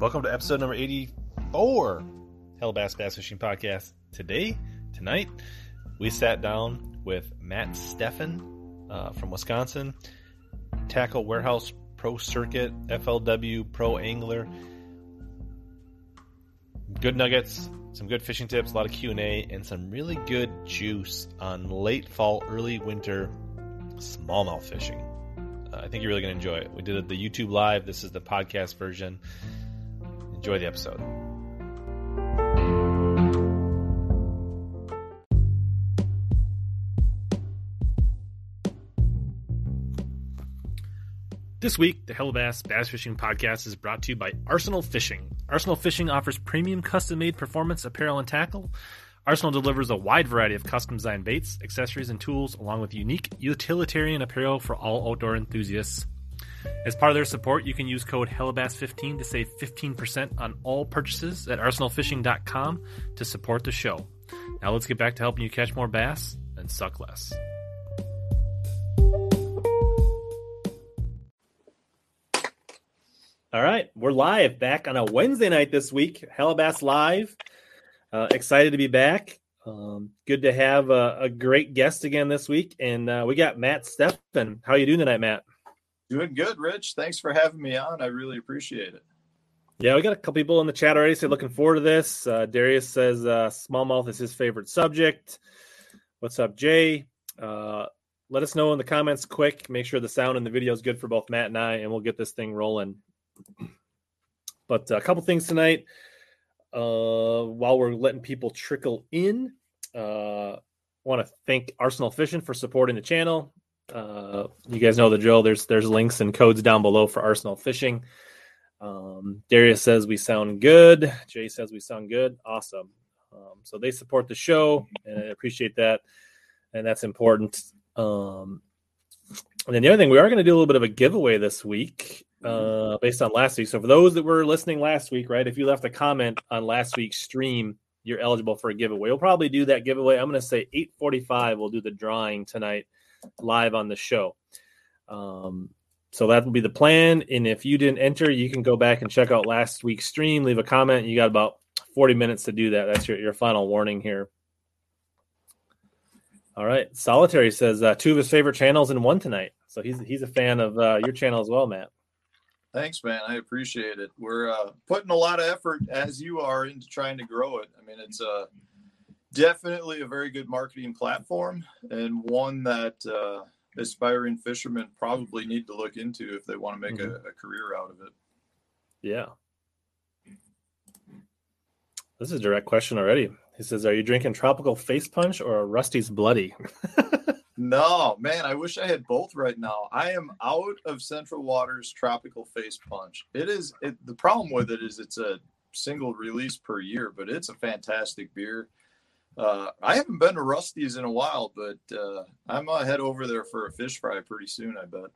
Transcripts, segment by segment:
Welcome to episode number 84, Hellabass Bass Fishing Podcast. Today, tonight, we sat down with Matt Steffen uh, from Wisconsin, Tackle Warehouse Pro Circuit, FLW Pro Angler. Good nuggets, some good fishing tips, a lot of Q&A, and some really good juice on late fall, early winter smallmouth fishing. Uh, I think you're really going to enjoy it. We did the YouTube live. This is the podcast version. Enjoy the episode. This week, the Hellabass Bass Fishing Podcast is brought to you by Arsenal Fishing. Arsenal Fishing offers premium custom made performance apparel and tackle. Arsenal delivers a wide variety of custom designed baits, accessories, and tools, along with unique utilitarian apparel for all outdoor enthusiasts. As part of their support, you can use code HELLABASS15 to save 15% on all purchases at arsenalfishing.com to support the show. Now let's get back to helping you catch more bass and suck less. All right, we're live back on a Wednesday night this week. Hellabass Live. Uh, excited to be back. Um, good to have a, a, great guest again this week, and uh, we got Matt Steffen. How you doing tonight, Matt? Doing good, Rich. Thanks for having me on. I really appreciate it. Yeah, we got a couple people in the chat already. Say looking forward to this. Uh, Darius says uh, smallmouth is his favorite subject. What's up, Jay? Uh, let us know in the comments quick. Make sure the sound and the video is good for both Matt and I, and we'll get this thing rolling. But a couple things tonight. Uh, while we're letting people trickle in, uh, want to thank Arsenal Fishing for supporting the channel. Uh, you guys know the drill. There's there's links and codes down below for Arsenal Fishing. Um, Darius says we sound good. Jay says we sound good. Awesome. Um, so they support the show, and I appreciate that, and that's important. Um, and then the other thing, we are going to do a little bit of a giveaway this week uh, based on last week. So for those that were listening last week, right, if you left a comment on last week's stream, you're eligible for a giveaway. We'll probably do that giveaway. I'm going to say 8:45. We'll do the drawing tonight live on the show. Um, so that will be the plan. And if you didn't enter, you can go back and check out last week's stream. Leave a comment. You got about 40 minutes to do that. That's your, your final warning here. All right. Solitary says uh, two of his favorite channels in one tonight. So he's he's a fan of uh, your channel as well, Matt. Thanks, man. I appreciate it. We're uh, putting a lot of effort, as you are, into trying to grow it. I mean, it's uh, definitely a very good marketing platform and one that uh, aspiring fishermen probably need to look into if they want to make mm-hmm. a, a career out of it. Yeah. This is a direct question already. He says, "Are you drinking tropical face punch or a Rusty's bloody?" no, man, I wish I had both right now. I am out of Central Waters tropical face punch. It is it, the problem with it is it's a single release per year, but it's a fantastic beer. Uh, I haven't been to Rusty's in a while, but uh, I'm gonna head over there for a fish fry pretty soon. I bet.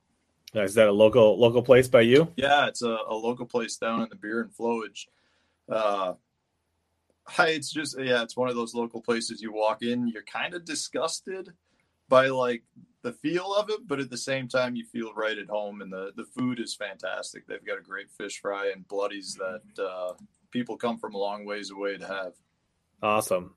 Is that a local local place by you? Yeah, it's a, a local place down in the Biron flowage. Uh, it's just yeah, it's one of those local places you walk in, you're kind of disgusted by like the feel of it, but at the same time you feel right at home and the the food is fantastic. They've got a great fish fry and bloodies that uh, people come from a long ways away to have. Awesome.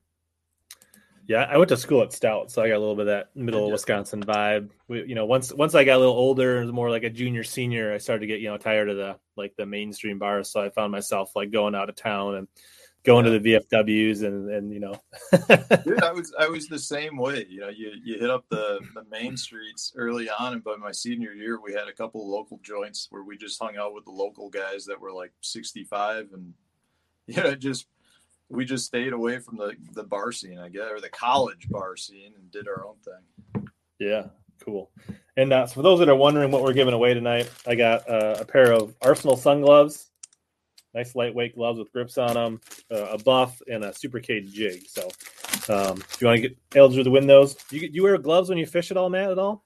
Yeah, I went to school at Stout, so I got a little bit of that middle of Wisconsin vibe. We, you know, once once I got a little older, and more like a junior senior, I started to get you know tired of the like the mainstream bars. So I found myself like going out of town and going yeah. to the VFWs and and you know. Dude, I was I was the same way. You know, you you hit up the the main streets early on, and by my senior year, we had a couple local joints where we just hung out with the local guys that were like sixty five, and you know, just we just stayed away from the the bar scene, I guess, or the college bar scene, and did our own thing. Yeah, cool. And uh, so for those that are wondering what we're giving away tonight, I got uh, a pair of Arsenal sun gloves nice lightweight gloves with grips on them, uh, a buff, and a super cage jig. So, um, if you want to get eligible to win those, you you wear gloves when you fish at all, Matt? At all?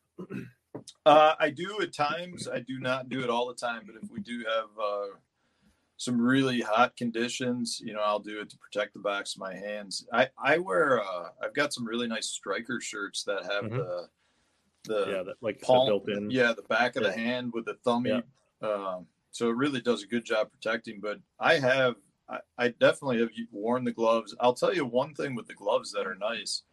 Uh, I do at times. I do not do it all the time, but if we do have uh, some really hot conditions, you know, I'll do it to protect the backs of my hands. I I wear. Uh, I've got some really nice striker shirts that have mm-hmm. the the yeah, that, like palm, built in. Yeah, the back of yeah. the hand with the thumb. Yeah. Um, so it really does a good job protecting. But I have, I, I definitely have worn the gloves. I'll tell you one thing with the gloves that are nice.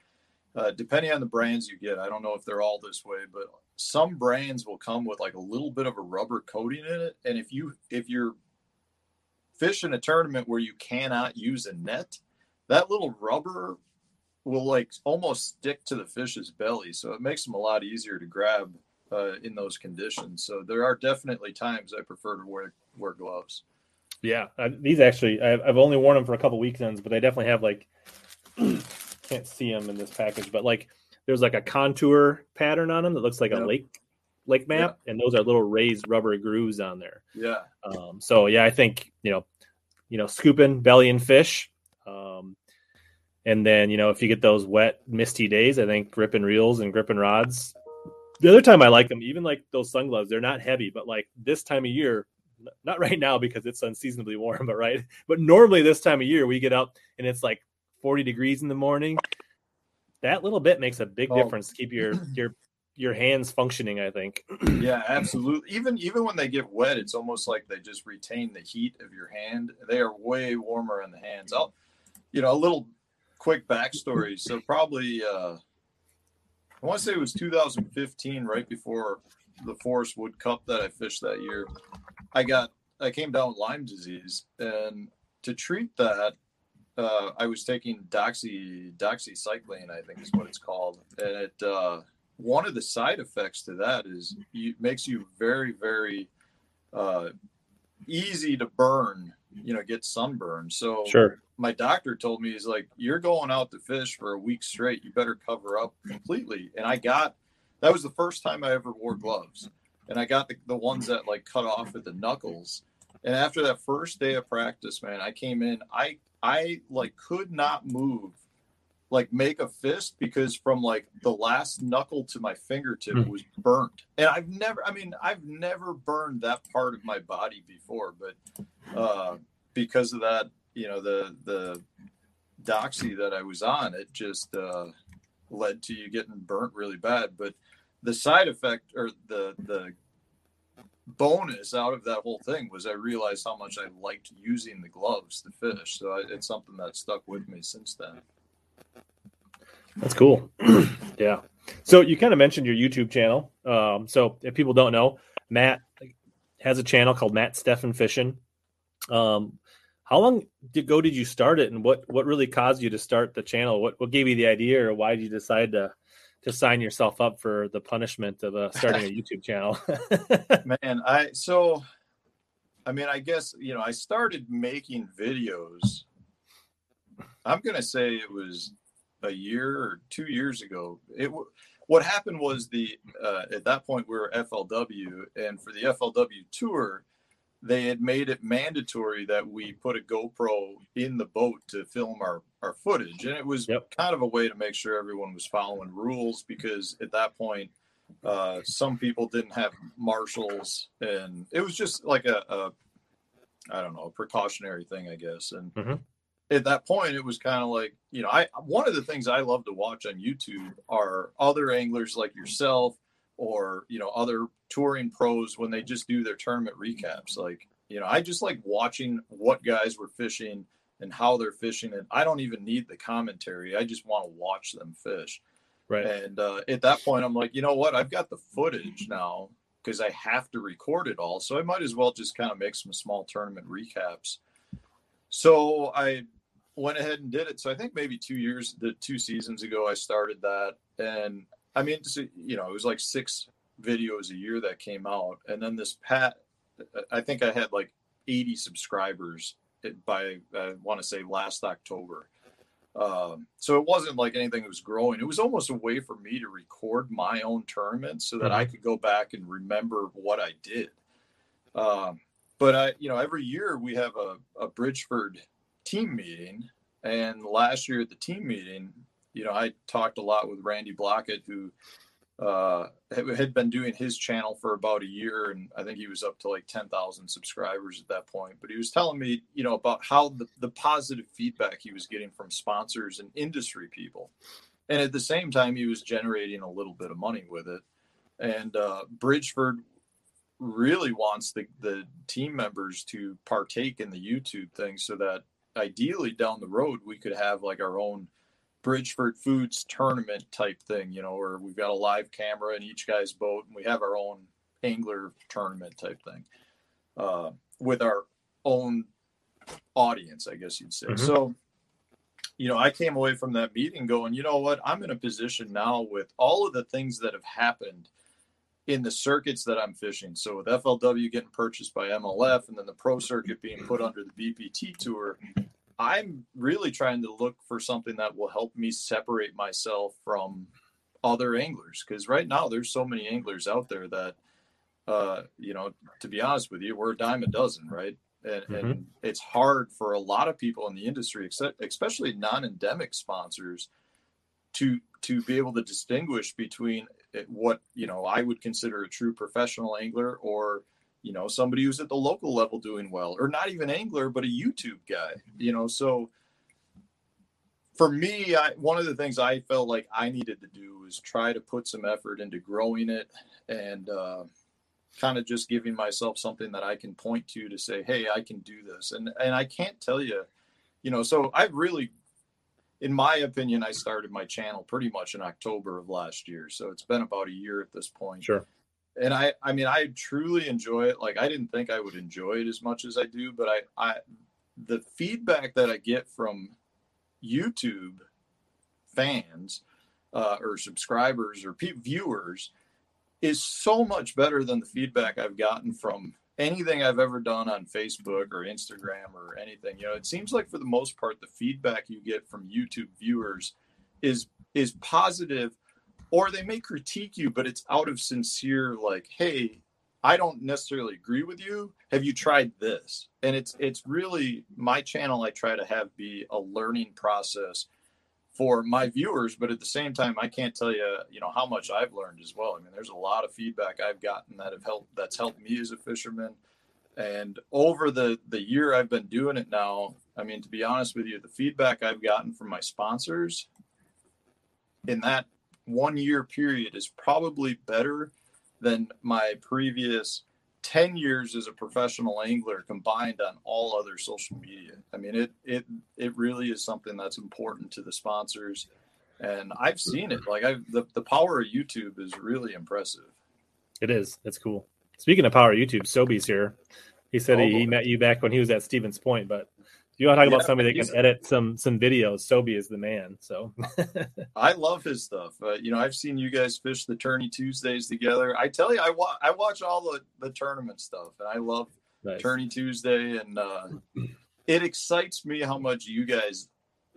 Uh, depending on the brands you get, I don't know if they're all this way, but some brands will come with like a little bit of a rubber coating in it. And if you if you're fishing a tournament where you cannot use a net, that little rubber will like almost stick to the fish's belly, so it makes them a lot easier to grab uh, in those conditions. So there are definitely times I prefer to wear wear gloves. Yeah, uh, these actually I've, I've only worn them for a couple weekends, but they definitely have like can't see them in this package, but like there's like a contour pattern on them that looks like yep. a lake lake map, yeah. and those are little raised rubber grooves on there. Yeah. Um, so yeah, I think you know, you know, scooping belly and fish. Um, and then, you know, if you get those wet, misty days, I think gripping reels and gripping rods. The other time I like them, even like those sun gloves, they're not heavy, but like this time of year, not right now because it's unseasonably warm, but right. But normally this time of year, we get out and it's like 40 degrees in the morning. That little bit makes a big oh. difference to keep your your your hands functioning i think yeah absolutely even even when they get wet it's almost like they just retain the heat of your hand they are way warmer in the hands i'll you know a little quick backstory. So probably uh, I want to say it was 2015, right before the Forrest Wood Cup that I fished that year. I got I came down with Lyme disease, and to treat that, uh, I was taking doxy doxycycline, I think is what it's called, and it. Uh, one of the side effects to that is it makes you very very uh, easy to burn you know get sunburned. So sure. my doctor told me he's like you're going out to fish for a week straight. You better cover up completely. And i got that was the first time i ever wore gloves. And i got the, the ones that like cut off at the knuckles. And after that first day of practice man i came in i i like could not move like make a fist because from like the last knuckle to my fingertip mm. was burnt. And i've never i mean i've never burned that part of my body before but uh because of that you know the the doxy that i was on it just uh led to you getting burnt really bad. But the side effect or the the bonus out of that whole thing was i realized how much i liked using the gloves to fish so I, it's something that stuck with me since then that's cool. yeah. So you kind of mentioned your YouTube channel. Um, so if people don't know, Matt has a channel called Matt Steffen Fishing. Um, how long ago did you start it, and what what really caused you to start the channel? What what gave you the idea, or why did you decide to to sign yourself up for the punishment of uh, starting a YouTube channel? Man, I so I mean, I guess you know, I started making videos. I'm gonna say it was a year or two years ago. It what happened was the uh, at that point we were FLW, and for the FLW tour, they had made it mandatory that we put a GoPro in the boat to film our our footage, and it was yep. kind of a way to make sure everyone was following rules because at that point. Uh, some people didn't have marshals, and it was just like a, a I don't know, a precautionary thing, I guess. And mm-hmm at that point it was kind of like you know i one of the things i love to watch on youtube are other anglers like yourself or you know other touring pros when they just do their tournament recaps. Like you know i just like watching what guys were fishing and how they're fishing and i don't even need the commentary. I just want to watch them fish. Right. And uh, at that point i'm like you know what? I've got the footage now because i have to record it all so i might as well just kind of make some small tournament recaps. So I went ahead and did it. So I think maybe two years, the two seasons ago, I started that, and I mean, you know, it was like six videos a year that came out, and then this pat, I think I had like 80 subscribers by I want to say last October. Um, so it wasn't like anything was growing. It was almost a way for me to record my own tournament so that mm-hmm. I could go back and remember what I did. Um, but I, you know, every year we have a, a Bridgford team meeting. And last year at the team meeting, you know, I talked a lot with Randy Blaukat, who uh, had been doing his channel for about a year, and I think he was up to like ten thousand subscribers at that point. But he was telling me, you know, about how the, the positive feedback he was getting from sponsors and industry people, and at the same time, he was generating a little bit of money with it. And uh, Bridgford really wants the, the team members to partake in the YouTube thing so that ideally down the road we could have like our own Bridgford Foods tournament type thing, you know, where we've got a live camera in each guy's boat and we have our own angler tournament type thing uh, with our own audience, I guess you'd say. Mm-hmm. So, you know, I came away from that meeting going, you know what, I'm in a position now with all of the things that have happened in the circuits that I'm fishing. So with FLW getting purchased by MLF and then the pro circuit being put under the BPT tour, I'm really trying to look for something that will help me separate myself from other anglers because right now there's so many anglers out there that uh you know to be honest with you we're a dime a dozen right and, mm-hmm. and it's hard for a lot of people in the industry except, especially non-endemic sponsors to to be able to distinguish between what you know I would consider a true professional angler or you know somebody who's at the local level doing well or not even angler but a YouTube guy you know so for me I, one of the things I felt like I needed to do was try to put some effort into growing it and uh, kind of just giving myself something that I can point to to say hey I can do this and and I can't tell you you know so I've really in my opinion, I started my channel pretty much in October of last year. So it's been about a year at this point. Sure. And I, I mean, I truly enjoy it. Like I didn't think I would enjoy it as much as I do, but I, I, the feedback that I get from YouTube fans uh, or subscribers or pe- viewers is so much better than the feedback I've gotten from anything I've ever done on Facebook or Instagram or anything. You know, it seems like for the most part, the feedback you get from YouTube viewers is is positive, or they may critique you, but it's out of sincere, like, hey, I don't necessarily agree with you. Have you tried this? And it's it's really my channel. I try to have be a learning process for my viewers, but at the same time, I can't tell you, you know, how much I've learned as well. I mean, there's a lot of feedback I've gotten that have helped, that's helped me as a fisherman. And over the the year I've been doing it now, I mean, to be honest with you, the feedback I've gotten from my sponsors in that one year period is probably better than my previous 10 years as a professional angler combined on all other social media. I mean, it it it really is something that's important to the sponsors. And I've seen it. Like I the, the power of YouTube is really impressive. It is. It's cool. Speaking of power of YouTube, Sobe's here. He said oh, he, he, oh, met you back when he was at Stevens Point, but you want to talk yeah, about somebody that can edit some some videos? Sobe is the man. So I love his stuff. Uh, you know, I've seen you guys fish the Tourney Tuesdays together. I tell you, I watch I watch all the the tournament stuff, and I love nice. Tourney Tuesday, and uh, it excites me how much you guys.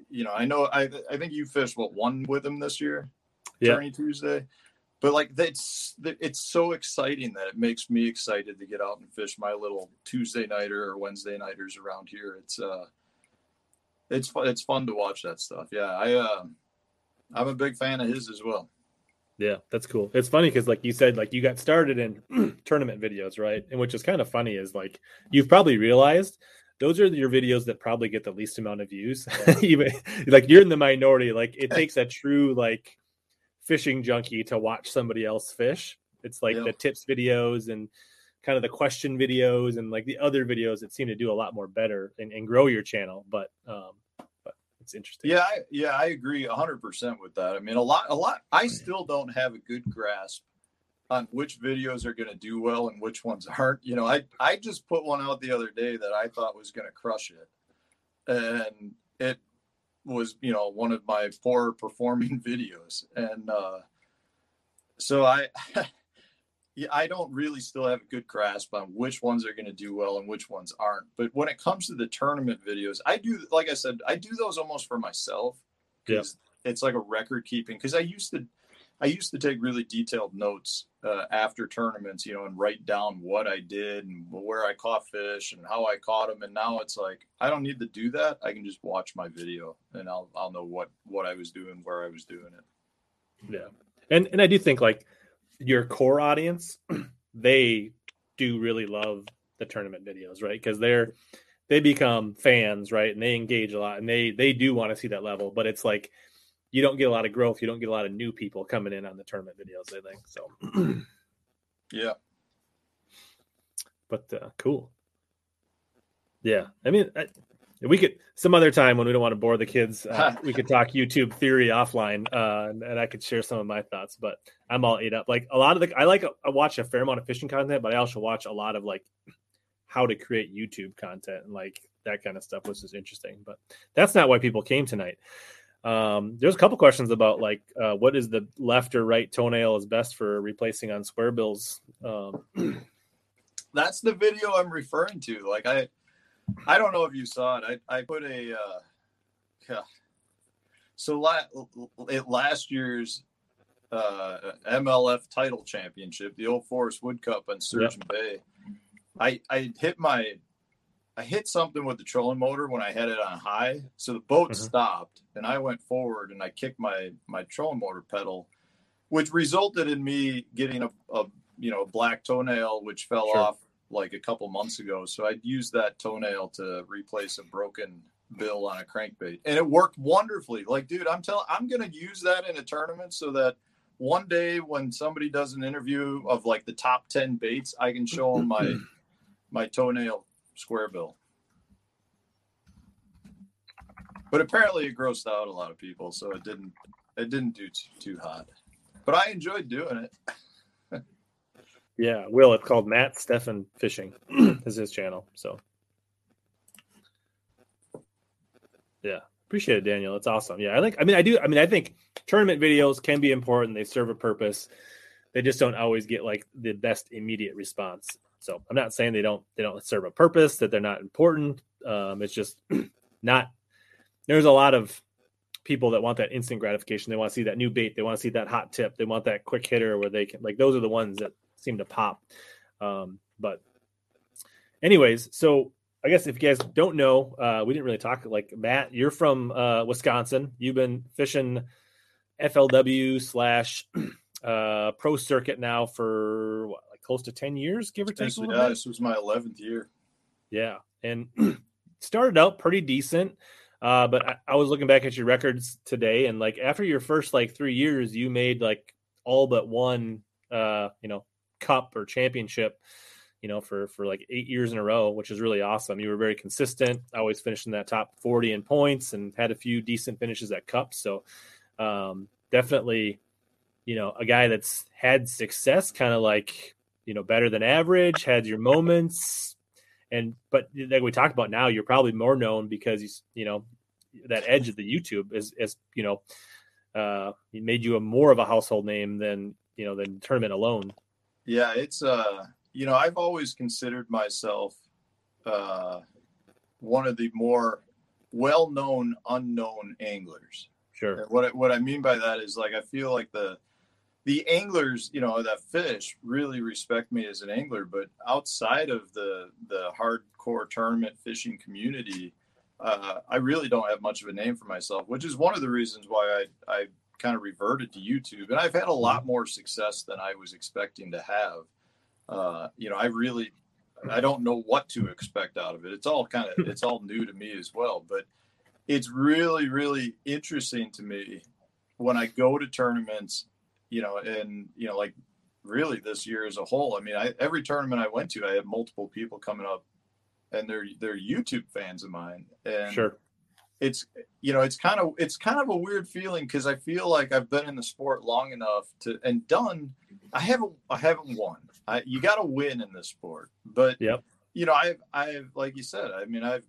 You know, I know I I think you fished what one with him this year, yeah. Tourney Tuesday but like it's it's so exciting that it makes me excited to get out and fish my little Tuesday nighter or Wednesday nighters around here. It's uh, it's fun. It's fun to watch that stuff. Yeah, I uh, I'm a big fan of his as well. Yeah, that's cool. It's funny because, like you said, like you got started in tournament videos, right? And which is kind of funny is like you've probably realized those are your videos that probably get the least amount of views. Even like you're in the minority. Like it takes a true like fishing junkie to watch somebody else fish. It's like the tips videos and kind of the question videos and like the other videos that seem to do a lot more better and, and grow your channel. But um, but it's interesting. Yeah, I, yeah, I agree hundred percent with that. I mean, a lot, a lot. I still don't have a good grasp on which videos are going to do well and which ones aren't. You know, I I just put one out the other day that I thought was going to crush it, and it was you know one of my poor performing videos. And uh so i i don't really still have a good grasp on which ones are going to do well and which ones aren't. But when it comes to the tournament videos i do like i said i do those almost for myself. Because yeah. it's like a record keeping because i used to I used to take really detailed notes uh, after tournaments, you know, and write down what I did and where I caught fish and how I caught them. And now it's like I don't need to do that. I can just watch my video and I'll I'll know what what I was doing, where I was doing it. Yeah, and and I do think like your core audience, they do really love the tournament videos, right? Because they're they become fans, right? And they engage a lot, and they they do want to see that level. But it's like you don't get a lot of growth. You don't get a lot of new people coming in on the tournament videos. I think so. yeah. but uh, cool. Yeah, I mean, I, we could some other time when we don't want to bore the kids, uh, we could talk YouTube theory offline, uh, and, and, I could share some of my thoughts. But I'm all ate up. Like a lot of the, I like I watch a fair amount of fishing content, but I also watch a lot of like how to create YouTube content and like that kind of stuff, which is interesting. But that's not why people came tonight. Um, there's a couple questions about like uh, what is the left or right toenail is best for replacing on square bills. Um, that's the video I'm referring to. Like I I don't know if you saw it. I, I put a uh, yeah. So la- last year's uh, MLF title championship, the Old Forrest Wood Cup on Sturgeon yep. Bay, I I hit my I hit something with the trolling motor when I had it on high, so the boat mm-hmm. stopped, and I went forward and I kicked my my trolling motor pedal, which resulted in me getting a, a you know black toenail which fell sure. off like a couple months ago. So I'd use that toenail to replace a broken bill on a crankbait, and it worked wonderfully. Like, dude, I'm telling, I'm gonna use that in a tournament so that one day when somebody does an interview of like the top ten baits, I can show them my my toenail square bill. But apparently, it grossed out a lot of people, so it didn't it didn't do too, too hot. But I enjoyed doing it. Yeah, Will. It's called Matt Steffen Fishing. is his channel. So, yeah, appreciate it, Daniel. It's awesome. Yeah, I think. I mean, I do. I mean, I think tournament videos can be important. They serve a purpose. They just don't always get like the best immediate response. So I'm not saying they don't they don't serve a purpose that they're not important. Um, it's just not. There's a lot of people that want that instant gratification. They want to see that new bait. They want to see that hot tip. They want that quick hitter where they can like those are the ones that seem to pop. Um, but, anyways, so I guess if you guys don't know, uh, we didn't really talk. Like Matt, you're from uh, Wisconsin. You've been fishing FLW slash uh, pro circuit now for what, close to ten years, give or take. Yeah, this was my eleventh year. Yeah, and started out pretty decent. Uh, but I, I, was looking back at your records today, and like after your first like three years, you made like all but one, uh, you know, cup or championship you know for for like eight years in a row which is really awesome you were very consistent always finishing in that top 40 in points and had a few decent finishes at cups so um, definitely you know a guy that's had success kind of like you know better than average had your moments and but like we talked about now you're probably more known because you you know that edge of the youtube is is you know uh made you a more of a household name than you know than tournament alone yeah, it's uh, you know, I've always considered myself uh, one of the more well-known unknown anglers. Sure. And what I, what I mean by that is like I feel like the the anglers, you know, that fish really respect me as an angler, but outside of the the hardcore tournament fishing community, uh, I really don't have much of a name for myself, which is one of the reasons why I I kind of reverted to YouTube, and I've had a lot mm-hmm. more success than I was expecting to have. Uh, you know, I really, I don't know what to expect out of it. It's all kind of, it's all new to me as well. But it's really, really interesting to me when I go to tournaments. You know, and you know, like really this year as a whole. I mean, I, every tournament I went to, I had multiple people coming up, and they're they're YouTube fans of mine. And sure it's you know it's kind of it's kind of a weird feeling because I feel like I've been in the sport long enough to and done. I haven't I haven't won. I, you got to win in this sport, but yep. you know I've I've like you said. I mean I've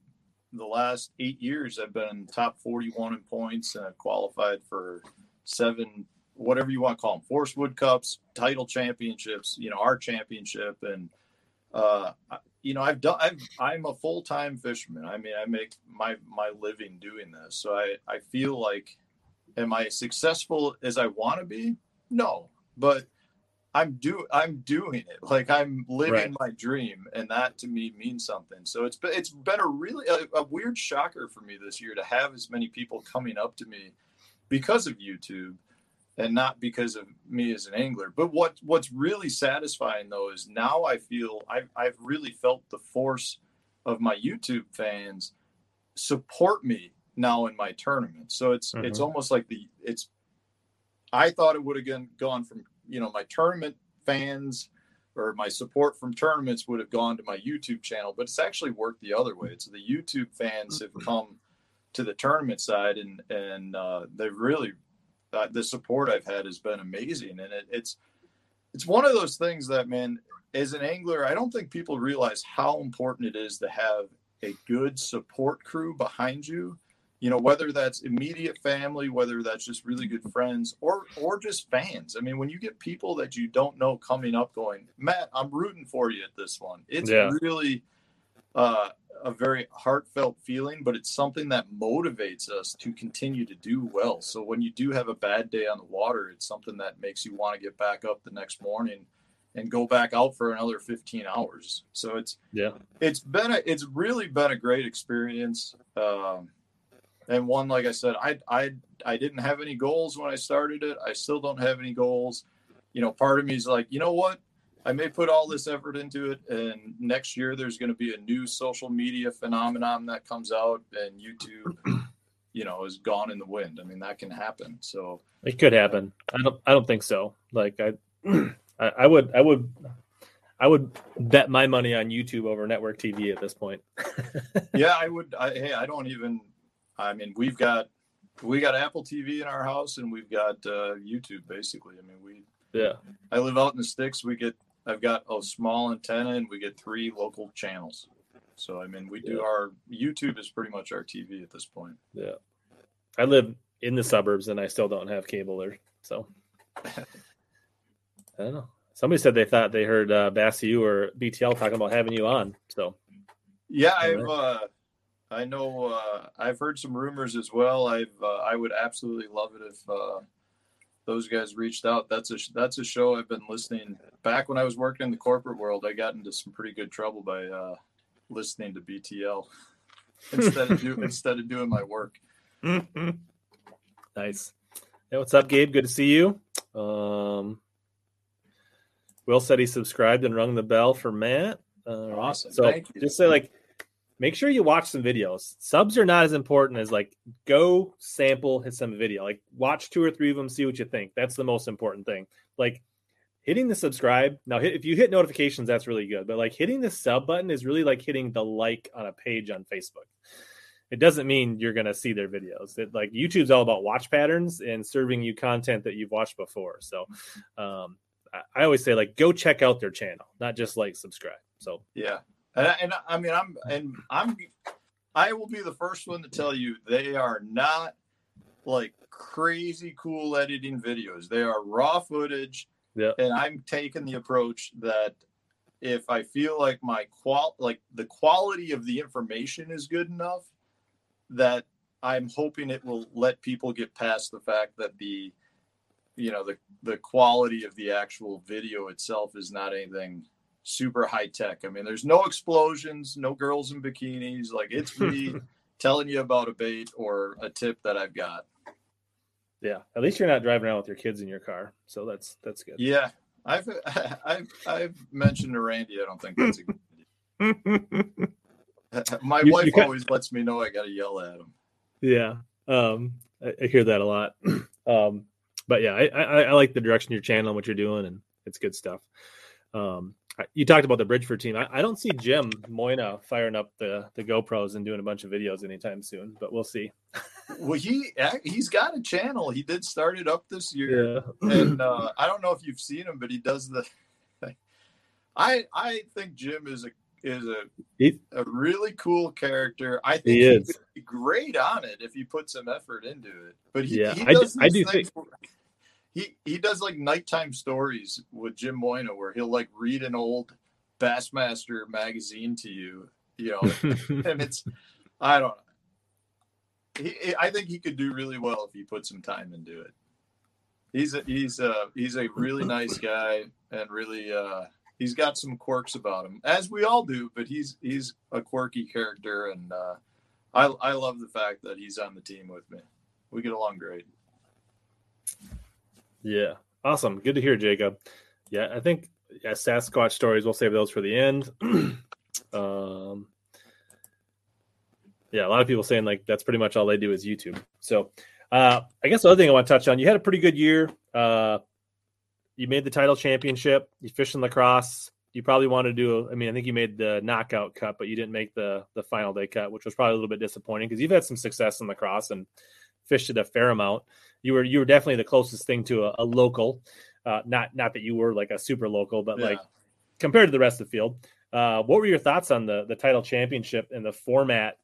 the last eight years I've been top forty one in points and I've qualified for seven whatever you want to call them Forrest Wood Cups, title championships. You know our championship and uh, you know, I've done. I've, I'm a full time fisherman. I mean, I make my my living doing this. So I I feel like, am I successful as I want to be? No, but I'm do I'm doing it. Like I'm living right. my dream, and that to me means something. So it's been it's been a really a, a weird shocker for me this year to have as many people coming up to me because of YouTube and not because of me as an angler. But what what's really satisfying though is now I feel I've I've really felt the force of my YouTube fans support me now in my tournament. So it's mm-hmm. it's almost like the it's I thought it would have gone from you know my tournament fans or my support from tournaments would have gone to my YouTube channel, but it's actually worked the other way. It's the YouTube fans have come to the tournament side, and and uh, they've really uh, the support I've had has been amazing, and it, it's it's one of those things that man, as an angler, I don't think people realize how important it is to have a good support crew behind you. You know whether that's immediate family whether that's just really good friends or or just fans. I mean when you get people that you don't know coming up going matt i'm rooting for you at this one it's yeah. really uh, a very heartfelt feeling but it's something that motivates us to continue to do well. So when you do have a bad day on the water it's something that makes you want to get back up the next morning and go back out for another 15 hours. So it's yeah. it's been a, it's really been a great experience um, and one like i said i i i didn't have any goals when i started it. I still don't have any goals. You know part of me is like you know what i may put all this effort into it and next year there's going to be a new social media phenomenon that comes out and youtube you know is gone in the wind i mean that can happen so it could happen i don't i don't think so like i i, I would i would I would bet my money on YouTube over network TV at this point. yeah, I would. I, hey, I don't even I mean, we've got we got Apple TV in our house, and we've got uh, YouTube. Basically, I mean, we yeah. I live out in the sticks. We get I've got a small antenna, and we get three local channels. So I mean, we do yeah. our YouTube is pretty much our TV at this point. Yeah, I live in the suburbs, and I still don't have cable there. So I don't know. Somebody said they thought they heard uh, Bass U or BTL talking about having you on. So yeah, I've. Uh, I know uh, I've heard some rumors as well. I've uh, I would absolutely love it if uh, those guys reached out. That's a that's a show I've been listening. Back when I was working in the corporate world, I got into some pretty good trouble by uh, listening to BTL instead of do, instead of doing my work. nice. Hey, what's up, Gabe? Good to see you. Um, Will said he subscribed and rung the bell for Matt. awesome. So just say like make sure you watch some videos. Subs are not as important as like go sample some video. Like watch two or three of them, see what you think. That's the most important thing. Like hitting the subscribe. Now if you hit notifications, that's really good. But like hitting the sub button is really like hitting the like on a page on Facebook. It doesn't mean you're gonna see their videos. It, like YouTube's all about watch patterns and serving you content that you've watched before. So um, I, I always say like go check out their channel, not just like subscribe. So yeah, and, and I mean, I'm and I'm I will be the first one to tell you they are not like crazy cool editing videos. They are raw footage. Yeah. And I'm taking the approach that if I feel like my qual like the quality of the information is good enough that I'm hoping it will let people get past the fact that the you know the the quality of the actual video itself is not anything super high tech. I mean, there's no explosions, no girls in bikinis. Like it's me telling you about a bait or a tip that I've got. Yeah, at least you're not driving around with your kids in your car, so that's that's good. Yeah, I've I've I've mentioned to Randy. I don't think that's a good. My you, wife you always lets me know I got to yell at him. Yeah, um, I, I hear that a lot. um, but yeah, I, I, I like the direction your channel and what you're doing, and it's good stuff. Um, you talked about the Bridgford team. I, I, don't see Jim Moynagh firing up the the GoPros and doing a bunch of videos anytime soon, but we'll see. well, he he's got a channel. He did start it up this year, yeah. and uh, I don't know if you've seen him, but he does the. I I think Jim is a is a he, a really cool character. I think he, he is great on it if he puts some effort into it. But he, yeah, he I do, I do think. Where, he he does like nighttime stories with Jim Moynagh where he'll like read an old Bassmaster magazine to you, you know, and it's I don't know. He, I think he could do really well if he put some time into it. He's a he's a he's a really nice guy and really uh he's got some quirks about him as we all do, but he's he's a quirky character and uh I I love the fact that he's on the team with me. We get along great. Yeah. Awesome. Good to hear, Jacob. Yeah, I think yeah, Sasquatch stories, we'll save those for the end. um, yeah, a lot of people saying like that's pretty much all they do is YouTube. So uh, I guess the other thing I want to touch on, you had a pretty good year. Uh, you made the title championship. You fished in La Crosse. You probably want to do. I mean, I think you made the knockout cut, but you didn't make the the final day cut, which was probably a little bit disappointing because you've had some success in La Crosse and fished it a fair amount. You were you were definitely the closest thing to a, a local. Uh, not not that you were like a super local, but yeah. like compared to the rest of the field. Uh, what were your thoughts on the the title championship and the format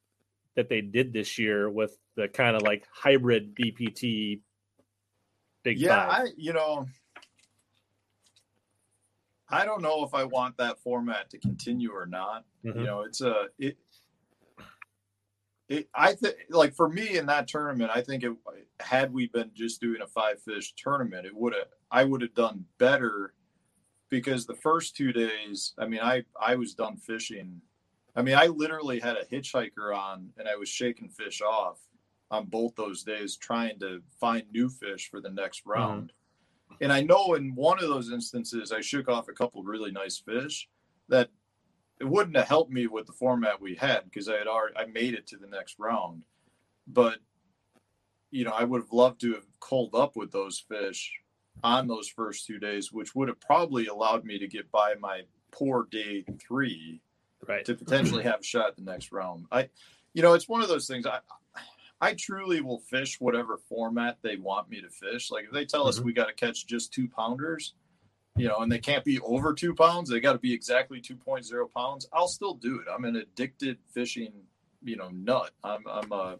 that they did this year with the kind of like hybrid BPT big yeah, five? I you know I don't know if I want that format to continue or not. Mm-hmm. You know, it's a it. It, I think, like for me in that tournament, I think it had we been just doing a five fish tournament, it would have I would have done better because the first two days, I mean, I I was done fishing. I mean, I literally had a hitchhiker on, and I was shaking fish off on both those days, trying to find new fish for the next mm-hmm. round. Mm-hmm. And I know in one of those instances, I shook off a couple really nice fish that it wouldn't have helped me with the format we had because I had already I made it to the next round. But you know, I would have loved to have culled up with those fish on those first two days, which would have probably allowed me to get by my poor day three, right, to potentially have a shot at the next round. I, you know, it's one of those things. I, I truly will fish whatever format they want me to fish. Like if they tell mm-hmm. us we got to catch just two pounders, you know, and they can't be over two pounds, they got to be exactly 2.0 pounds. I'll still do it. I'm an addicted fishing, you know, nut. I'm, I'm a,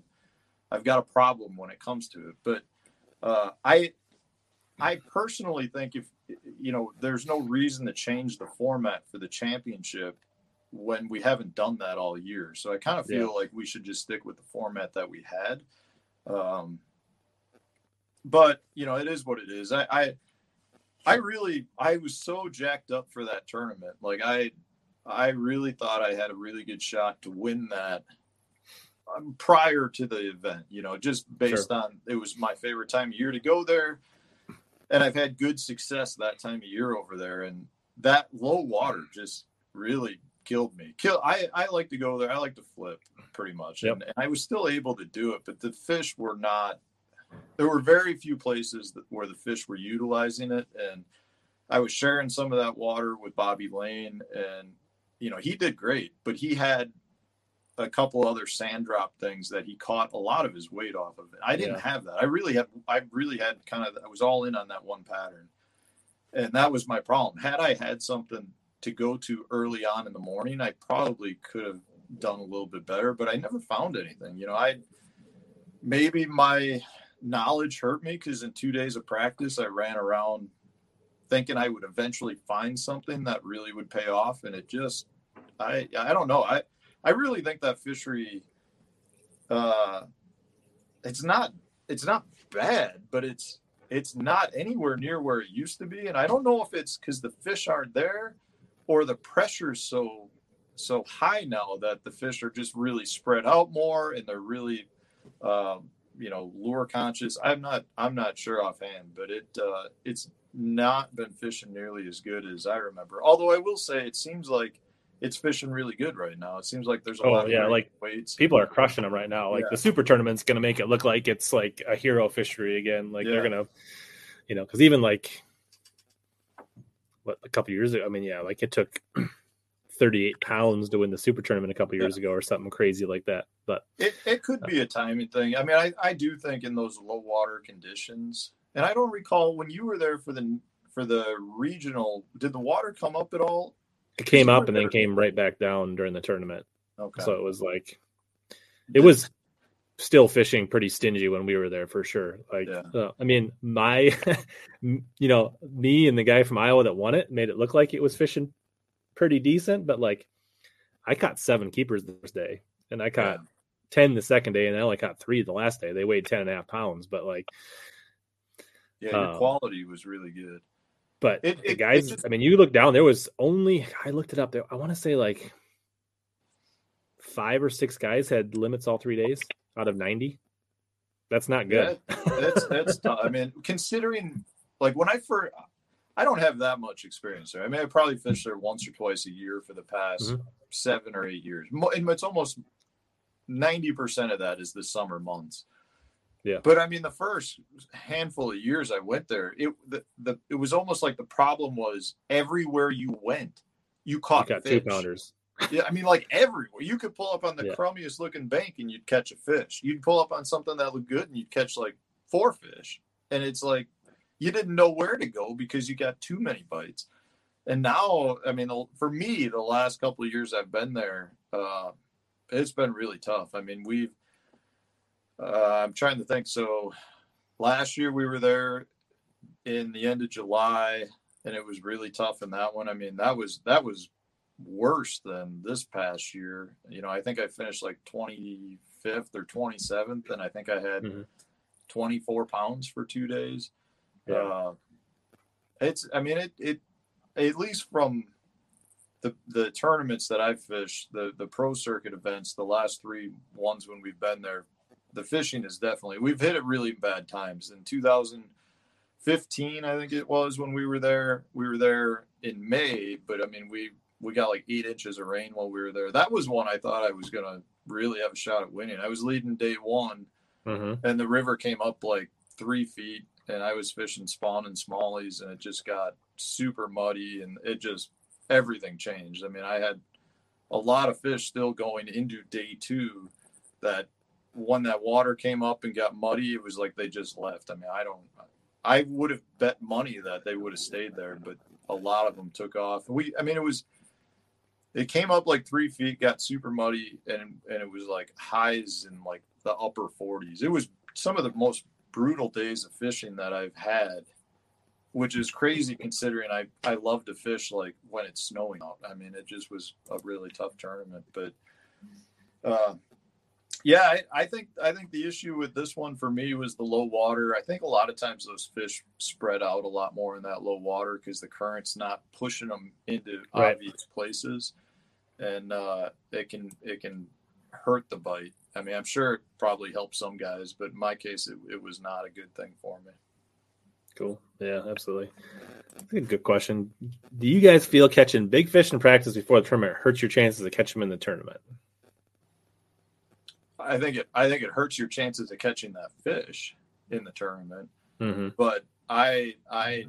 I've got a problem when it comes to it. But uh, I, I personally think if you know, there's no reason to change the format for the championship when we haven't done that all year. So I kind of feel yeah. like we should just stick with the format that we had. Um, but you know, it is what it is. I, I, I really, I was so jacked up for that tournament. Like I, I really thought I had a really good shot to win that um, prior to the event. You know, just based sure. on it was my favorite time of year to go there, and I've had good success that time of year over there. And that low water just really killed me. Kill. I I like to go there. I like to flip pretty much, yep. and, and, I was still able to do it, but the fish were not. There were very few places that, where the fish were utilizing it, and I was sharing some of that water with Bobby Lane, and you know he did great, but he had a couple other sand drop things that he caught a lot of his weight off of it. I didn't yeah. have that. I really had. I really had kind of. I was all in on that one pattern, and that was my problem. Had I had something to go to early on in the morning, I probably could have done a little bit better, but I never found anything. You know, I maybe my knowledge hurt me because in two days of practice, I ran around thinking I would eventually find something that really would pay off, and it just, I, I don't know. I, I really think that fishery, uh, it's not, it's not bad, but it's, it's not anywhere near where it used to be, and I don't know if it's because the fish aren't there or the pressure's so so high now that the fish are just really spread out more and they're really um, you know lure conscious i'm not i'm not sure offhand but it uh, it's not been fishing nearly as good as i remember although i will say it seems like it's fishing really good right now. It seems like there's a oh, lot. yeah, like weights. people are crushing them right now. Like yeah. the super tournament's going to make it look like it's like a hero fishery again. Like yeah. they're going to, you know, because even like what a couple years ago. I mean, yeah, like it took 38 pounds to win the super tournament a couple years yeah. ago or something crazy like that. But it, it could be a timing thing. I mean, I, I do think in those low water conditions, and I don't recall when you were there for the for the regional, did the water come up at all? It came up and there? then came right back down during the tournament. Okay. So it was like it was still fishing pretty stingy when we were there for sure. Like, yeah. uh, I mean, my, you know, me and the guy from Iowa that won it made it look like it was fishing pretty decent, but like, I caught seven keepers the first day, and I caught yeah. ten the second day, and I only caught three the last day. They weighed ten and a half pounds, but like, yeah, your um, quality was really good. But it, the guys, just, I mean, you look down, there was only I looked it up there. I want to say like five or six guys had limits all three days out of 90. That's not good. That's that's tough. I mean, considering like when I first I don't have that much experience there. I mean, I probably fished there once or twice a year for the past mm-hmm. seven or eight years. And it's almost 90% of that is the summer months. Yeah. But I mean, the first handful of years I went there, it the, the it was almost like the problem was everywhere you went, you caught You fish. two pounders. Yeah, I mean, like everywhere. You could pull up on the Yeah. crummiest looking bank and you'd catch a fish. You'd pull up on something that looked good and you'd catch like four fish. And it's like you didn't know where to go because you got too many bites. And now, I mean, for me, the last couple of years I've been there, uh, it's been really tough. I mean, we've, uh, I'm trying to think. So last year we were there in the end of July and it was really tough in that one. I mean, that was, that was worse than this past year. You know, I think I finished like 25th or 27th, and I think I had Mhm. 24 pounds for two days. Yeah. Uh, it's, I mean, it, it, at least from the the tournaments that I've fished, the the pro circuit events, the last three ones when we've been there, the fishing is definitely we've hit it really bad times. In 2015, I think it was when we were there. We were there in May, but I mean we we got like eight inches of rain while we were there. That was one I thought I was gonna really have a shot at winning. I was leading day one, Mm-hmm. and the river came up like three feet, and I was fishing spawn and smallies, and it just got super muddy, and it just everything changed. I mean, I had a lot of fish still going into day two that when that water came up and got muddy, it was like they just left. I mean, I don't, I would have bet money that they would have stayed there, but a lot of them took off. We, I mean, it was, it came up like three feet, got super muddy, and and it was like highs in like the upper 40s. It was some of the most brutal days of fishing that I've had, which is crazy considering I I love to fish like when it's snowing out. I mean, it just was a really tough tournament, but uh, yeah, I, I think I think the issue with this one for me was the low water. I think a lot of times those fish spread out a lot more in that low water because the current's not pushing them into Right. obvious places, and uh, it can it can hurt the bite. I mean, I'm sure it probably helped some guys, but in my case, it, it was not a good thing for me. Cool. Yeah, absolutely. Good question. Do you guys feel catching big fish in practice before the tournament hurts your chances to catch them in the tournament? I think it I think it hurts your chances of catching that fish in the tournament. Mm-hmm. But I I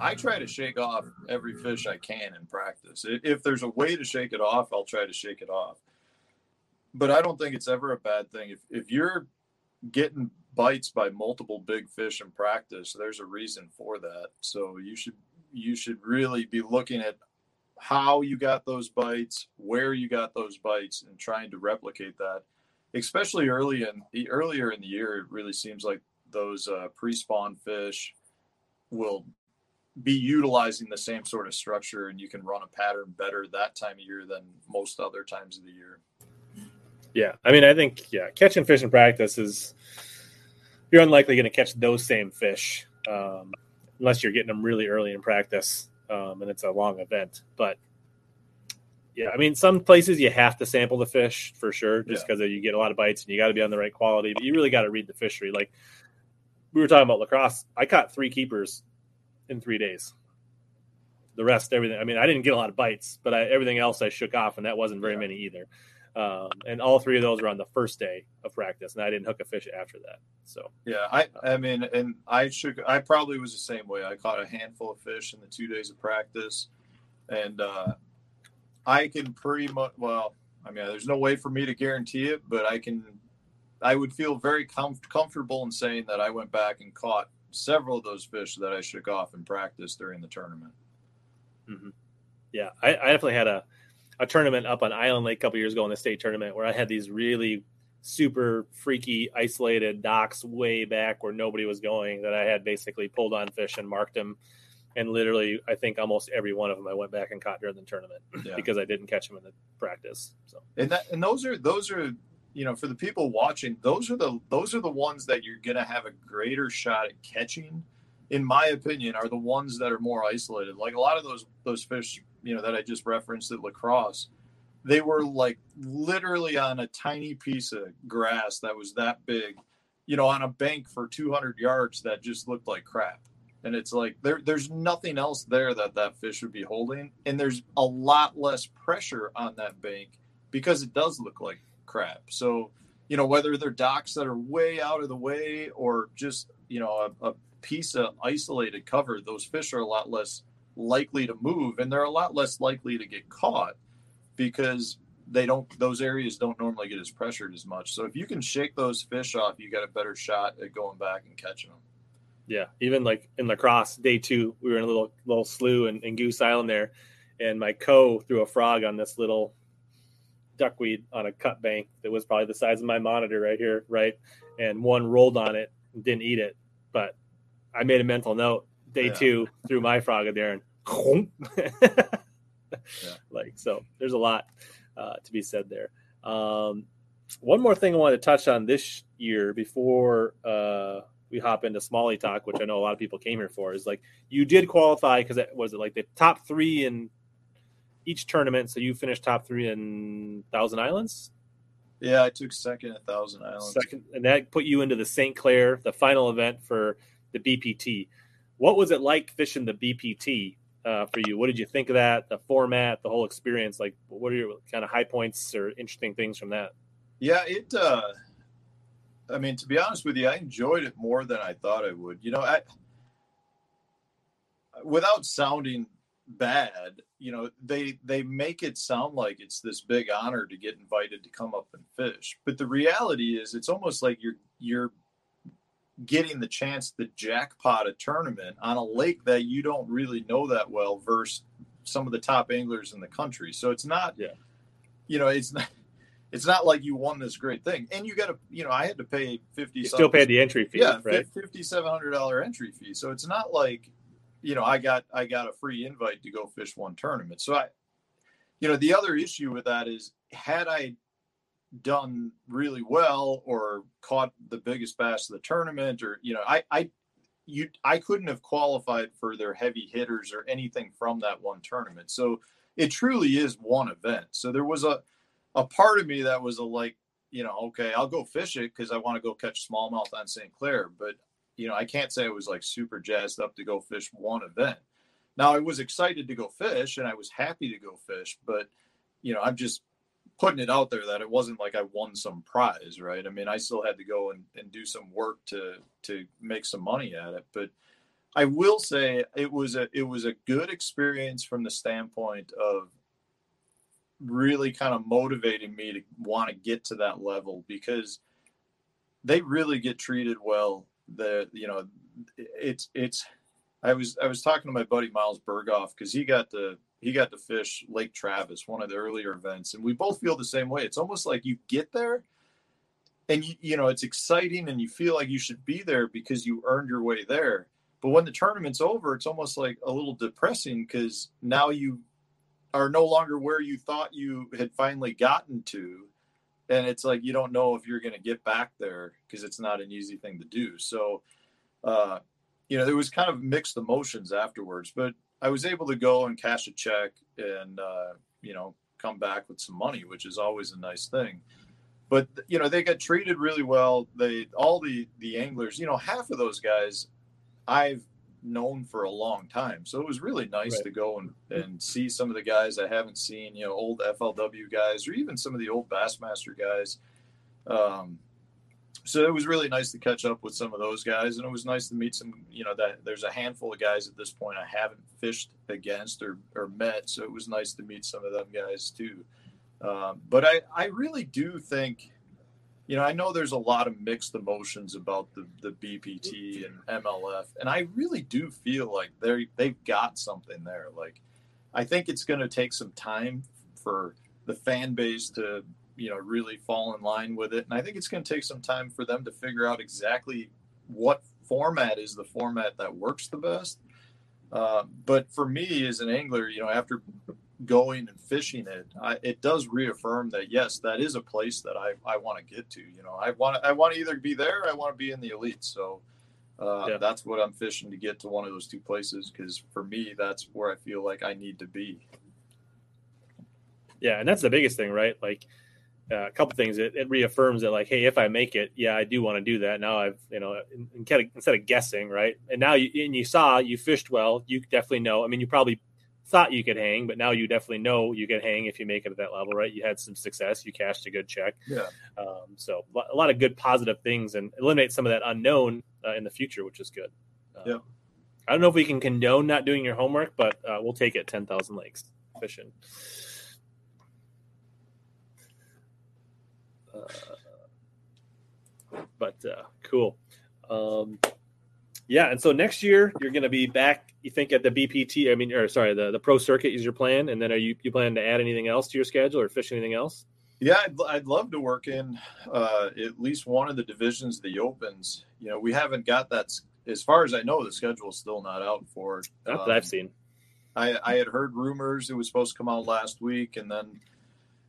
I try to shake off every fish I can in practice. If there's a way to shake it off, I'll try to shake it off. But I don't think it's ever a bad thing if if you're getting bites by multiple big fish in practice, there's a reason for that. So you should you should really be looking at how you got those bites, where you got those bites, and trying to replicate that. Especially early in the earlier in the year, it really seems like those uh, pre-spawn fish will be utilizing the same sort of structure, and you can run a pattern better that time of year than most other times of the year. Yeah, I mean, I think yeah, catching fish in practice is you're unlikely going to catch those same fish um, unless you're getting them really early in practice um, and it's a long event. But yeah, I mean, some places you have to sample the fish for sure, just because you get a lot of bites and you got to be on the right quality. But you really got to read the fishery. Like we were talking about La Crosse, I caught three keepers in three days. The rest, everything. I mean, I didn't get a lot of bites, but I, everything else I shook off, and that wasn't very Yeah. many either. Um, and all three of those were on the first day of practice, and I didn't hook a fish after that. So Yeah, I I mean, and I should I probably was the same way. I caught a handful of fish in the two days of practice, and uh, I can pretty much well. I mean, there's no way for me to guarantee it, but I can. I would feel very com- comfortable in saying that I went back and caught several of those fish that I shook off in practice during the tournament. yeah, I, I definitely had a, a tournament up on Island Lake a couple years ago in the state tournament where I had these really super freaky isolated docks way back where nobody was going that I had basically pulled on fish and marked them. And literally, I think almost every one of them I went back and caught during the tournament Yeah. because I didn't catch them in the practice. So and that and those are those are you know for the people watching those are the those are the ones that you're gonna have a greater shot at catching in my opinion are the ones that are more isolated like a lot of those those fish you know that i just referenced at La Crosse they were like literally on a tiny piece of grass that was that big you know on a bank for 200 yards that just looked like crap and it's like there there's nothing else there that that fish would be holding and there's a lot less pressure on that bank because it does look like crap. So, you know, whether they're docks that are way out of the way or just, you know, a, a piece of isolated cover, those fish are a lot less likely to move and they're a lot less likely to get caught because they don't those areas don't normally get as pressured as much. So if you can shake those fish off, you got a better shot at going back and catching them. Yeah, even like in La Crosse, day two, we were in a little little slough in, in Goose Island there, and my co threw a frog on this little duckweed on a cut bank that was probably the size of my monitor right here, right? And one rolled on it and didn't eat it, but I made a mental note. Day yeah. two, threw my frog in there and like so. There's a lot uh, to be said there. Um, one more thing I wanted to touch on this year before uh, we hop into smallie talk, which I know a lot of people came here for, is like you did qualify because it was it like the top three in each tournament. So you finished top three in Thousand Islands. Yeah, I took second at Thousand Islands. Second, and that put you into the St. Clair, the final event for the BPT. What was it like fishing the BPT uh, for you? What did you think of that? The format, the whole experience. Like, what are your kind of high points or interesting things from that? Yeah, it. Uh, I mean, to be honest with you, I enjoyed it more than I thought I would. You know, I without sounding bad, you know, they they make it sound like it's this big honor to get invited to come up and fish. But the reality is it's almost like you're you're getting the chance to jackpot a tournament on a lake that you don't really know that well versus some of the top anglers in the country. So it's not yeah. you know, it's not it's not like you won this great thing. And you got to, you know, I had to pay 50 You still paid the entry fee, yeah, right? $5700 entry fee. So it's not like you know, I got I got a free invite to go fish one tournament. So I, you know, the other issue with that is had I done really well or caught the biggest bass of the tournament, or you know, I I you I couldn't have qualified for their heavy hitters or anything from that one tournament. So it truly is one event. So there was a a part of me that was a like, you know, okay, I'll go fish it because I want to go catch smallmouth on St. Clair, but you know, I can't say I was like super jazzed up to go fish one event. Now I was excited to go fish and I was happy to go fish, but you know, I'm just putting it out there that it wasn't like I won some prize, right? I mean, I still had to go and, and do some work to to make some money at it. But I will say it was a it was a good experience from the standpoint of really kind of motivating me to want to get to that level because they really get treated well the you know it's it's I was I was talking to my buddy Miles Burghoff because he got to he got to fish Lake Travis, one of the earlier events, and we both feel the same way. It's almost like you get there, and you you know it's exciting, and you feel like you should be there because you earned your way there. But when the tournament's over, it's almost like a little depressing because now you are no longer where you thought you had finally gotten to, and it's like you don't know if you're going to get back there because it's not an easy thing to do so uh, you know there was kind of mixed emotions afterwards but i was able to go and cash a check and uh, you know come back with some money which is always a nice thing but you know they got treated really well they all the the anglers you know half of those guys i've known for a long time. So it was really nice right. to go and, and see some of the guys I haven't seen, you know, old FLW guys or even some of the old Bassmaster guys. Um, so it was really nice to catch up with some of those guys, and it was nice to meet some. You know, that there's a handful of guys at this point I haven't fished against or, or met, so it was nice to meet some of them guys too. Um, but I I really do think you know, I know there's a lot of mixed emotions about the, the BPT and MLF, and I really do feel like they they've got something there. Like, I think it's going to take some time for the fan base to you know really fall in line with it, and I think it's going to take some time for them to figure out exactly what format is the format that works the best. Uh, but for me as an angler, you know, after going and fishing it, I, it does reaffirm that yes, that is a place that I, I want to get to. You know, I want I want to either be there, I want to be in the elite. So uh, yeah. that's what I'm fishing to get to one of those two places because for me, that's where I feel like I need to be. Yeah, and that's the biggest thing, right? Like uh, a couple things. It, it, reaffirms that, like, hey, if I make it, yeah, I do want to do that. Now I've, you know, instead of, instead of guessing, right? And now you and you saw you fished well. You definitely know. I mean, you probably thought you could hang, but now you definitely know you can hang if you make it at that level, right? You had some success, you cashed a good check. Yeah. Um, so a lot of good positive things and eliminate some of that unknown uh, in the future, which is good. Uh, yeah. I don't know if we can condone not doing your homework, but uh, we'll take it 10,000 lakes fishing. But uh, cool. Um, yeah, and so next year you're going to be back. You think at the BPT? I mean, or sorry, the, the pro circuit is your plan, and then are you you plan to add anything else to your schedule or fish anything else? Yeah, I'd, I'd love to work in uh, at least one of the divisions, of the opens. You know, we haven't got that. As far as I know, the schedule is still not out for. Not um, that I've seen. I, I had heard rumors it was supposed to come out last week, and then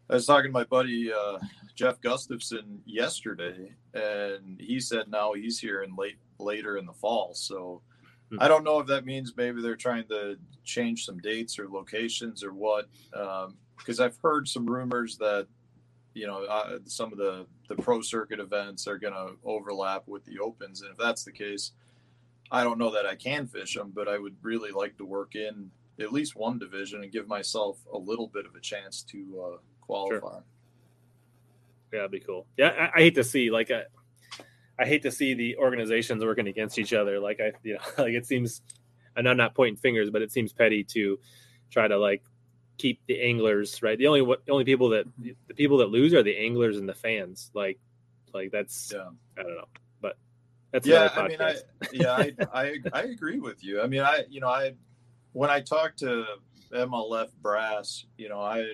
I was talking to my buddy uh, Jeff Gustafson yesterday, and he said now he's here in late later in the fall. So hmm. I don't know if that means maybe they're trying to change some dates or locations or what. Because um, I've heard some rumors that you know uh, some of the the pro circuit events are going to overlap with the opens, and if that's the case, I don't know that I can fish them, but I would really like to work in at least one division and give myself a little bit of a chance to uh, qualify. Sure. Yeah, that'd be cool. Yeah, I, I hate to see like I, I hate to see the organizations working against each other. Like I, you know, like it seems, and I'm not pointing fingers, but it seems petty to try to like keep the anglers right. The only what only people that the people that lose are the anglers and the fans. Like, like that's yeah. I don't know, but that's yeah. I mean, I yeah, I, I I agree with you. I mean, I you know I when I talked to MLF brass, you know, I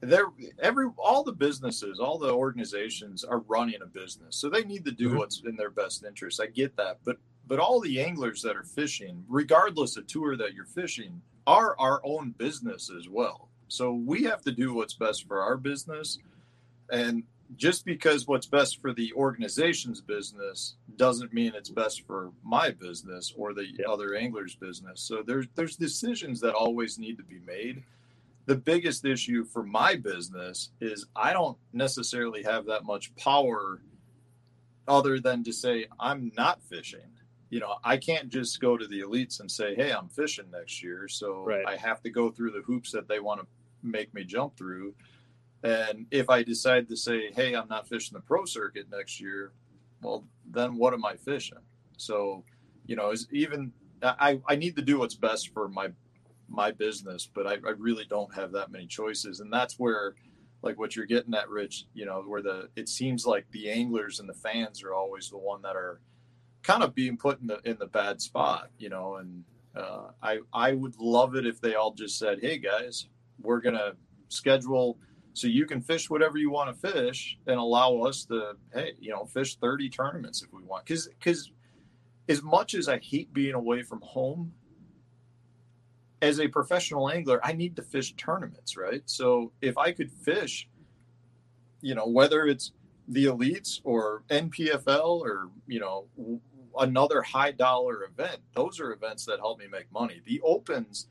they're every all the businesses all the organizations are running a business so they need to do mm-hmm. what's in their best interest i get that but but all the anglers that are fishing regardless of tour that you're fishing are our own business as well so we have to do what's best for our business and just because what's best for the organization's business doesn't mean it's best for my business or the yep. other anglers business so there's there's decisions that always need to be made the biggest issue for my business is I don't necessarily have that much power other than to say I'm not fishing. You know, I can't just go to the elites and say, "Hey, I'm fishing next year." So right. I have to go through the hoops that they want to make me jump through. And if I decide to say, "Hey, I'm not fishing the pro circuit next year," well, then what am I fishing? So, you know, is even I I need to do what's best for my my business, but I, I really don't have that many choices. And that's where, like what you're getting at, Rich, you know, where the it seems like the anglers and the fans are always the one that are kind of being put in the in the bad spot, you know. And uh, I I would love it if they all just said, "Hey guys, we're gonna schedule." So you can fish whatever you want to fish and allow us to, hey, you know, fish 30 tournaments if we want. Cause, cause as much as I hate being away from home, as a professional angler, I need to fish tournaments, right? So if I could fish, you know, whether it's the elites or NPFL or, you know, another high dollar event, those are events that help me make money. The opens,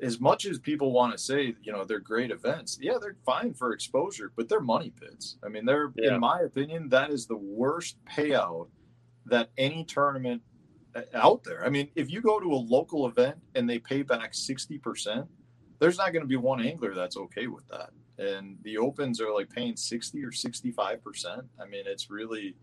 as much as people want to say, you know, they're great events, yeah, they're fine for exposure, but they're money pits. I mean, they're, yeah. in my opinion, that is the worst payout that any tournament out there. I mean, if you go to a local event and they pay back 60%, there's not going to be one angler that's okay with that. And the opens are like paying 60 or 65%. I mean, it's really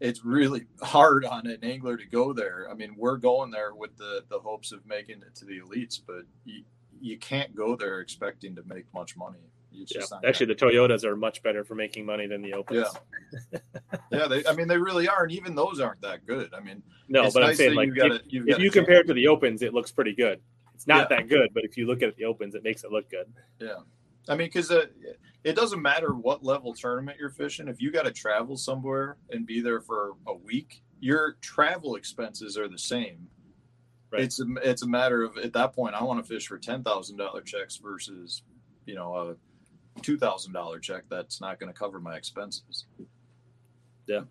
it's really hard on an angler to go there. I mean, we're going there with the the hopes of making it to the elites, but you, you can't go there expecting to make much money. Yeah. Actually, the Toyotas are much better for making money than the Opens. Yeah, yeah. They, I mean, they really are, and even those aren't that good. I mean, no, but nice I'm saying like you gotta, if, if you compare it to the Opens, it looks pretty good. It's not yeah. that good, but if you look at the Opens, it makes it look good. Yeah, I mean, because uh, it doesn't matter what level tournament you're fishing. If you got to travel somewhere and be there for a week, your travel expenses are the same. Right. It's a, it's a matter of at that point, I want to fish for ten thousand dollar checks versus you know a two thousand dollar check that's not going to cover my expenses. Yeah.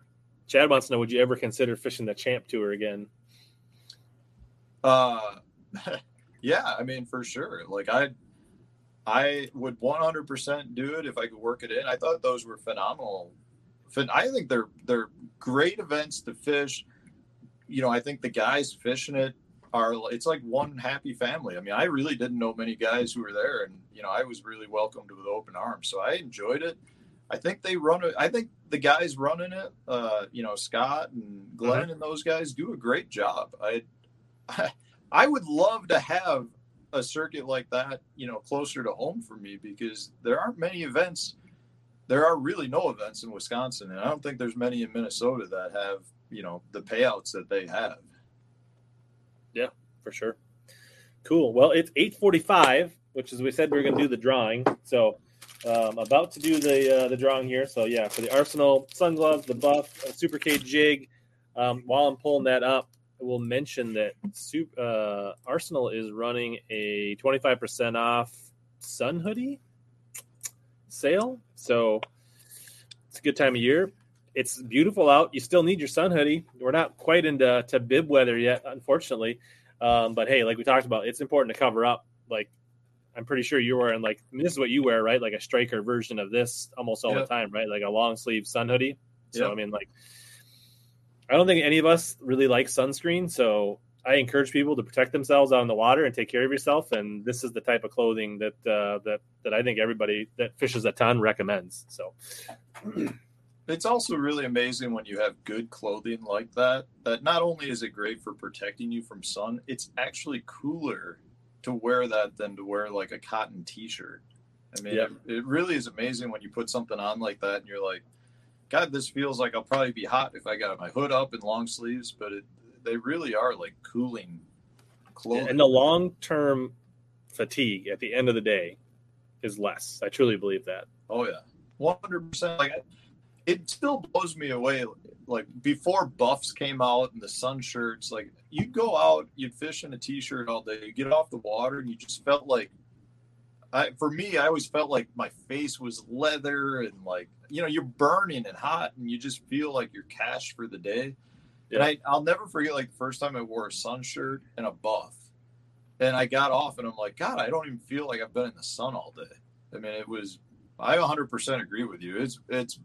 Chad wants to know: Would you ever consider fishing the Champ Tour again? Uh, yeah. I mean, for sure. Like I, I would one hundred percent do it if I could work it in. I thought those were phenomenal. I think they're they're great events to fish. You know, I think the guys fishing it are it's like one happy family. I mean, I really didn't know many guys who were there, and you know, I was really welcomed with open arms. So I enjoyed it. I think they run it. I think the guys running it, uh, you know, Scott and Glenn mm-hmm. and those guys do a great job. I, I, I would love to have a circuit like that, you know, closer to home for me because there aren't many events. There are really no events in Wisconsin, and I don't think there's many in Minnesota that have, you know, the payouts that they have. Yeah, for sure. Cool. Well, it's 8:45, which is we said we are going to do the drawing. So, um, about to do the uh, the drawing here. So yeah, for the Arsenal Sun Gloves, the Buff, Super K jig. Um, while I'm pulling that up, I will mention that uh, Arsenal is running a 25% off Sun hoodie sale. So it's a good time of year. It's beautiful out. You still need your sun hoodie. We're not quite into to bib weather yet, unfortunately. Um, but hey, like we talked about, it's important to cover up. Like I'm pretty sure you're wearing like I mean, this is what you wear, right? Like a striker version of this almost all yep. the time, right? Like a long sleeve sun hoodie. So yep. I mean, like I don't think any of us really like sunscreen, so I encourage people to protect themselves out in the water and take care of yourself. And this is the type of clothing that uh, that that I think everybody that fishes a ton recommends. So. It's also really amazing when you have good clothing like that. That not only is it great for protecting you from sun, it's actually cooler to wear that than to wear like a cotton t-shirt. I mean, it, it, really is amazing when you put something on like that and you're like, God, this feels like I'll probably be hot if I got my hood up and long sleeves, but it, they really are like cooling clothing. And the long-term fatigue at the end of the day is less. I truly believe that. Oh yeah, one hundred percent. Like it still blows me away. Like before buffs came out and the sun shirts, like you'd go out, you'd fish in a t-shirt all day, you get off the water, and you just felt like. I, for me, I always felt like my face was leather and like you know you're burning and hot, and you just feel like you're cashed for the day. Yeah. And I, I'll never forget like the first time I wore a sun shirt and a buff, and I got off, and I'm like, God, I don't even feel like I've been in the sun all day. I mean, it was. I 100% agree with you. It's it's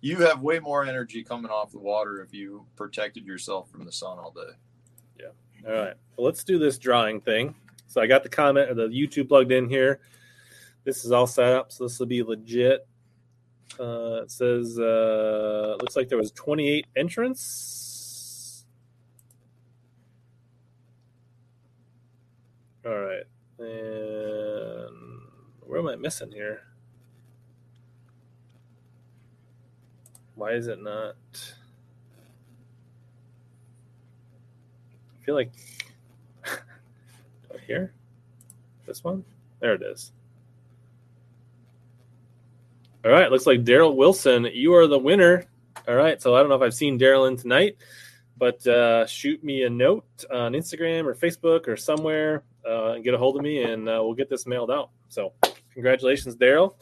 you have way more energy coming off the water if you protected yourself from the sun all day. Yeah. All right. Well, let's do this drawing thing. So I got the comment or the YouTube plugged in here. This is all set up, so this will be legit. Uh, it says uh, looks like there was 28 entrants. All right. And where am I missing here? Why is it not? I feel like here, this one, there it is. All right, looks like Daryl Wilson, you are the winner. All right, so I don't know if I've seen Daryl in tonight, but uh, shoot me a note on Instagram or Facebook or somewhere uh, and get a hold of me, and uh, we'll get this mailed out. So, congratulations, Daryl.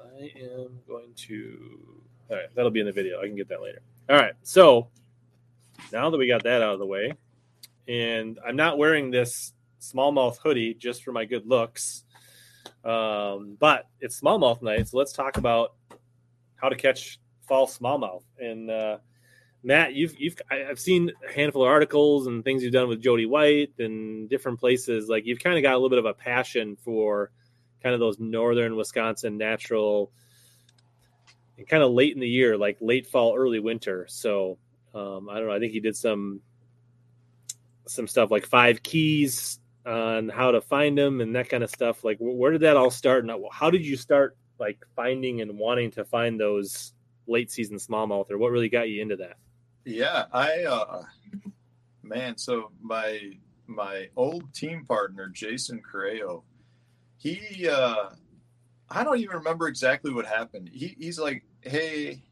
I am going to all right, that'll be in the video. I can get that later. All right, so now that we got that out of the way, and I'm not wearing this smallmouth hoodie just for my good looks, um, but it's smallmouth night, so let's talk about how to catch fall smallmouth. And uh, Matt, you've you've I've seen a handful of articles and things you've done with Jody White and different places. Like you've kind of got a little bit of a passion for kind of those northern Wisconsin natural and kind of late in the year, like late fall, early winter. So um, I don't know. I think he did some some stuff like five keys on how to find them and that kind of stuff. Like, where did that all start? And how did you start like finding and wanting to find those late season smallmouth, or what really got you into that? Yeah, I uh, man. So my my old team partner Jason Correo, he uh, I don't even remember exactly what happened. He, he's like, hey,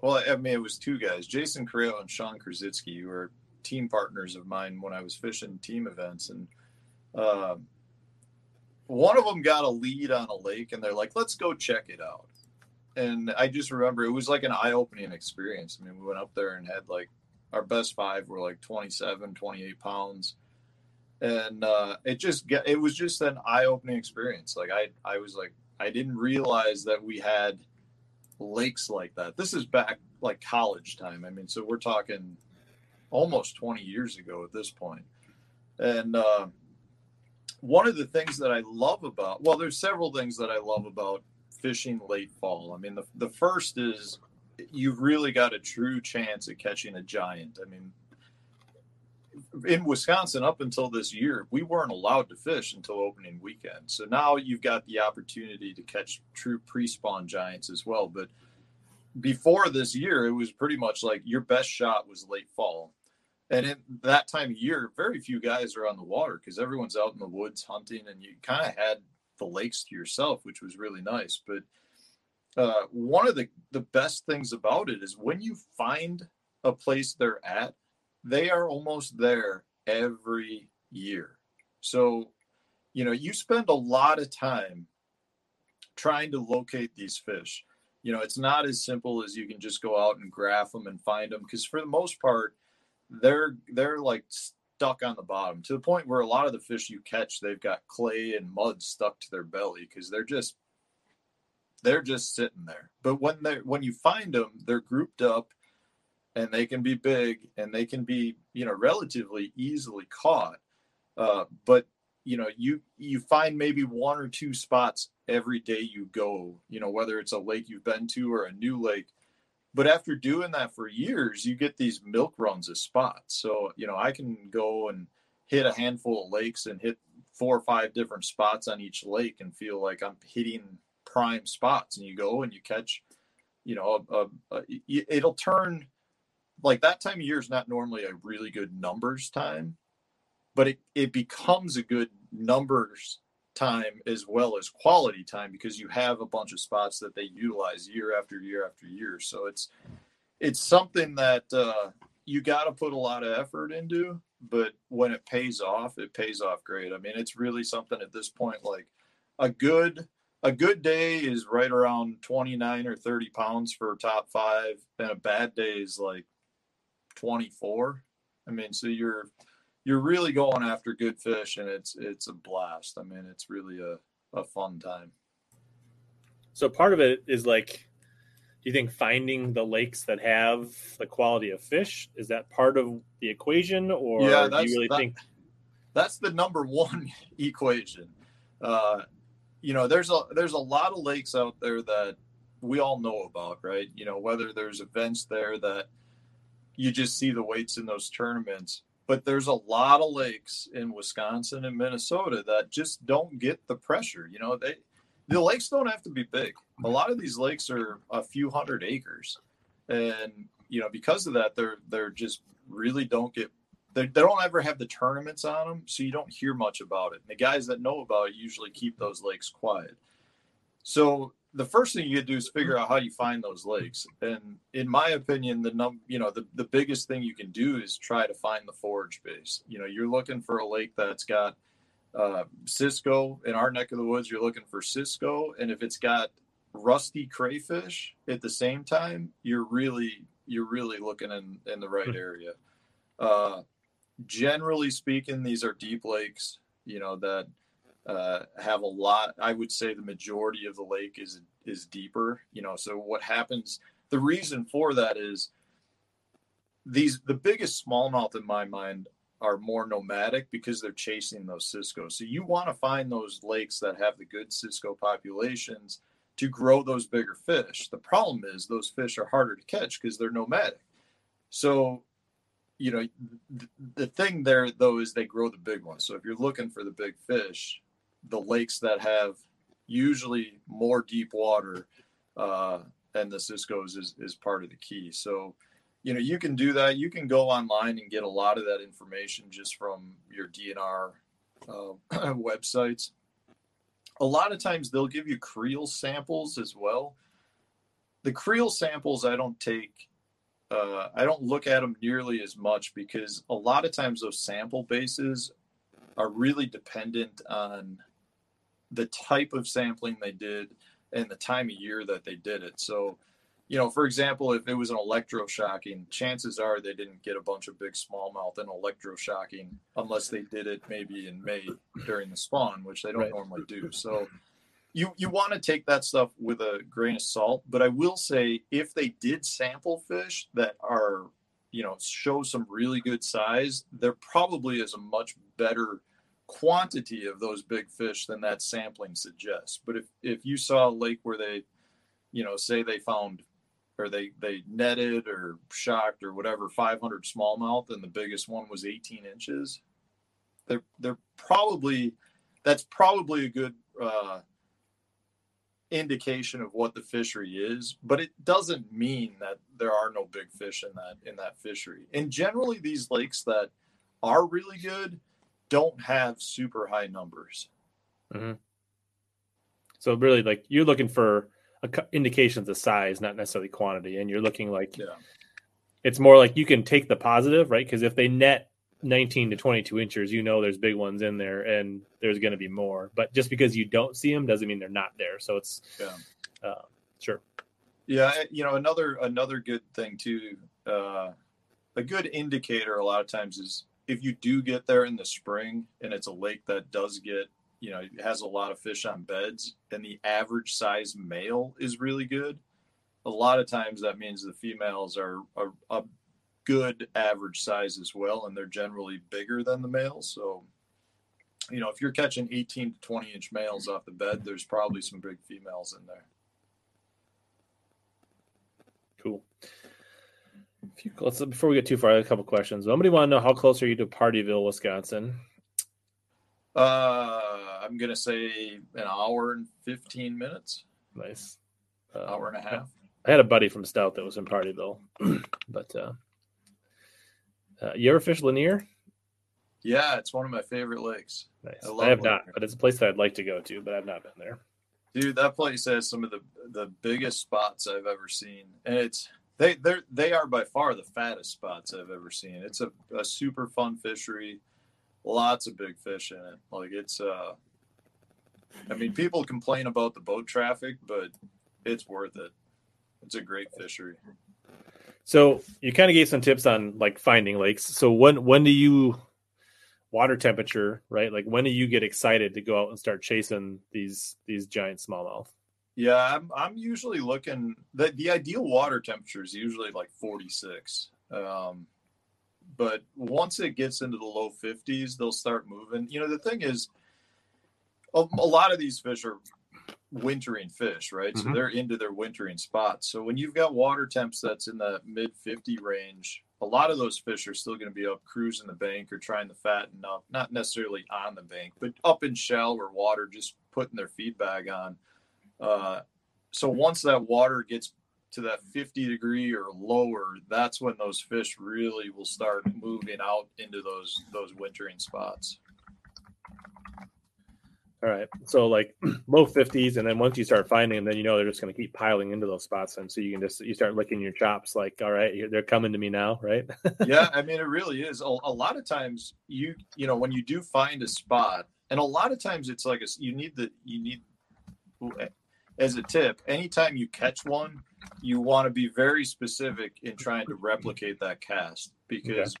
well, I mean, it was two guys, Jason Correo and Sean Krasitsky, who were team partners of mine when I was fishing team events. And uh, one of them got a lead on a lake, and they're like, let's go check it out. And I just remember it was like an eye opening experience. I mean, we went up there and had like our best five were like 27, 28 pounds and uh, it just get, it was just an eye-opening experience like i i was like i didn't realize that we had lakes like that this is back like college time i mean so we're talking almost 20 years ago at this point. And uh, one of the things that I love about, well, there's several things that I love about fishing late fall. I mean, the, the first is you've really got a true chance at catching a giant. I mean, in Wisconsin, up until this year, we weren't allowed to fish until opening weekend. So now you've got the opportunity to catch true pre spawn giants as well. But before this year, it was pretty much like your best shot was late fall. And in that time of year, very few guys are on the water because everyone's out in the woods hunting, and you kind of had the lakes to yourself, which was really nice. But uh, one of the, the best things about it is when you find a place they're at, they are almost there every year. So, you know, you spend a lot of time trying to locate these fish. You know, it's not as simple as you can just go out and graph them and find them because for the most part, they're they're like stuck on the bottom to the point where a lot of the fish you catch they've got clay and mud stuck to their belly because they're just they're just sitting there. But when they when you find them, they're grouped up and they can be big and they can be you know relatively easily caught. Uh, but you know you you find maybe one or two spots every day you go you know whether it's a lake you've been to or a new lake. But after doing that for years you get these milk runs of spots. So you know i can go and hit a handful of lakes and hit four or five different spots on each lake and feel like i'm hitting prime spots. And you go and you catch you know a, a, a, it'll turn like that time of year is not normally a really good numbers time, but it, it becomes a good numbers time as well as quality time because you have a bunch of spots that they utilize year after year after year. So it's it's something that uh, you got to put a lot of effort into, but when it pays off, it pays off great. I mean, it's really something at this point like a good a good day is right around 29 or 30 pounds for top five and a bad day is like 24. I mean, so you're you're really going after good fish, and it's it's a blast. I mean, it's really a a fun time. So part of it is like, do you think finding the lakes that have the quality of fish is that part of the equation, or yeah, do you really that, think that's the number one equation? Uh, you know, there's a there's a lot of lakes out there that we all know about, right? You know, whether there's events there that you just see the weights in those tournaments. But there's a lot of lakes in Wisconsin and Minnesota that just don't get the pressure. You know, they the lakes don't have to be big. A lot of these lakes are a few hundred acres, and you know because of that, they're they're just really don't get they, they don't ever have the tournaments on them, so you don't hear much about it. And the guys that know about it usually keep those lakes quiet. So the first thing you do is figure out how you find those lakes. And in my opinion, the num you know the, the biggest thing you can do is try to find the forage base. You know, you're looking for a lake that's got uh, Cisco in our neck of the woods. You're looking for Cisco, and if it's got rusty crayfish at the same time, you're really you're really looking in in the right hmm. area. Uh, generally speaking, these are deep lakes. You know that uh, have a lot. I would say the majority of the lake is is deeper. You know, so what happens? The reason for that is these the biggest smallmouth in my mind are more nomadic because they're chasing those Cisco. So you want to find those lakes that have the good Cisco populations to grow those bigger fish. The problem is those fish are harder to catch because they're nomadic. So, you know, the thing there though is they grow the big ones. So if you're looking for the big fish, the lakes that have usually more deep water uh, and the Cisco's is, is part of the key. So, you know, you can do that. You can go online and get a lot of that information just from your DNR uh, websites. A lot of times they'll give you creel samples as well. The creel samples I don't take, uh, I don't look at them nearly as much because a lot of times those sample bases are really dependent on the type of sampling they did and the time of year that they did it. So, you know, for example, if it was an electroshocking, chances are they didn't get a bunch of big smallmouth in electroshocking unless they did it maybe in May during the spawn, which they don't right. normally do. So you you want to take that stuff with a grain of salt, but I will say if they did sample fish that are you know show some really good size, there probably is a much better quantity of those big fish than that sampling suggests. But if if you saw a lake where they, you know, say they found or they they netted or shocked or whatever 500 smallmouth and the biggest one was 18 inches, they're they're probably that's probably a good uh, indication of what the fishery is, but it doesn't mean that there are no big fish in that in that fishery. And generally, these lakes that are really good don't have super high numbers. Mm-hmm. So really, like you're looking for indications of size, not necessarily quantity, and you're looking like yeah. it's more like you can take the positive, right? Because if they net 19 to 22 inches, you know there's big ones in there and there's going to be more. But just because you don't see them doesn't mean they're not there. So it's yeah, uh, sure. Yeah, you know another another good thing too. Uh, a good indicator a lot of times is if you do get there in the spring and it's a lake that does get you know has a lot of fish on beds and the average size male is really good. A lot of times that means the females are, a good average size as well, and they're generally bigger than the males. So, you know, if you're catching 18 to 20 inch males off the bed, there's probably some big females in there. Cool. Let's before we get too far, I have a couple questions. Somebody want to know how close are you to Pardeeville, Wisconsin? Uh, I'm gonna say an hour and 15 minutes. Nice. Uh, hour and a half. I had a buddy from Stout that was in Pardeeville, but uh, uh, you ever fish Lanier? Yeah, it's one of my favorite lakes. Nice. I, love it. I have Lanier. not, but it's a place that I'd like to go to, but I've not been there. Dude, that place has some of the the biggest spots I've ever seen, and it's they they they are by far the fattest spots I've ever seen. It's a, a super fun fishery, lots of big fish in it. Like it's uh, I mean, people complain about the boat traffic, but it's worth it. It's a great fishery. So you kind of gave some tips on like finding lakes. So when when do you water temperature, right? Like when do you get excited to go out and start chasing these these giant smallmouth? Yeah, I'm I'm usually looking the the ideal water temperature is usually like 46. Um, but once it gets into the low 50s, they'll start moving. You know, the thing is, a, a lot of these fish are wintering fish, right? Mm-hmm. So they're into their wintering spots. So when you've got water temps that's in the mid 50 range, a lot of those fish are still going to be up cruising the bank or trying to fatten up, not necessarily on the bank, but up in shell or water, just putting their feed bag on. Uh, so once that water gets to that 50 degree or lower, that's when those fish really will start moving out into those those wintering spots. All right. So like low fifties, and then once you start finding them, then you know they're just going to keep piling into those spots, and so you can just you start licking your chops, like, all right, they're coming to me now, right? yeah, I mean, it really is. A, a, lot of times, you you know, when you do find a spot, and a lot of times it's like a, you need the you need as a tip, anytime you catch one, you want to be very specific in trying to replicate that cast because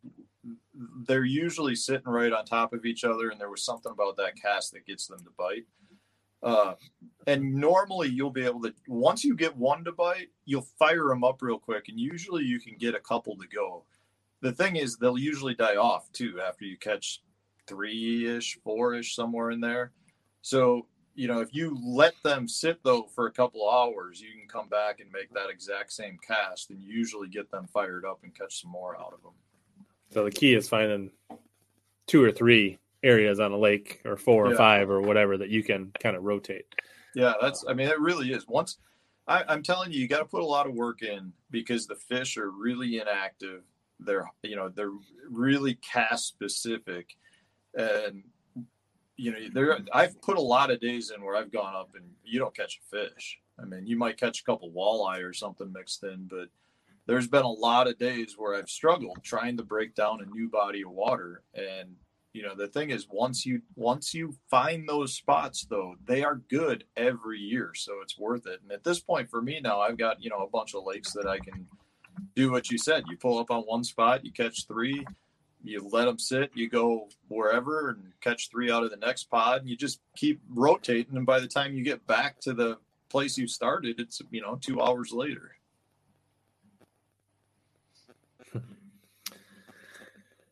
they're usually sitting right on top of each other, and there was something about that cast that gets them to bite. Uh, and normally you'll be able to once you get one to bite, you'll fire them up real quick, and usually you can get a couple to go. The thing is, they'll usually die off too after you catch three ish, four ish, somewhere in there. So you know, if you let them sit though for a couple hours, you can come back and make that exact same cast, and usually get them fired up and catch some more out of them. So the key is finding two or three areas on a lake or four yeah. or five or whatever that you can kind of rotate. Yeah, that's I mean it really is. Once I, I'm telling you, you got to put a lot of work in because the fish are really inactive. They're you know they're really cast specific, and you know there I've put a lot of days in where I've gone up and you don't catch a fish. I mean, you might catch a couple walleye or something mixed in, but there's been a lot of days where I've struggled trying to break down a new body of water. And you know, the thing is once you once you find those spots though, they are good every year. So it's worth it. And at this point for me now, I've got, you know, a bunch of lakes that I can do what you said. You pull up on one spot, you catch three, you let them sit, you go wherever and catch three out of the next pod, and you just keep rotating. And by the time you get back to the place you started, it's you know two hours later.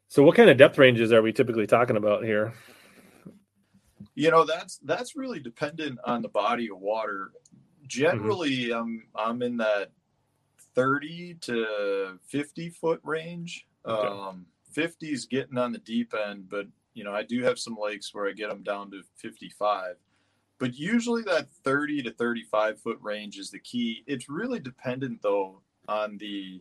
So, what kind of depth ranges are we typically talking about here? You know, that's that's really dependent on the body of water. Generally, mm-hmm. I'm I'm in that 30 to 50 foot range. Okay. Um, 50 is getting on the deep end, but you know, I do have some lakes where I get them down to 55. But usually that 30 to 35 foot range is the key. It's really dependent though on the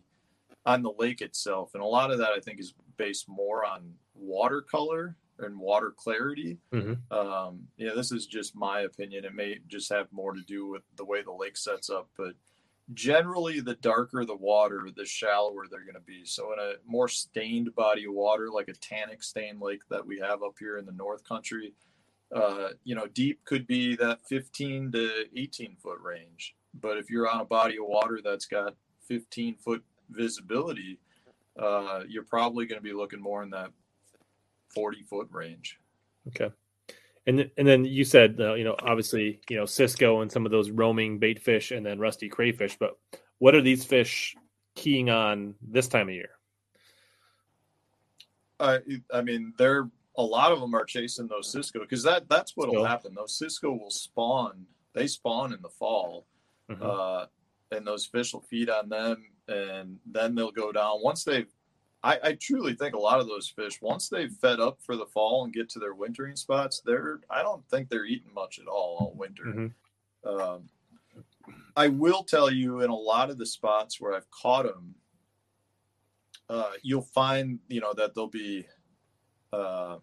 on the lake itself, and a lot of that I think is based more on watercolor and water clarity. Mm-hmm. Um, yeah, this is just my opinion. It may just have more to do with the way the lake sets up, but generally the darker the water, the shallower they're going to be. So in a more stained body of water, like a tannic stained lake that we have up here in the North Country, uh, you know, deep could be that 15 to 18 foot range. But if you're on a body of water that's got 15 foot visibility, uh, you're probably going to be looking more in that 40 foot range. Okay. And, and then you said, uh, you know, obviously, you know, Cisco and some of those roaming bait fish and then rusty crayfish, but what are these fish keying on this time of year? I, I mean, they're a lot of them are chasing those Cisco because that that's what will happen. Those Cisco will spawn. They spawn in the fall, mm-hmm. uh, and those fish will feed on them, and then they'll go down once they've I, I, truly think a lot of those fish, once they've fed up for the fall and get to their wintering spots, they're I don't think they're eating much at all all winter. Mm-hmm. Um, I will tell you, in a lot of the spots where I've caught them, uh, you'll find you know that there'll be, uh,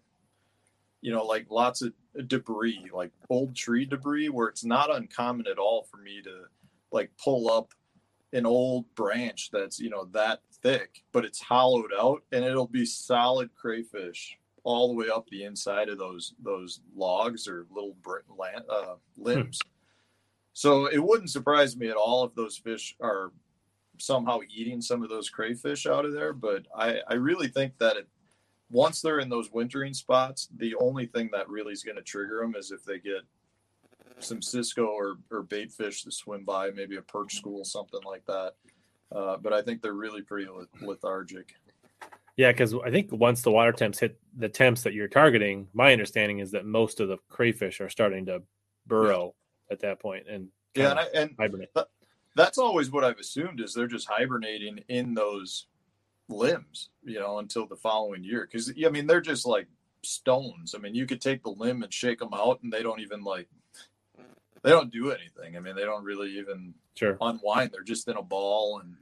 you know, like lots of debris, like old tree debris, where it's not uncommon at all for me to like pull up an old branch that's you know that thick, but it's hollowed out, and it'll be solid crayfish all the way up the inside of those those logs or little uh, limbs. Hmm. So it wouldn't surprise me at all if those fish are somehow eating some of those crayfish out of there. But I, I really think that it, once they're in those wintering spots, the only thing that really is going to trigger them is if they get some Cisco or, or bait fish to swim by, maybe a perch school, something like that. Uh, but I think they're really pretty lethargic. Yeah, because I think once the water temps hit the temps that you're targeting, my understanding is that most of the crayfish are starting to burrow yeah. at that point and yeah, and, I, and hibernate. that's always what I've assumed is they're just hibernating in those limbs, you know, until the following year. Because I mean, they're just like stones. I mean, you could take the limb and shake them out, and they don't even like they don't do anything. I mean, they don't really even sure. unwind. They're just in a ball, and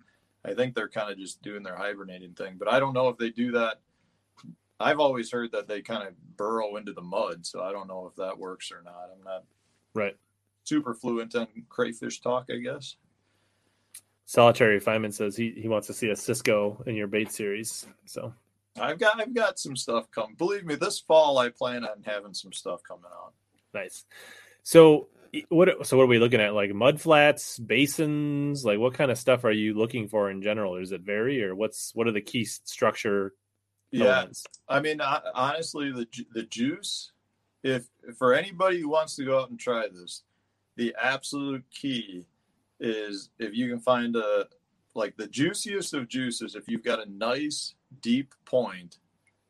I think they're kind of just doing their hibernating thing. But I don't know if they do that. I've always heard that they kind of burrow into the mud, so I don't know if that works or not. I'm not right super fluent on crayfish talk, I guess. Solitary Refinement says he, he wants to see a Cisco in your bait series. So I've got I've got some stuff coming. Believe me, this fall I plan on having some stuff coming out. Nice. So what so what are we looking at? Like mud flats basins? Like what kind of stuff are you looking for in general? Or does it vary or what's what are the key structure elements? yeah i mean honestly the the juice if for anybody who wants to go out and try this the absolute key is if you can find a like the juiciest of juices if you've got a nice deep point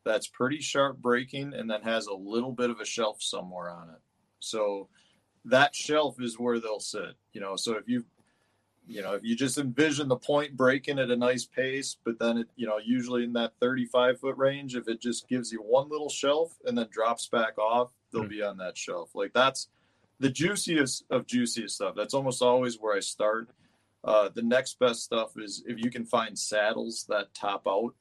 that's pretty sharp breaking and then has a little bit of a shelf somewhere on it. So that shelf is where they'll sit. You know, so if you you know, if you just envision the point breaking at a nice pace, but then it, you know, usually in that 35 foot range, if it just gives you one little shelf and then drops back off, they'll mm-hmm. be on that shelf. Like that's the juiciest of juiciest stuff. That's almost always where I start. Uh, the next best stuff is if you can find saddles that top out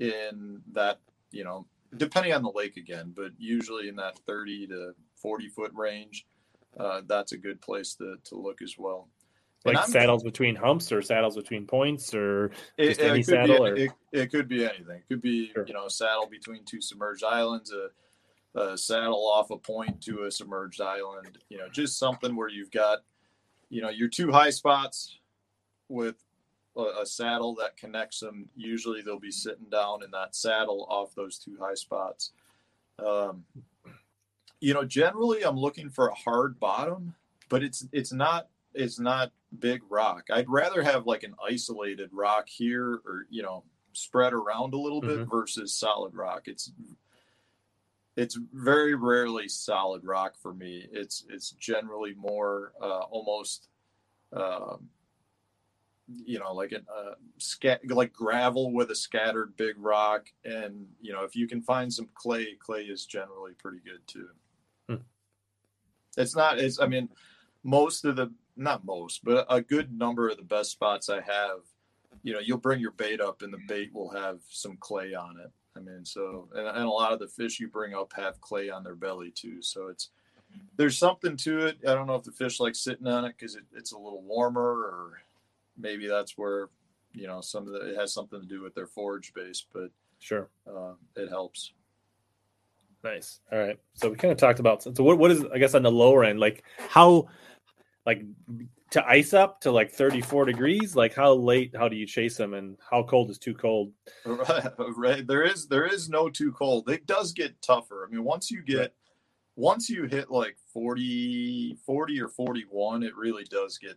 in that, you know, depending on the lake again, but usually in that 30 to 40 foot range uh, that's a good place to, to look as well. Like saddles between humps or saddles between points or just it, any it saddle? Be, or... It, it, could be anything. It could be, sure. you know, a saddle between two submerged islands, a, a saddle off a point to a submerged island, you know, just something where you've got, you know, your two high spots with a, a saddle that connects them. Usually they'll be sitting down in that saddle off those two high spots. Um, you know, generally I'm looking for a hard bottom, but it's it's not it's not big rock. I'd rather have like an isolated rock here or you know spread around a little bit Mhm. versus solid rock. It's it's very rarely solid rock for me. It's it's generally more uh, almost um, you know like a uh, scat like gravel with a scattered big rock, and you know if you can find some clay, clay is generally pretty good too. It's not. It's I mean most of the not most, but a good number of the best spots I have, you know, you'll bring your bait up and the bait will have some clay on it. I mean, so and, and a lot of the fish you bring up have clay on their belly too. So it's there's something to it. I don't know if the fish like sitting on it because it, it's a little warmer, or maybe that's where you know some of the, it has something to do with their forage base, but Sure. uh, it helps. Nice. All right. So we kind of talked about so what what is I guess on the lower end like how like to ice up to like 34 degrees like how late how do you chase them and how cold is too cold Right, right. There is there is no too cold. It does get tougher. I mean, once you get Right. once you hit like 40, 40 or 41, it really does get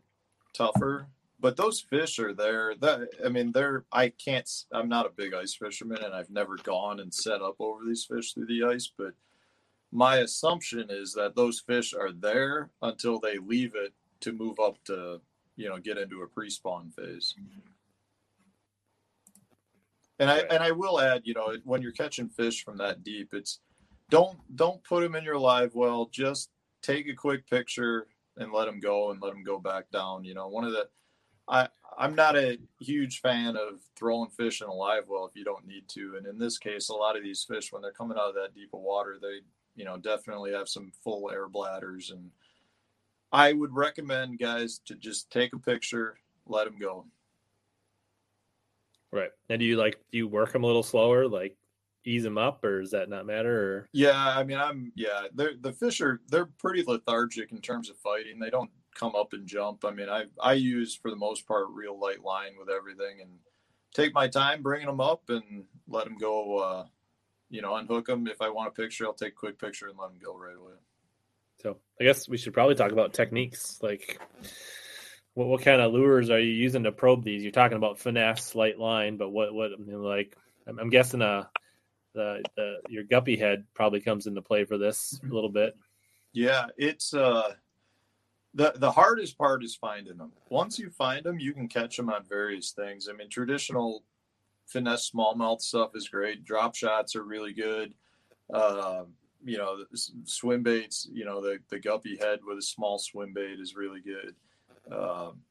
tougher. But those fish are there. That I mean, they're I can't i'm not a big ice fisherman and I've never gone and set up over these fish through the ice, but my assumption is that those fish are there until they leave it to move up to, you know, get into a pre-spawn phase. And I Right. and I will add, you know, when you're catching fish from that deep, it's don't don't put them in your live well. Just take a quick picture and let them go and let them go back down. You know, one of the I I'm not a huge fan of throwing fish in a live well if you don't need to. And in this case, a lot of these fish when they're coming out of that deep of water, they you know definitely have some full air bladders and I would recommend guys to just take a picture, let them go. right and do you like do you work them a little slower like ease them up or does that not matter or Yeah, I mean, I'm yeah. They're the fish are they're pretty lethargic in terms of fighting. They don't come up and jump. I mean, I I use for the most part real light line with everything and take my time bringing them up and let them go. Uh, you know, unhook them. If I want a picture, I'll take a quick picture and let them go right away. so i guess we should probably talk about techniques like what, what kind of lures are you using to probe these you're talking about finesse light line but what what I mean, like i'm, I'm guessing uh the, the your guppy head probably comes into play for this a little bit Yeah, it's uh the the hardest part is finding them. Once you find them, you can catch them on various things. I mean, traditional finesse smallmouth stuff is great. Drop shots are really good. Um, you know, the swim baits. You know, the the guppy head with a small swim bait is really good. Um,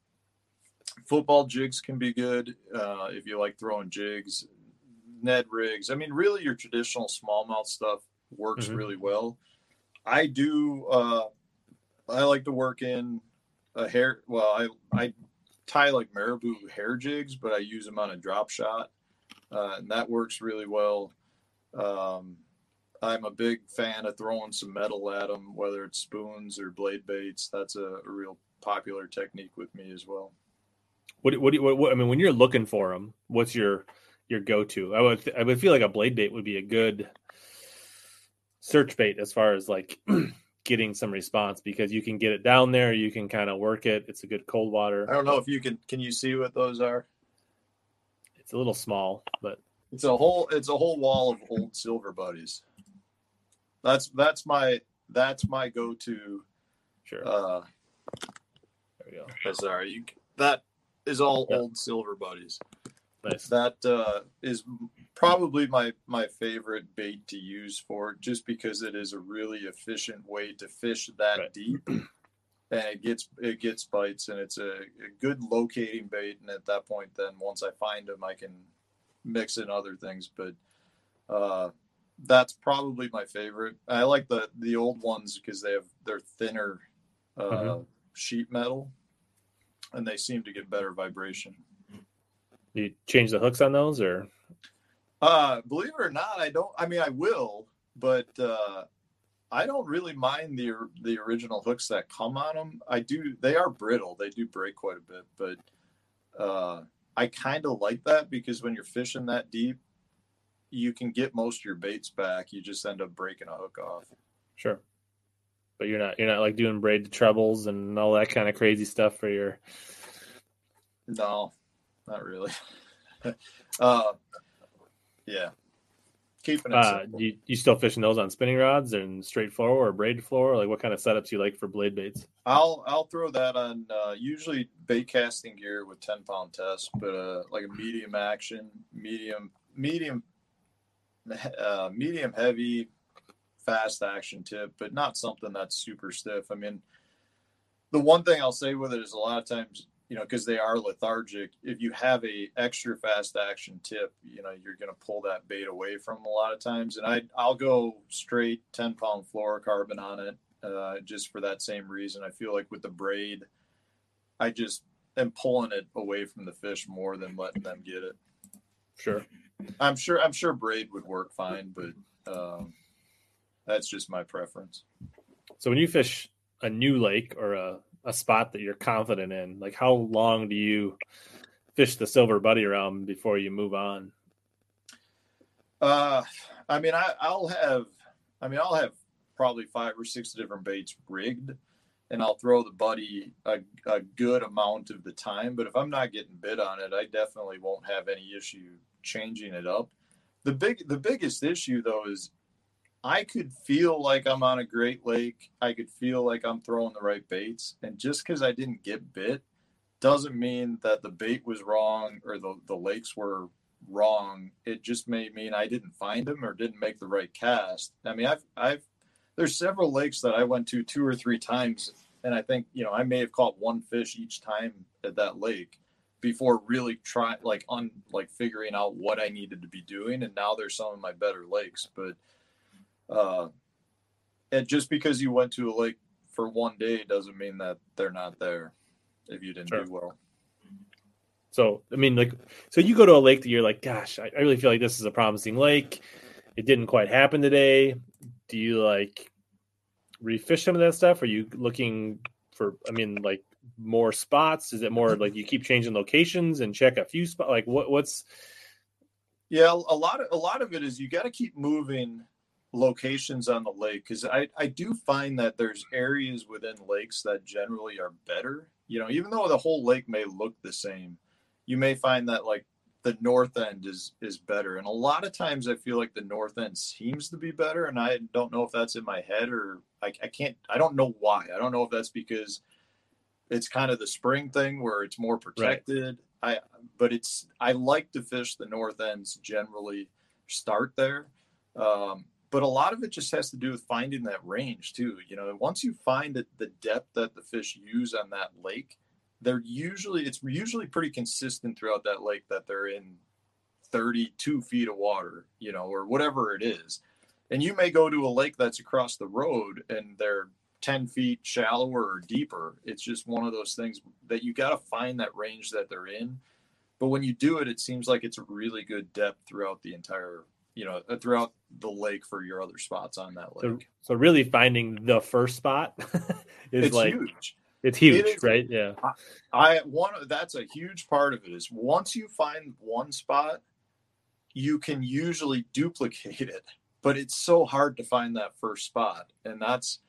football jigs can be good uh, if you like throwing jigs. Ned rigs. I mean, really, your traditional smallmouth stuff works Mhm. really well. I do. I like to work in a hair. Well, I I tie like marabou hair jigs, but I use them on a drop shot, uh, and that works really well. Um, I'm a big fan of throwing some metal at them, whether it's spoons or blade baits. That's a, a real popular technique with me as well. What what, what what I mean when you're looking for them, what's your your go to? I would I would feel like a blade bait would be a good search bait as far as like getting some response because you can get it down there, you can kind of work it. It's a good cold water. I don't know if you can. Can you see what those are? It's a little small, but It's a whole. It's a whole wall of old silver buddies. That's that's my that's my go to. sure. Uh, there we go. Sorry, you, that is all Yeah. old silver buddies. Nice. That uh, is probably my my favorite bait to use for just because it is a really efficient way to fish that Right. deep, and it gets it gets bites, and it's a, a good locating bait. And at that point, then once I find them, I can mix in other things. But uh, that's probably my favorite. I like the the old ones because they have they're thinner uh, Mhm. sheet metal, and they seem to get better vibration. You change the hooks on those or Uh, believe it or not, I don't. I mean, I will, but uh, I don't really mind the the original hooks that come on them. I do. They are brittle. They do break quite a bit, but uh, I kind of like that because when you're fishing that deep, you can get most of your baits back. You just end up breaking a hook off. sure. But you're not you're not like doing braid trebles and all that kind of crazy stuff for your No, not really. uh, Yeah, keeping it. Uh, you, you still fishing those on spinning rods and straight floor or braided floor? Like what kind of setups you like for blade baits? I'll I'll throw that on uh, usually bait casting gear with ten pound test, but uh, like a medium action, medium medium uh, medium heavy, fast action tip, but not something that's super stiff. I mean, the one thing I'll say with it is a lot of times you know because they are lethargic. If you have a extra fast action tip, you know you're going to pull that bait away from a lot of times. And I I'll go straight ten pound fluorocarbon on it uh, just for that same reason. I feel like with the braid, I just am pulling it away from the fish more than letting them get it. Sure. I'm sure I'm sure braid would work fine, but um, that's just my preference. So when you fish a new lake or a, a spot that you're confident in, like how long do you fish the silver buddy around before you move on? Uh, I mean, I, I'll have, I mean, I'll have probably five or six different baits rigged, and I'll throw the buddy a, a good amount of the time. But if I'm not getting bit on it, I definitely won't have any issue changing it up. The big, the biggest issue though is I could feel like I'm on a great lake. I could feel like I'm throwing the right baits, and just because I didn't get bit doesn't mean that the bait was wrong or the, the lakes were wrong. It just may mean I didn't find them or didn't make the right cast. I mean, I've I've there's several lakes that I went to two or three times, and I think you know I may have caught one fish each time at that lake before really trying like on like figuring out what I needed to be doing. And now there's some of my better lakes, but uh, and just because you went to a lake for one day doesn't mean that they're not there if you didn't Sure. do well. So I mean, like, so you go to a lake that you're like, gosh, I, I really feel like this is a promising lake. It didn't quite happen today. Do you like refish some of that stuff? Are you looking for? I mean, like more spots? Is it more like you keep changing locations and check a few spots? Like what? What's Yeah, a lot of a lot of it is you got to keep moving locations on the lake because I I do find that there's areas within lakes that generally are better. You know, even though the whole lake may look the same, you may find that like the north end is is better, and a lot of times I feel like the north end seems to be better, and I don't know if that's in my head or I, I can't I don't know why. I don't know if that's because it's kind of the spring thing where it's more protected. I but it's I like to fish the north ends generally start there. Um, but a lot of it just has to do with finding that range too. You know, once you find that the depth that the fish use on that lake, they're usually it's usually pretty consistent throughout that lake that they're in 32 feet of water, you know, or whatever it is. And you may go to a lake that's across the road and they're 10 feet shallower or deeper. It's just one of those things that you got to find that range that they're in. But when you do it, it seems like it's a really good depth throughout the entire, you know, uh, throughout the lake for your other spots on that lake. so really finding the first spot is it's like huge. it's huge, It is. right? Yeah. I one that's a huge part of it is once you find one spot, you can usually duplicate it, but it's so hard to find that first spot, and that's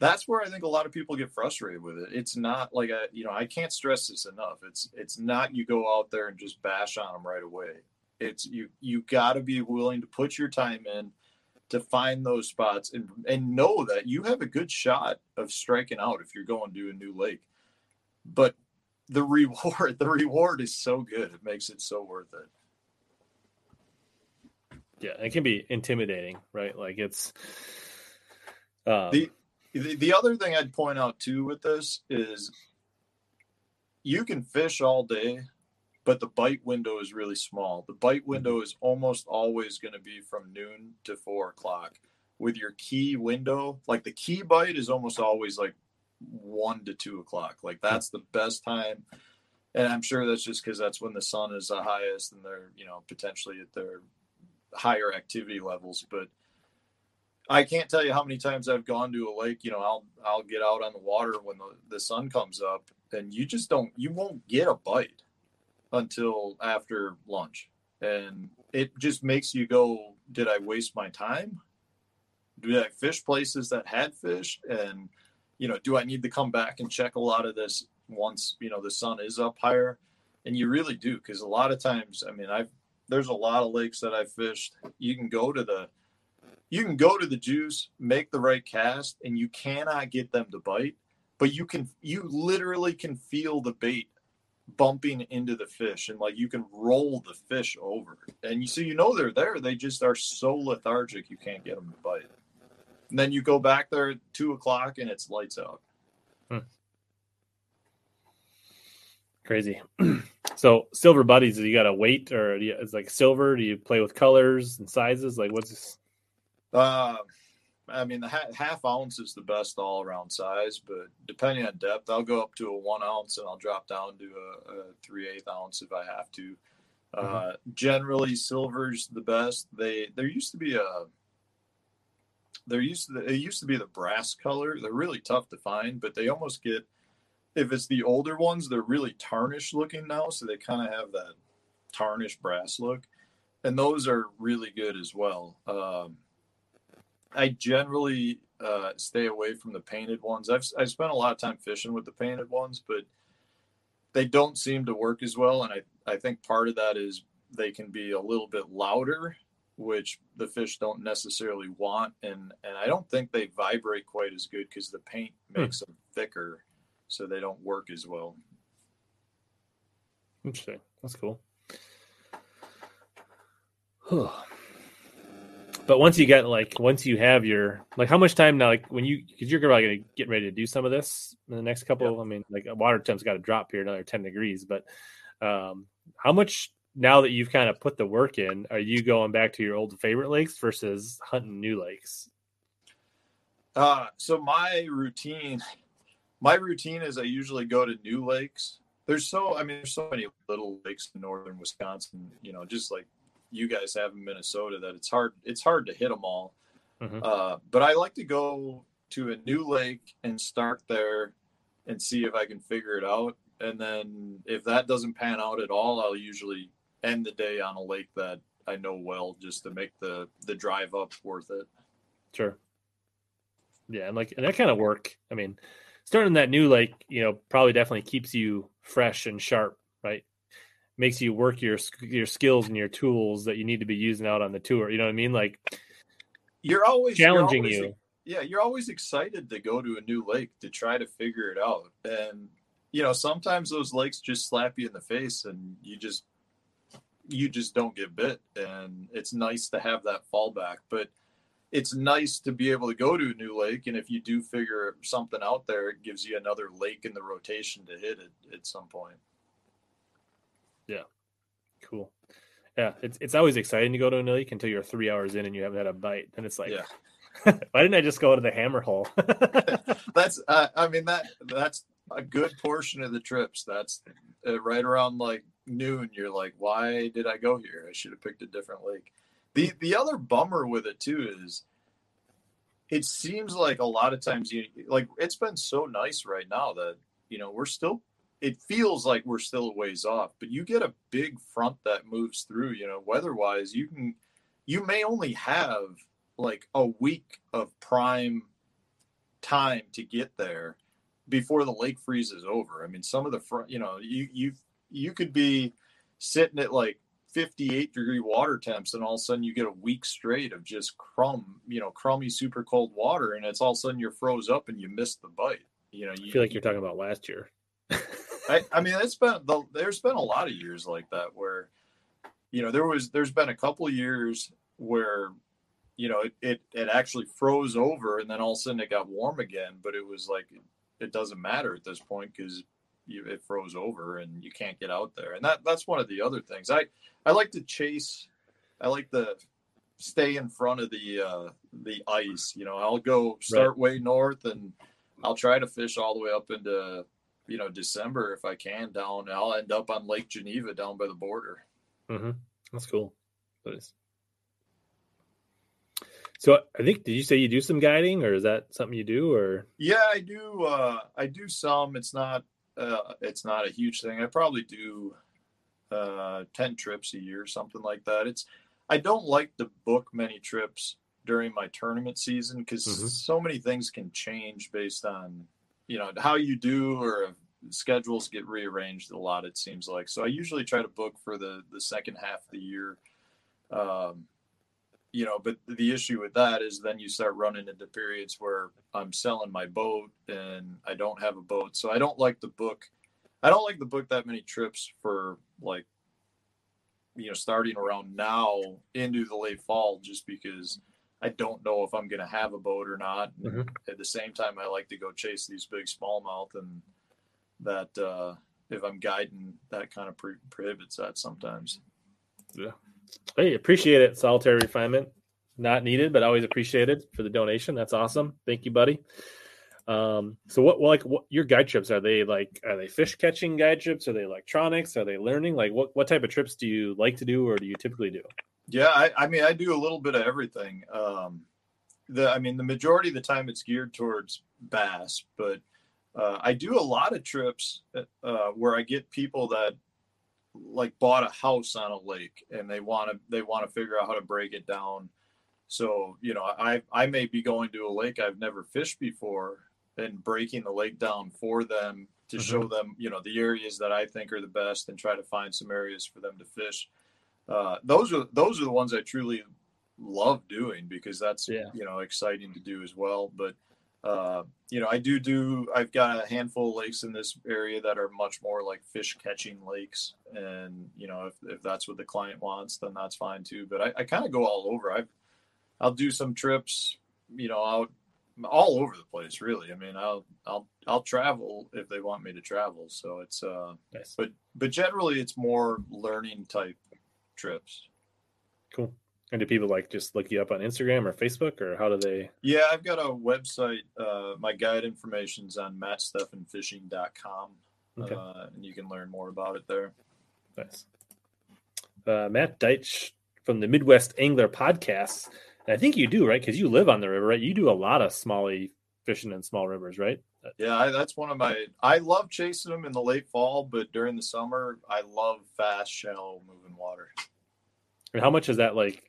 that's where I think a lot of people get frustrated with it. It's not like a you know I can't stress this enough. It's it's not you go out there and just bash on them right away. It's you you got to be willing to put your time in to find those spots and and know that you have a good shot of striking out if you're going to a new lake. But the reward the reward is so good it makes it so worth it Yeah. It can be intimidating, right? Like it's um, the, the the other thing i'd point out too with this is you can fish all day but the bite window is really small. The bite mm-hmm. window is almost always going to be from noon to four o'clock. With your key window like the key bite is almost always like one to two o'clock. Like that's the best time. And i'm sure that's just because that's when the sun is the highest and they're you know potentially at their higher activity levels. But I can't tell you how many times I've gone to a lake. You know, I'll I'll get out on the water when the, the sun comes up, and you just don't you won't get a bite until after lunch, and it just makes you go, "Did I waste my time? Do I fish places that had fish? And you know, do I need to come back and check a lot of this once you know the sun is up higher?" And you really do, because a lot of times, I mean, I've there's a lot of lakes that I've fished. You can go to the you can go to the juice, make the right cast, and you cannot get them to bite, but you can you literally can feel the bait bumping into the fish and like you can roll the fish over. And you so you know they're there. They just are so lethargic you can't get them to bite. And then you go back there at two o'clock and it's lights out. Hmm. crazy. So silver buddies do you got a weight or you, it's like silver? Do you play with colors and sizes? Like what's this? Uh I mean, the half ounce is the best all around size, but depending on depth, I'll go up to a one ounce and I'll drop down to a, a three eighth ounce if I have to. Mm-hmm. Uh, generally, silver's the best. They there used to be a there used to it used to be the brass color. They're really tough to find, but they almost get if it's the older ones, they're really tarnished looking now, so they kind of have that tarnished brass look, and those are really good as well. Um, I generally uh, stay away from the painted ones. I've I spent a lot of time fishing with the painted ones, but they don't seem to work as well. And I I think part of that is they can be a little bit louder, which the fish don't necessarily want, and and I don't think they vibrate quite as good because the paint hmm. makes hmm. them thicker, so they don't work as well. Interesting. That's cool. But once you get like once you have your like how much time now like when you because you're probably gonna get ready to do some of this in the next couple yep. I mean like water temp's got to drop here another 10 degrees but um how much now that you've kind of put the work in are you going back to your old favorite lakes versus hunting new lakes uh so my routine my routine is I usually go to new lakes there's so I mean there's so many little lakes in northern Wisconsin you know just like you guys have in Minnesota that it's hard it's hard to hit them all. Mm-hmm. Uh, but I like to go to a new lake and start there and see if I can figure it out. And then if that doesn't pan out at all, I'll usually end the day on a lake that I know well just to make the the drive up worth it. Sure. Yeah, and like and that kind of work. I mean, starting that new lake, you know, probably definitely keeps you fresh and sharp? Makes you work your your skills and your tools that you need to be using out on the tour. You know what I mean? Like you're always challenging you're always, you. Yeah, you're always excited to go to a new lake to try to figure it out. And you know, sometimes those lakes just slap you in the face and you just you just don't get bit and it's nice to have that fallback, but it's nice to be able to go to a new lake and if you do figure something out there it gives you another lake in the rotation to hit it at some point yeah. Cool. Yeah, it's it's always exciting to go to a lake until you're three hours in and you haven't had a bite. And it's like, yeah. why didn't I just go to the hammer hole? that's, uh, I mean that that's a good portion of the trips. That's uh, right around like noon. You're like, why did I go here? I should have picked a different lake. The the other bummer with it too is, it seems like a lot of times you like it's been so nice right now that you know we're still it feels like we're still a ways off, but you get a big front that moves through, you know, weather wise, you can, you may only have like a week of prime time to get there before the lake freezes over. I mean, some of the front, you know, you, you, you could be sitting at like 58 degree water temps and all of a sudden you get a week straight of just crumb, you know, crummy, super cold water. And it's all of a sudden you're froze up and you missed the bite. You know, you I feel like you're talking about last year. I, I mean, it's been the, there's been a lot of years like that where, you know, there was there's been a couple years where, you know, it, it it actually froze over and then all of a sudden it got warm again, but it was like it doesn't matter at this point because it froze over and you can't get out there. And that that's one of the other things. I I like to chase. I like to stay in front of the uh, the ice. You know, I'll go start right. way north and I'll try to fish all the way up into you know December if I can down. I'll end up on Lake Geneva down by the border. Mm-hmm. That's cool. That is. So I think did you say you do some guiding or is that something you do or Yeah, I do uh I do some. It's not uh it's not a huge thing. I probably do uh 10 trips a year something like that. It's I don't like to book many trips during my tournament season because mm-hmm. so many things can change based on you know how you do or schedules get rearranged a lot. It seems like so. I usually try to book for the the second half of the year. Um, you know, but the issue with that is then you start running into periods where I'm selling my boat and I don't have a boat, so I don't like the book. I don't like the book that many trips for like you know starting around now into the late fall just because I don't know if I'm going to have a boat or not. Mm-hmm. At the same time, I like to go chase these big smallmouth, and that uh, if I'm guiding, that kind of pre- prohibits that sometimes. Yeah. Hey, appreciate it. Solitary refinement, not needed, but always appreciated for the donation. That's awesome. Thank you, buddy. Um, so what, like, what your guide trips are they like? Are they fish catching guide trips? Are they electronics? Are they learning? Like, what what type of trips do you like to do, or do you typically do? Yeah, I, I mean, I do a little bit of everything. Um, the, I mean, the majority of the time it's geared towards bass, but uh, I do a lot of trips uh, where I get people that like bought a house on a lake and they want to they want to figure out how to break it down. So you know, I I may be going to a lake I've never fished before and breaking the lake down for them to mm-hmm. show them you know the areas that I think are the best and try to find some areas for them to fish uh, those are those are the ones I truly love doing because that's yeah. you know exciting to do as well. But uh, you know, I do do. I've got a handful of lakes in this area that are much more like fish catching lakes, and you know, if, if that's what the client wants, then that's fine too. But I, I kind of go all over. I I'll do some trips, you know, out all over the place. Really, I mean, I'll I'll I'll travel if they want me to travel. So it's uh, nice. but but generally it's more learning type trips. Cool. And do people like just look you up on Instagram or Facebook or how do they? Yeah, I've got a website. Uh, my guide information's on mattstefanfishing.com. Okay. Uh, and you can learn more about it there. Nice. Uh, Matt Deitch from the Midwest Angler Podcast. I think you do, right? Because you live on the river, right? You do a lot of smallie fishing in small rivers, right? Yeah, I, that's one of my. I love chasing them in the late fall, but during the summer, I love fast, shallow moving water. And how much is that like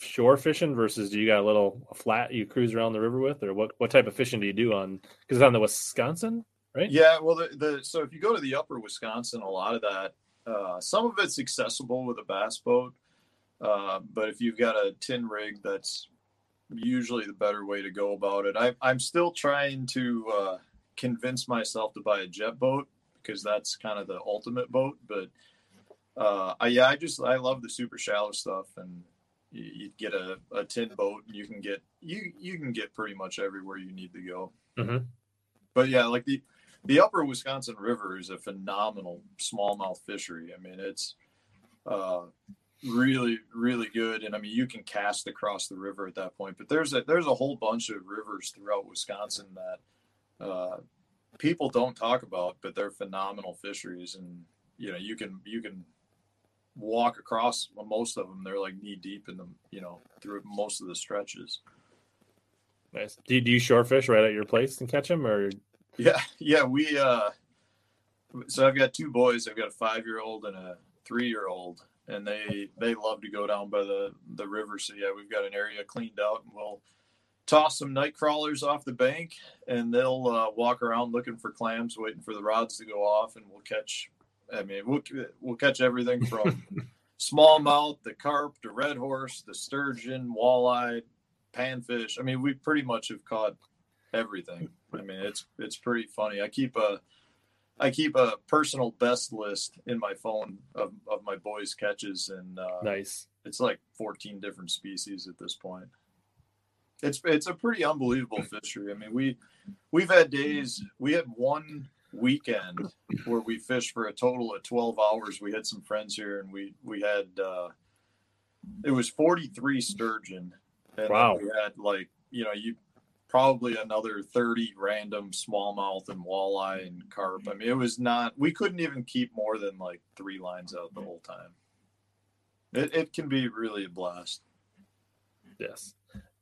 shore fishing versus do you got a little flat you cruise around the river with, or what? What type of fishing do you do on? Because it's on the Wisconsin, right? Yeah, well, the, the so if you go to the upper Wisconsin, a lot of that, uh, some of it's accessible with a bass boat, uh, but if you've got a tin rig, that's usually the better way to go about it. I, I'm still trying to uh, convince myself to buy a jet boat because that's kind of the ultimate boat. But uh, I, yeah, I just I love the super shallow stuff, and you, you get a, a tin boat, and you can get you you can get pretty much everywhere you need to go. Mm-hmm. But yeah, like the the Upper Wisconsin River is a phenomenal smallmouth fishery. I mean, it's uh, really really good. And i mean you can cast across the river at that point but there's a there's a whole bunch of rivers throughout wisconsin that uh, people don't talk about but they're phenomenal fisheries. And you know you can you can walk across most of them. They're like knee deep in them you know through most of the stretches. Nice. Do you, do you shore fish right at your place and catch them or? Yeah yeah we uh so i've got two boys. I've got a five year old and a three year old and they they love to go down by the the river. So yeah, we've got an area cleaned out, and we'll toss some night crawlers off the bank, and they'll uh, walk around looking for clams, waiting for the rods to go off, and we'll catch. I mean, we'll we'll catch everything from smallmouth, the carp, the red horse, the sturgeon, walleye, panfish. I mean, we pretty much have caught everything. I mean, it's it's pretty funny. I keep a I keep a personal best list in my phone of, of my boys' catches, and uh, nice. It's like 14 different species at this point. It's it's a pretty unbelievable fishery. I mean, we we've had days. We had one weekend where we fished for a total of 12 hours. We had some friends here, and we we had uh, it was 43 sturgeon. And wow. We had like you know you probably another 30 random smallmouth and walleye and carp. I mean, it was not, we couldn't even keep more than like three lines out the whole time. It, it can be really a blast. Yes.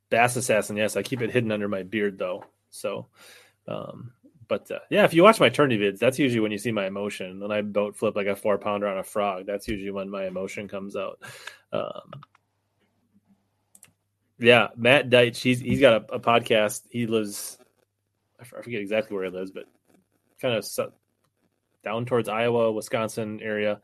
Bass Assassin. Yes. I keep it hidden under my beard though. So, um, but uh, yeah, if you watch my tourney vids, that's usually when you see my emotion. When I boat flip like a four pounder on a frog, that's usually when my emotion comes out. Um, yeah, Matt Deitch. He's he's got a, a, podcast. He lives. I forget exactly where he lives, but kind of down towards Iowa, Wisconsin area.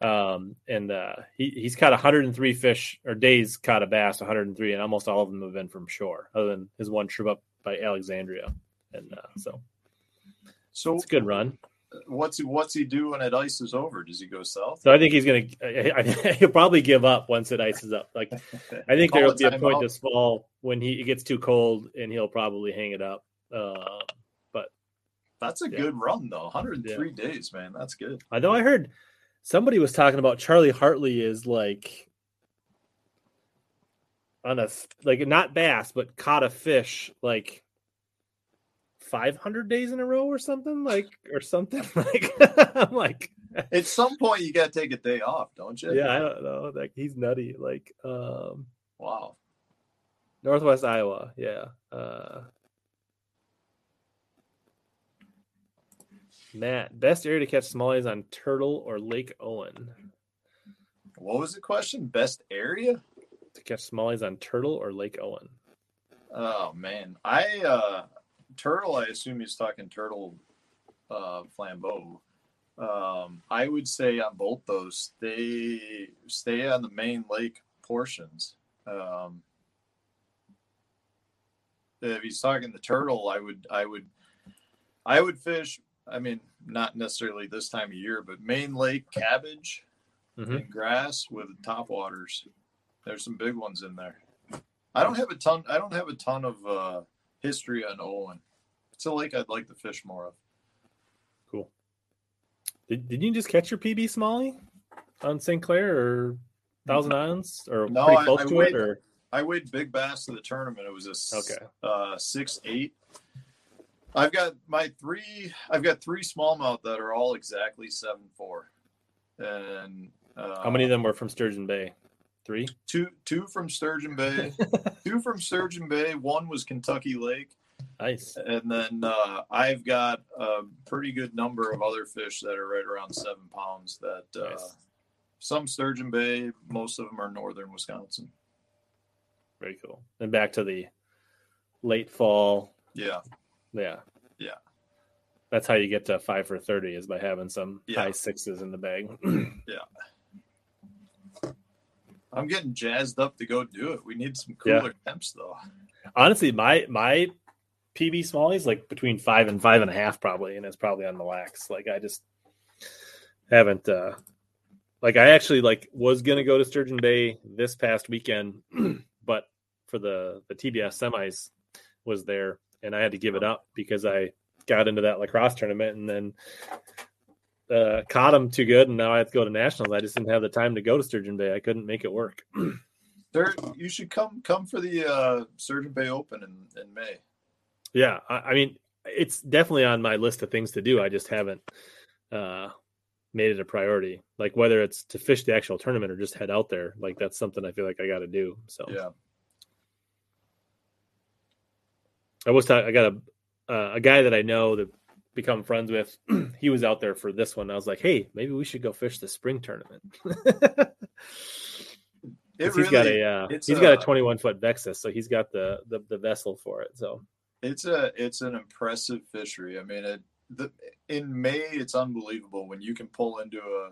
Um, and uh, he he's caught 103 fish or days caught a bass, 103, and almost all of them have been from shore, other than his one trip up by Alexandria. And uh, so, So it's a good run. What's he what's he do when it ice is over? Does he go south? So I think he's gonna. I, I, he'll probably give up once it ices up. Like I think there will be a point timeout. this fall when he it gets too cold, and he'll probably hang it up. Uh, but That's a Yeah. good run though. 103 days, man. That's good. I know I heard somebody was talking about Charlie Hartley is like on a like not bass, but caught a fish like 500 days in a row or something like or something like I'm like At some point, you got to take a day off, don't you? yeah I don't know like he's nutty like um Wow. Northwest Iowa yeah uh Matt best area to catch smallies on Turtle or Lake Owen What was the question? Best area? to catch smallies on Turtle or Lake Owen Oh man, I uh turtle. I assume he's talking turtle uh, flambeau. Um, I would say on both those, they stay on the main lake portions. Um, if he's talking the turtle, I would I would I would fish. I mean, not necessarily this time of year, but main lake cabbage Mhm. and grass with top waters. There's some big ones in there. I don't have a ton. I don't have a ton of uh, history on Owen. It's a lake I'd like to fish more of. Cool. Did, did you just catch your PB smallie on St. Clair or Thousand Islands or No, pretty I- close I to weighed- it? Or I weighed big bass to the tournament. It was a s- Okay. uh, six eight. I've got my three. I've got three smallmouth that are all exactly seven four, and uh, how many of them were from Sturgeon Bay? Three. Two two from Sturgeon Bay, two from Sturgeon Bay. One was Kentucky Lake. Nice. And then uh, I've got a pretty good number of other fish that are right around seven pounds. That uh, Nice. some Sturgeon Bay, most of them are northern Wisconsin. Very cool. And back to the late fall. Yeah, Yeah. Yeah. That's how you get to five for thirty is by having some Yeah. high sixes in the bag. Yeah. I'm getting jazzed up to go do it. We need some Yeah. cooler temps though. Honestly, my my PB Smallies like between five and five and a half probably, and it's probably on the lax. Like I just haven't uh like I actually like was gonna go to Sturgeon Bay this past weekend, but for the the TBS semis was there and I had to give it up because I got into that La Crosse tournament and then uh, caught them too good and now I have to go to nationals. I just didn't have the time to go to Sturgeon Bay. I couldn't make it work. There, you should come come for the uh, Sturgeon Bay Open in, in May. Yeah, I, I mean, it's definitely on my list of things to do. I just haven't uh, made it a priority. Like whether it's to fish the actual tournament or just head out there, like that's something I feel like I got to do. So Yeah, I was talking. I got a uh, a guy that I know that become friends with. he was out there for this one. I was like, hey, maybe we should go fish the spring tournament. really he's got a uh, he's got a a- 21 foot Vexus, so he's got the, the the vessel for it. So it's a it's an impressive fishery. I mean, it the in May it's unbelievable when you can pull into a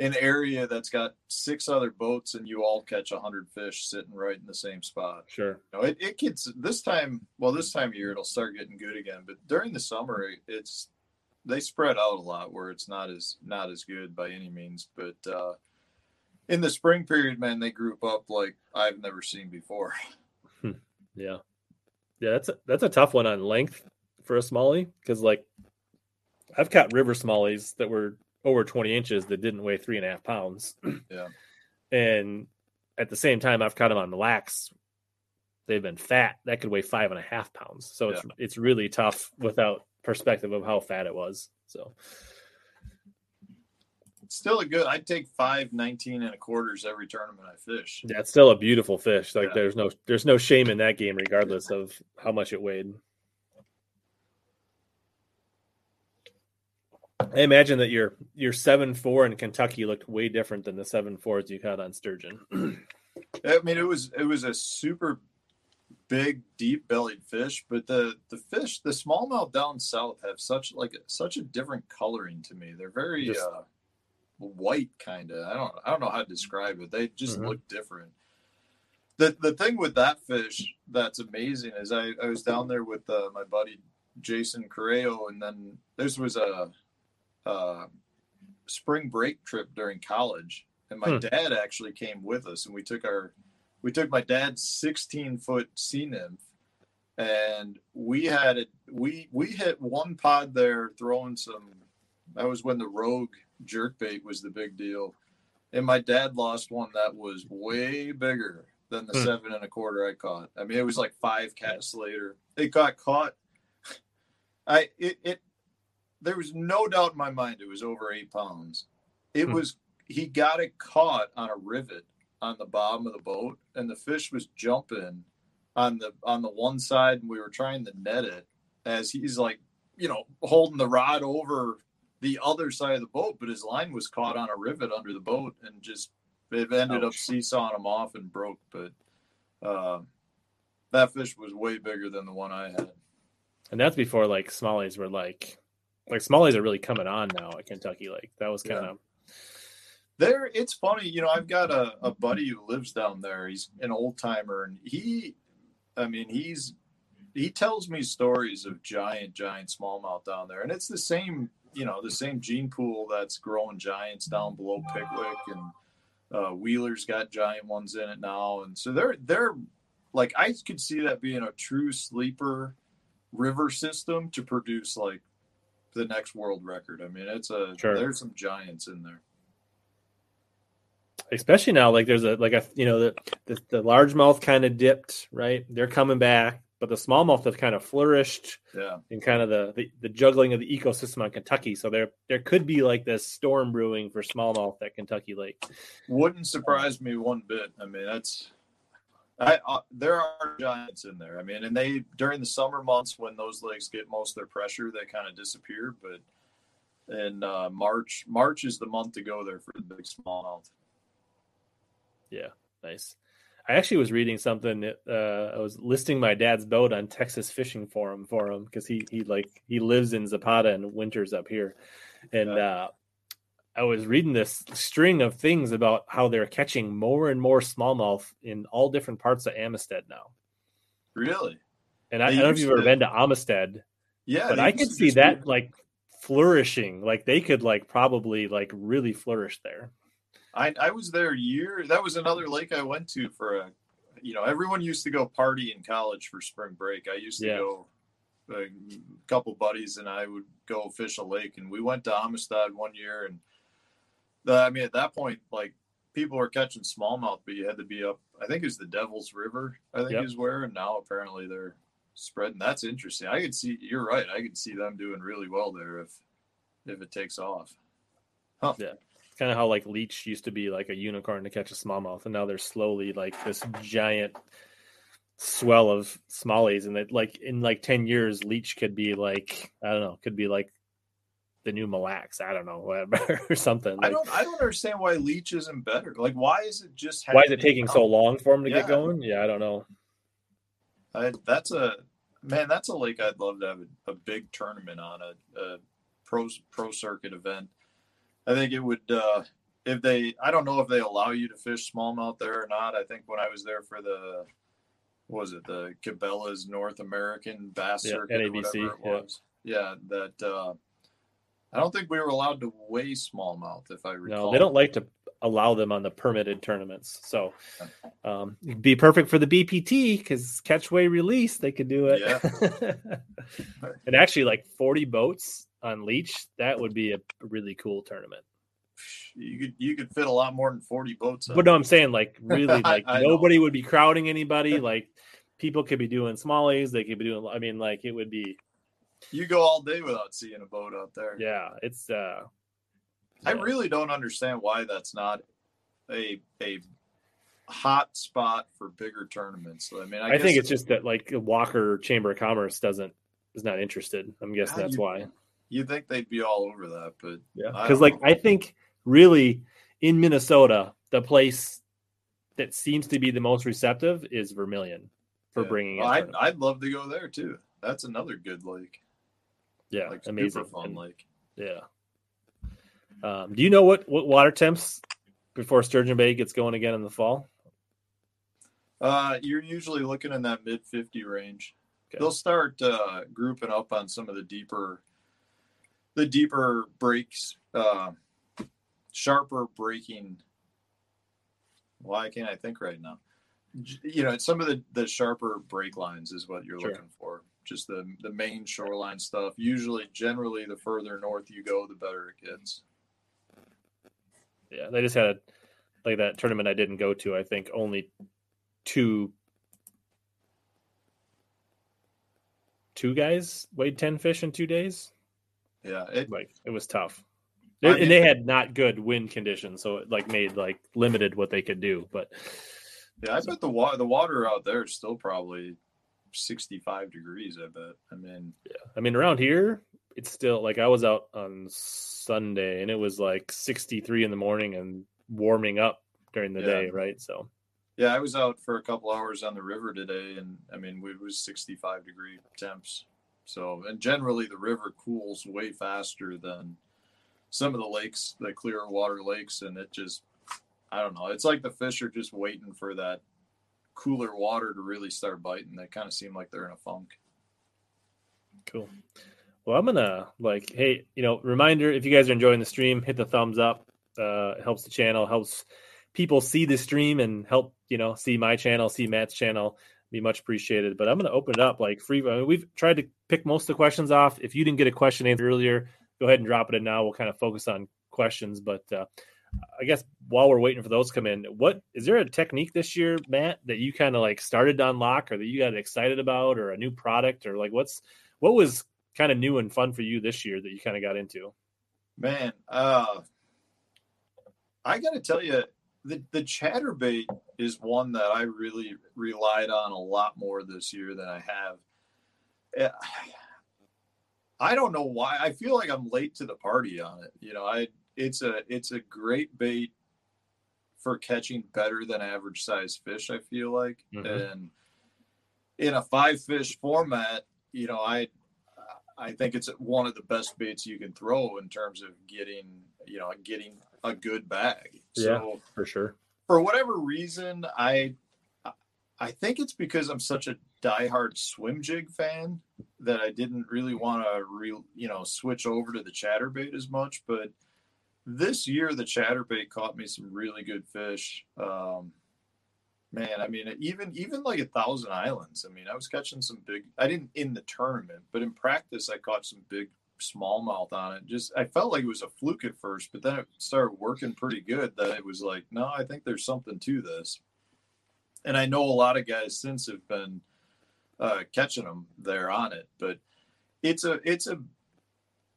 an area that's got six other boats and you all catch a hundred fish sitting right in the same spot. sure, You know, it, it gets this time. Well, this time of year it'll start getting good again. But during the summer, it's they spread out a lot where it's not as not as good by any means. But uh, in the spring period, man, they group up like I've never seen before. yeah, yeah. That's a, that's a tough one on length for a smallie because like I've caught river smallies that were over 20 inches that didn't weigh three and a half pounds. Yeah. and at the same time, I've caught them on the lax. They've been fat that could weigh five and a half pounds. So it's it's really tough without perspective of how fat it was. So still a good. I'd take five, 19 and a quarters every tournament I fish. yeah, it's still a beautiful fish. Like Yeah. there's no there's no shame in that game, regardless of how much it weighed. I imagine that your your seven four in Kentucky looked way different than the seven fours you caught on sturgeon. I mean, it was it was a super big, deep bellied fish, but the the fish, the smallmouth down south have such like such a different coloring to me. They're very Just- uh, white, kind of. I don't I don't know how to describe it. They just Mhm. look different. The the thing with that fish that's amazing is I, I was down there with uh, my buddy Jason Correo, and then this was a, a spring break trip during college, and my Hmm. dad actually came with us, and we took our we took my dad's 16 foot sea nymph and we had it we we hit one pod there throwing some that was when the rogue jerkbait was the big deal. And my dad lost one that was way bigger than the Hmm. seven and a quarter i caught. I mean it was like five casts later. It got caught. I it, it there was no doubt in my mind it was over eight pounds. It Hmm. was he got it caught on a rivet on the bottom of the boat and the fish was jumping on the on the one side and we were trying to net it as he's like you know holding the rod over the other side of the boat but his line was caught on a rivet under the boat and just it ended up seesawing him off and broke but uh, that fish was way bigger than the one i had And that's before like smallies were like like smallies are really coming on now at Kentucky Like That was kind of There, it's funny, you know. I've got a, a buddy who lives down there. He's an old timer, and he, I mean, he's he tells me stories of giant, giant smallmouth down there, and it's the same, you know, the same gene pool that's growing giants down below Pickwick, and uh, Wheeler's got giant ones in it now, and so they're they're like I could see that being a true sleeper river system to produce like the next world record. I mean, it's a Sure. there's some giants in there. especially now like there's a like a you know the the, the largemouth kind of dipped right they're coming back but the smallmouth have kind of flourished Yeah. in kind of the, the the juggling of the ecosystem on Kentucky so there there could be like this storm brewing for smallmouth at Kentucky Lake Wouldn't surprise me one bit. I mean, that's I, uh, there are giants in there. I mean, and they during the summer months when those lakes get most of their pressure, they kind of disappear. But in uh, March, March is the month to go there for the big smallmouth. yeah nice I actually was reading something uh I was listing my dad's boat on Texas Fishing Forum for him because he he like he lives in Zapata and winters up here and uh I was reading this string of things about how they're catching more and more smallmouth in all different parts of Amistad now. Really? And I, I don't know if you've ever to- been to Amistad, Yeah. but I could see that be- like flourishing. Like they could like probably like really flourish there. I, I was there year. That was another lake I went to for a, you know, everyone used to go party in college for spring break. I used to Yeah. go, a couple buddies and I would go fish a lake, and we went to Amistad one year. And the, I mean, at that point, like people were catching smallmouth, but you had to be up. I think it was the Devil's River. I think Yep. is where, and now apparently they're spreading. That's interesting. I could see. You're right. I could see them doing really well there if if it takes off. It's kind of how like Leech used to be like a unicorn to catch a smallmouth, and now they're slowly like this giant swell of smallies, and that like in like ten years, Leech could be like I don't know, could be like the new Mille Lacs, I don't know, whatever or something. I don't. I don't understand why Leech isn't better. Like, why is it just? why is it taking so long for him to Yeah. get going? Yeah, I don't know. I, that's a man. That's a lake I'd love to have a, a big tournament on a, a pro pro circuit event. I think it would uh, if they. I don't know if they allow you to fish smallmouth there or not. I think when I was there for the what was it the Cabela's North American Bass Yeah, Circuit or whatever it yeah. was. Yeah, that. Uh, I don't think we were allowed to weigh smallmouth, if I recall. No, they don't like to allow them on the permitted tournaments. So um, it'd be perfect for the BPT because catch, weigh, release. They could do it. and actually, like 40 boats on Leech, that would be a really cool tournament. You could you could fit a lot more than forty boats. But no, I'm saying like really, like I know. nobody would be crowding anybody. Like people could be doing smallies. They could be doing. I mean, like it would be. You go all day without seeing a boat out there. Yeah, it's. uh I really don't understand why that's not a a hot spot for bigger tournaments. I mean, I, I, think it's just that like Walker Chamber of Commerce doesn't is not interested. I'm guessing God, that's you- why. You think they'd be all over that, but Yeah, because like know. I think really in Minnesota, the place that seems to be the most receptive is Vermilion. for bringing Well. I'd. I'd love to go there too. That's bringing in I'd, tournaments. I'd love to go there too. That's another good lake. yeah, Like amazing. super fun And- lake. Yeah. Um, do you know what what water temps before Sturgeon Bay gets going again in the fall? Uh, you're usually looking in that mid 50 range. Okay. They'll start uh, grouping up on some of the deeper, the deeper breaks, uh, sharper breaking. Why can't I think right now? You know, some of the the sharper break lines is what you're Sure. looking for. Just the the main shoreline stuff. Usually, generally, the further north you go, the better it gets. Yeah, they just had a, like that tournament I didn't go to. I think only two two guys weighed ten fish in two days. Yeah, it, Like it was tough. I and they had not good wind conditions, so it like made like limited what they could do. But yeah. I bet the water the water out there is still probably 65 degrees. I bet. I mean, yeah, I mean, around here, it's still like I was out on Sunday and it was like 63 in the morning and warming up during the Yeah. day, right? So, Yeah, I was out for a couple hours on the river today, and I mean, it was 65 degree temps. So, and generally the river cools way faster than some of the lakes, the clear water lakes, and it just, I don't know. It's like the fish are just waiting for that cooler water to really start biting. They kind of seem like they're in a funk. cool. Well, I'm gonna like, hey, you know, reminder if you guys are enjoying the stream, hit the thumbs up. Uh, it helps the channel, helps people see the stream and help you know see my channel, see Matt's channel. Be much appreciated. But I'm gonna open it up like free. I mean, we've tried to pick most of the questions off. If you didn't get a question answered earlier, go ahead and drop it in now. We'll kind of focus on questions. But uh, I guess while we're waiting for those to come in, what is there a technique this year, Matt, that you kind of like started to unlock or that you got excited about or a new product or like what's what was kind of new and fun for you this year that you kind of got into? Man, uh, I got to tell you, the the chatterbait is one that I really relied on a lot more this year than I have. Eh, I don't know why. I feel like I'm late to the party on it. You know, I it's a it's a great bait for catching better than average size fish. I feel like, Mhm. and in a five fish format, you know, I I think it's one of the best baits you can throw in terms of getting, you know, getting a good bag. So For sure. for whatever reason, I I think it's because I'm such a diehard swim jig fan that I didn't really want to re, you know, switch over to the chatterbait as much. But this year, the chatterbait caught me some really good fish. Um, man, I mean, even even like a Thousand Islands. I mean, I was catching some big. I didn't in the tournament, but in practice, I caught some big smallmouth on it. Just I felt like it was a fluke at first, but then it started working pretty good. That it was like, no, I think there's something to this. And I know a lot of guys since have been uh, catching them there on it, but it's a it's a.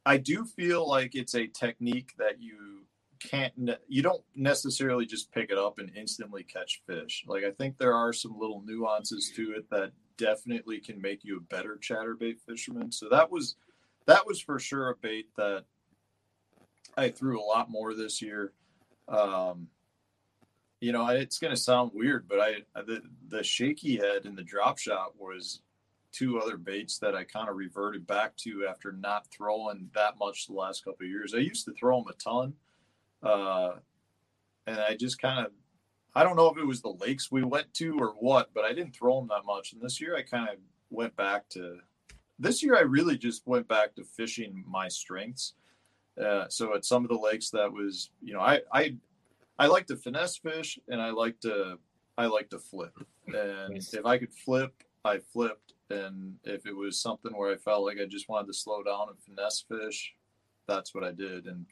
I do feel like it's a technique that you can't you don't necessarily just pick it up and instantly catch fish. Like I think there are some little nuances to it that definitely can make you a better chatterbait fisherman. So that was that was for sure a bait that I threw a lot more this year. Um, you know, it's going to sound weird, but I the the shaky head and the drop shot was two other baits that I kind of reverted back to after not throwing that much the last couple of years. I used to throw them a ton, uh, and I just kind of I don't know if it was the lakes we went to or what, but I didn't throw them that much. And this year I kind of went back to this year I really just went back to fishing my strengths. Uh, so at some of the lakes that was, you know, I, I, I like to finesse fish and I like to, I like to flip. And Nice. if I could flip, I flipped. And if it was something where I felt like I just wanted to slow down and finesse fish, that's what I did. And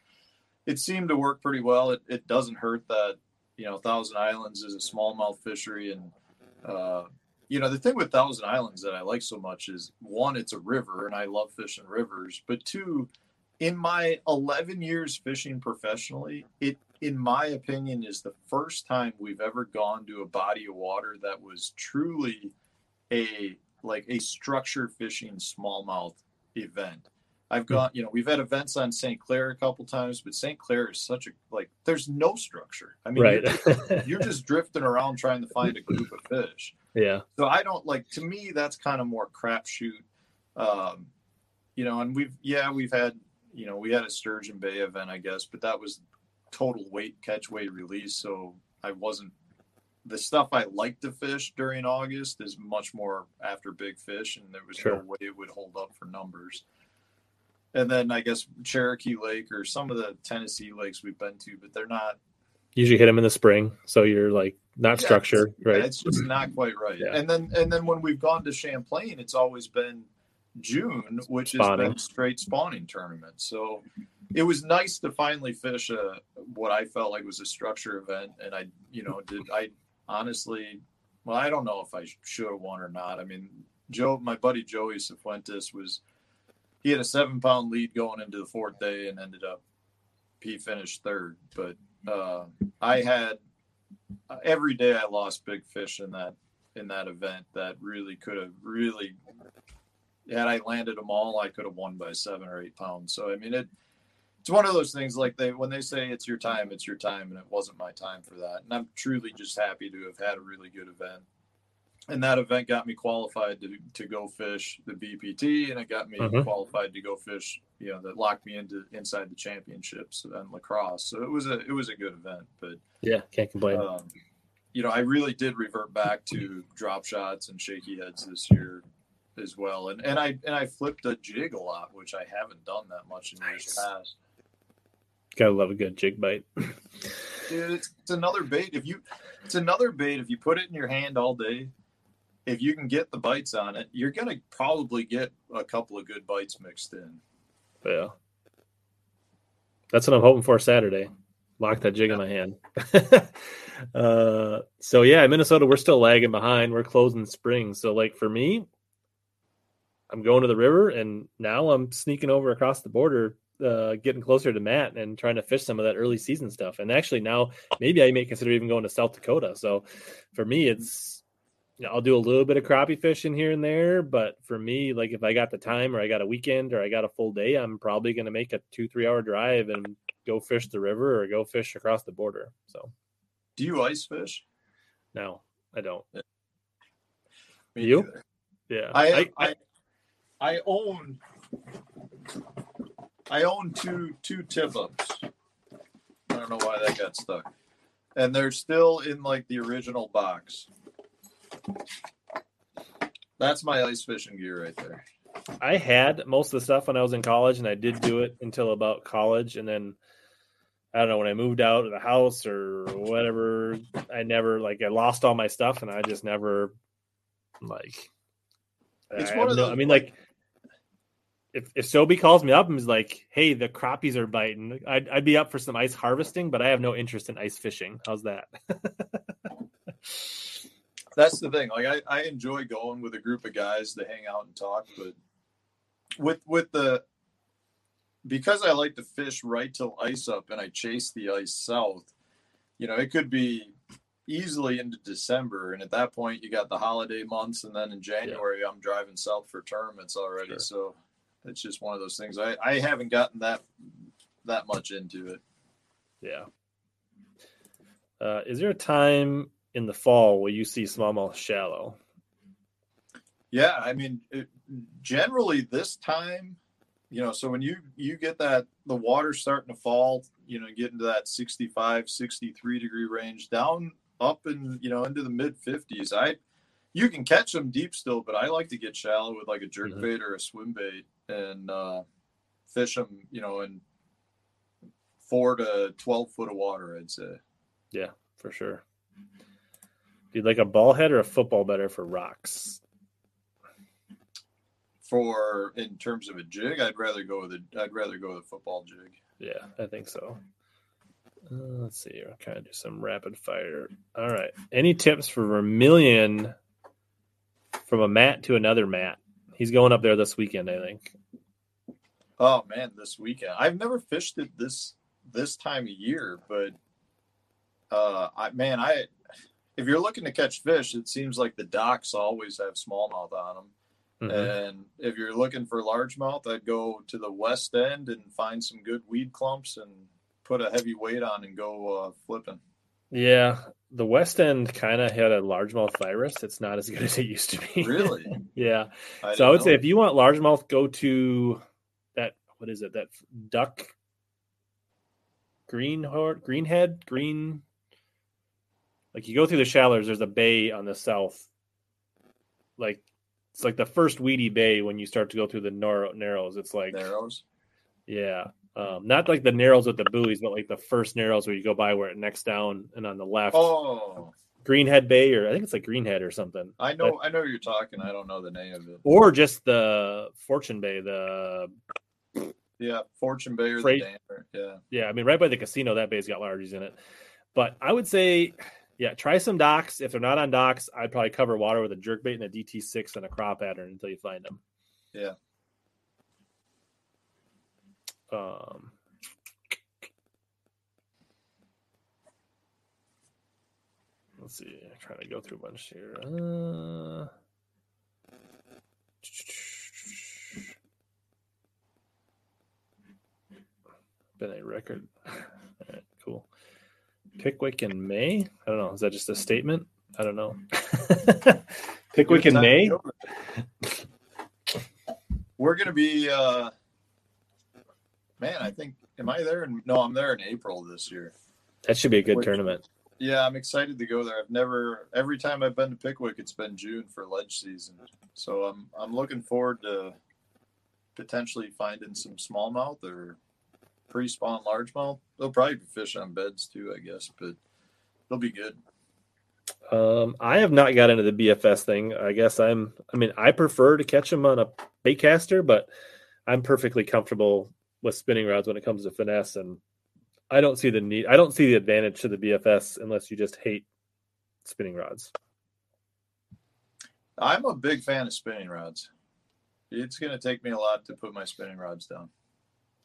it seemed to work pretty well. It, it doesn't hurt that, you know, Thousand Islands is a smallmouth fishery and, uh, you know the thing with thousand islands that i like so much is one it's a river and i love fishing rivers but two in my 11 years fishing professionally it in my opinion is the first time we've ever gone to a body of water that was truly a like a structure fishing smallmouth event. I've hmm. got you know we've had events on st clair a couple times but st clair is such a like there's no structure. I mean right. you're just drifting around trying to find a group of fish Yeah. So I don't like to me that's kind of more crapshoot. Um, you know, and we've yeah, we've had you know, we had a Sturgeon Bay event, I guess, but that was total weight catch weight release. So I wasn't the stuff I like to fish during August is much more after big fish, and there was Sure. no way it would hold up for numbers. And then I guess Cherokee Lake or some of the Tennessee lakes we've been to, but they're not Usually hit them in the spring, so you're like not Yeah, structured, Yeah, right? it's just not quite right. Yeah. And then and then when we've gone to Champlain, it's always been June, which has Spawning. been straight spawning tournament. So it was nice to finally fish a what I felt like was a structure event, and I you know did I honestly well I don't know if I should have won or not. I mean Joe, my buddy Joey Cifuentes was he had a seven pound lead going into the fourth day and ended up he finished third, but uh, I had uh, every day I lost big fish in that in that event that really could have really had I landed them all I could have won by seven or eight pounds. So I mean it it's one of those things like they when they say it's your time, it's your time, and it wasn't my time for that. And I'm truly just happy to have had a really good event. And that event got me qualified to, to go fish the BPT, and it got me Mhm. qualified to go fish. You know, that locked me into inside the championships and La Crosse. So it was a it was a good event. But Yeah, can't complain. um, you know, I really did revert back to drop shots and shaky heads this year as well. And and I and I flipped a jig a lot, which I haven't done that much in years past. Gotta love a good jig bite. Dude, it's, it's another bait. If you, it's another bait. If you put it in your hand all day, if you can get the bites on it, you're gonna probably get a couple of good bites mixed in. Yeah. That's what I'm hoping for Saturday. Lock that jig in my hand. uh, so yeah, Minnesota, we're still lagging behind. We're closing spring. So like for me, I'm going to the river, and now I'm sneaking over across the border, uh, getting closer to Matt and trying to fish some of that early season stuff. And actually, now maybe I may consider even going to South Dakota. So for me, it's I'll do a little bit of crappie fishing here and there, but for me, like if I got the time or I got a weekend or I got a full day, I'm probably going to make a two three hour drive and go fish the river or go fish across the border. So Do you ice fish? no, I don't. Me You? neither. Yeah, I, I, I I own I own two two tip ups. I don't know why that got stuck. And they're still in like the original box. That's my ice fishing gear right there. I had most of the stuff when I was in college, and I did do it until about college, and then I don't know when I moved out of the house or whatever. I never like I lost all my stuff, and I just never like. It's I one of no- those, I mean, like, if if Sobe calls me up and is like, "Hey, the crappies are biting," I'd I'd be up for some ice harvesting, but I have no interest in ice fishing. How's that? That's the thing. Like I, I enjoy going with a group of guys to hang out and talk, but with with the because I like to fish right till ice up and I chase the ice south, you know, it could be easily into December. And at that point you got the holiday months and then in January I'm driving south for tournaments already. Sure. So it's just one of those things. I, I haven't gotten that that much into it. Yeah. Uh, is there a time in the fall where you see smallmouth shallow? Yeah, I mean, it, generally this time, you know, so when you you get that the water starting to fall, you know, get into that 65, 63 degree range down up and, you know, into the mid 50s. I you can catch them deep still, but I like to get shallow with like a jerk Mhm. bait or a swim bait and uh fish them, you know, in 4 to 12 foot of water, I'd say. Yeah, for sure. Do you like a ball head or a football better for rocks? For in terms of a jig, I'd rather go with a I'd rather go with a football jig. Yeah, I think so. Uh, let's see. I'll kind of do some rapid fire. All right. Any tips for Vermilion from a mat to another mat? He's going up there this weekend, I think. Oh man, this weekend. I've never fished it this this time of year, but uh I man, I if you're looking to catch fish, it seems like the docks always have smallmouth on them. Mhm. And if you're looking for largemouth, I'd go to the west end and find some good weed clumps and put a heavy weight on and go uh, flipping. Yeah, the West End kind of had a largemouth virus. It's not as good as it used to be. Really? yeah. I so I would didn't say if you want largemouth, go to that. What is it? That duck green greenhead green. Like you go through the shallows, there's a bay on the south. Like it's like the first weedy bay when you start to go through the narrow narrows. It's like narrows. yeah, um, not like the narrows with the buoys, but like the first narrows where you go by where it necks down and on the left, Oh, Greenhead Bay, or I think it's like Greenhead or something, I know. I know you're talking. I don't know the name of it. or just the Fortune Bay. The Yeah, Fortune Bay or Freight- the Danner. Yeah. yeah, I mean, right by the casino, that bay's got largies in it. But I would say, yeah, try some docks. If they're not on docks, I'd probably cover water with a jerk bait and a DT6 and a craw pattern until you find them. Yeah. Um, let's see. I'm trying to go through a bunch here. Uh, been a record. All right, cool. Pickwick in May. I don't know. Is that just a statement? I don't know. Pickwick in May. We're gonna be. uh Man, I think. Am I there? In, no, I'm there in April this year. That should be a good Which- tournament. Yeah, I'm excited to go there. I've never. Every time I've been to Pickwick, it's been June for ledge season. So I'm I'm looking forward to potentially finding some smallmouth or pre-spawn largemouth. They'll probably be fish on beds too, I guess, but they'll be good. Um, I have not got into the BFS thing. I guess I'm. I mean, I prefer to catch them on a bait caster, but I'm perfectly comfortable with spinning rods when it comes to finesse, and I don't see the need. I don't see the advantage to the BFS unless you just hate spinning rods. I'm a big fan of spinning rods. It's going to take me a lot to put my spinning rods down.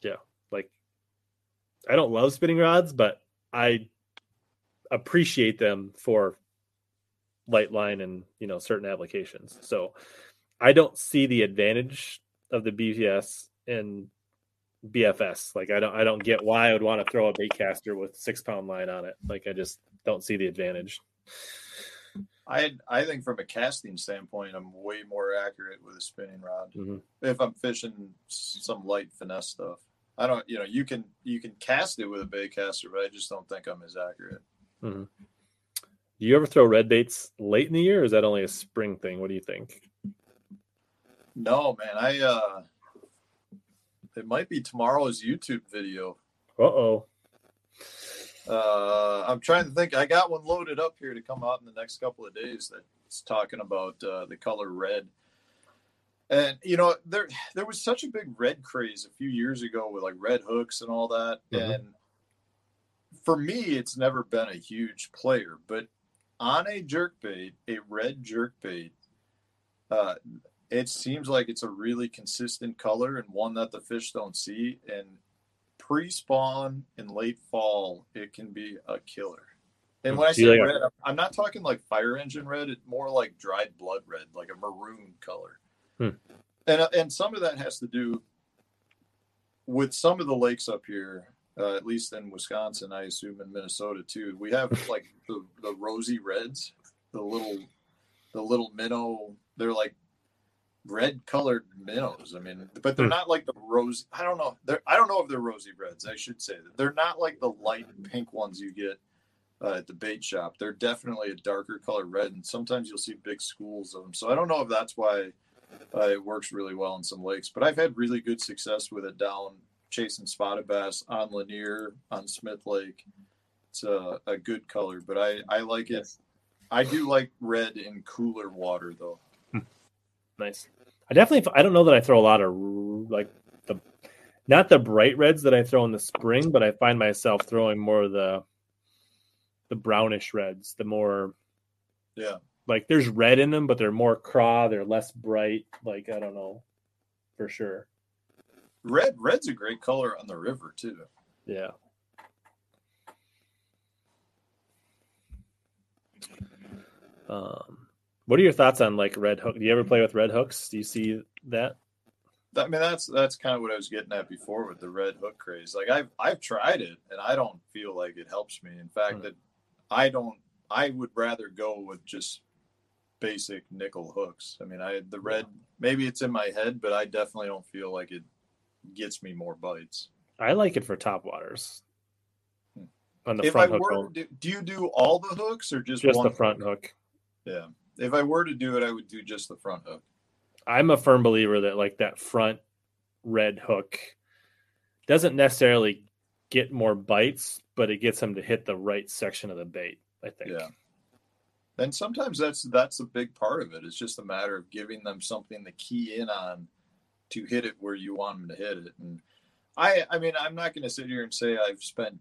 Yeah, like, I don't love spinning rods, but I appreciate them for light line and you know certain applications. So I don't see the advantage of the BVS and BFS. Like I don't I don't get why I would want to throw a bait caster with six pound line on it. Like I just don't see the advantage. I I think from a casting standpoint, I'm way more accurate with a spinning rod Mhm. if I'm fishing some light finesse stuff. I don't, you know, you can you can cast it with a bait caster, but I just don't think I'm as accurate. Do you ever throw red baits late in the year, or is that only a spring thing? What do you think? No, man, I uh, it might be tomorrow's YouTube video. Uh oh. Uh, I'm trying to think. I got one loaded up here to come out in the next couple of days that's talking about uh, the color red. And you know, there there was such a big red craze a few years ago with like red hooks and all that. Mhm. And for me, it's never been a huge player, but on a jerkbait, a red jerkbait, uh, it seems like it's a really consistent color and one that the fish don't see. And pre-spawn in late fall, it can be a killer. And when I say like red, I'm not talking like fire engine red. It's more like dried blood red, like a maroon color. Hmm. And uh, and some of that has to do with some of the lakes up here, uh, at least in Wisconsin, I assume in Minnesota too. We have like the, the rosy reds, the little the little minnow. They're like red colored minnows. I mean, but they're Hmm. not like the rose. I don't know. They're I don't know if they're rosy reds. I should say that they're not like the light pink ones you get uh, at the bait shop. They're definitely a darker color red, and sometimes you'll see big schools of them. So I don't know if that's why uh, it works really well in some lakes. But I've had really good success with it down chasing spotted bass on Lanier on Smith Lake. It's a, a good color, but I I like it. I do like red in cooler water though. Nice. I definitely. I don't know that I throw a lot of like the, not the bright reds that I throw in the spring, but I find myself throwing more of the, the brownish reds. The more Yeah. Like there's red in them, but they're more craw. They're less bright. Like I don't know, for sure. Red red's a great color on the river too. Yeah. Um, what are your thoughts on like red hook? Do you ever play with red hooks? Do you see that? I mean, that's that's kind of what I was getting at before with the red hook craze. Like I've I've tried it, and I don't feel like it helps me. In fact, Hmm. that I don't. I would rather go with just basic nickel hooks. I mean, I the red. Maybe it's in my head, but I definitely don't feel like it gets me more bites. I like it for top waters. Hmm. On the if I front hook, were, do, do you do all the hooks or just just the front hook. Yeah. If I were to do it, I would do just the front hook. I'm a firm believer that like that front red hook doesn't necessarily get more bites, but it gets them to hit the right section of the bait. I think. Yeah. And sometimes that's that's a big part of it. It's just a matter of giving them something to key in on to hit it where you want them to hit it. And I I mean, I'm not going to sit here and say I've spent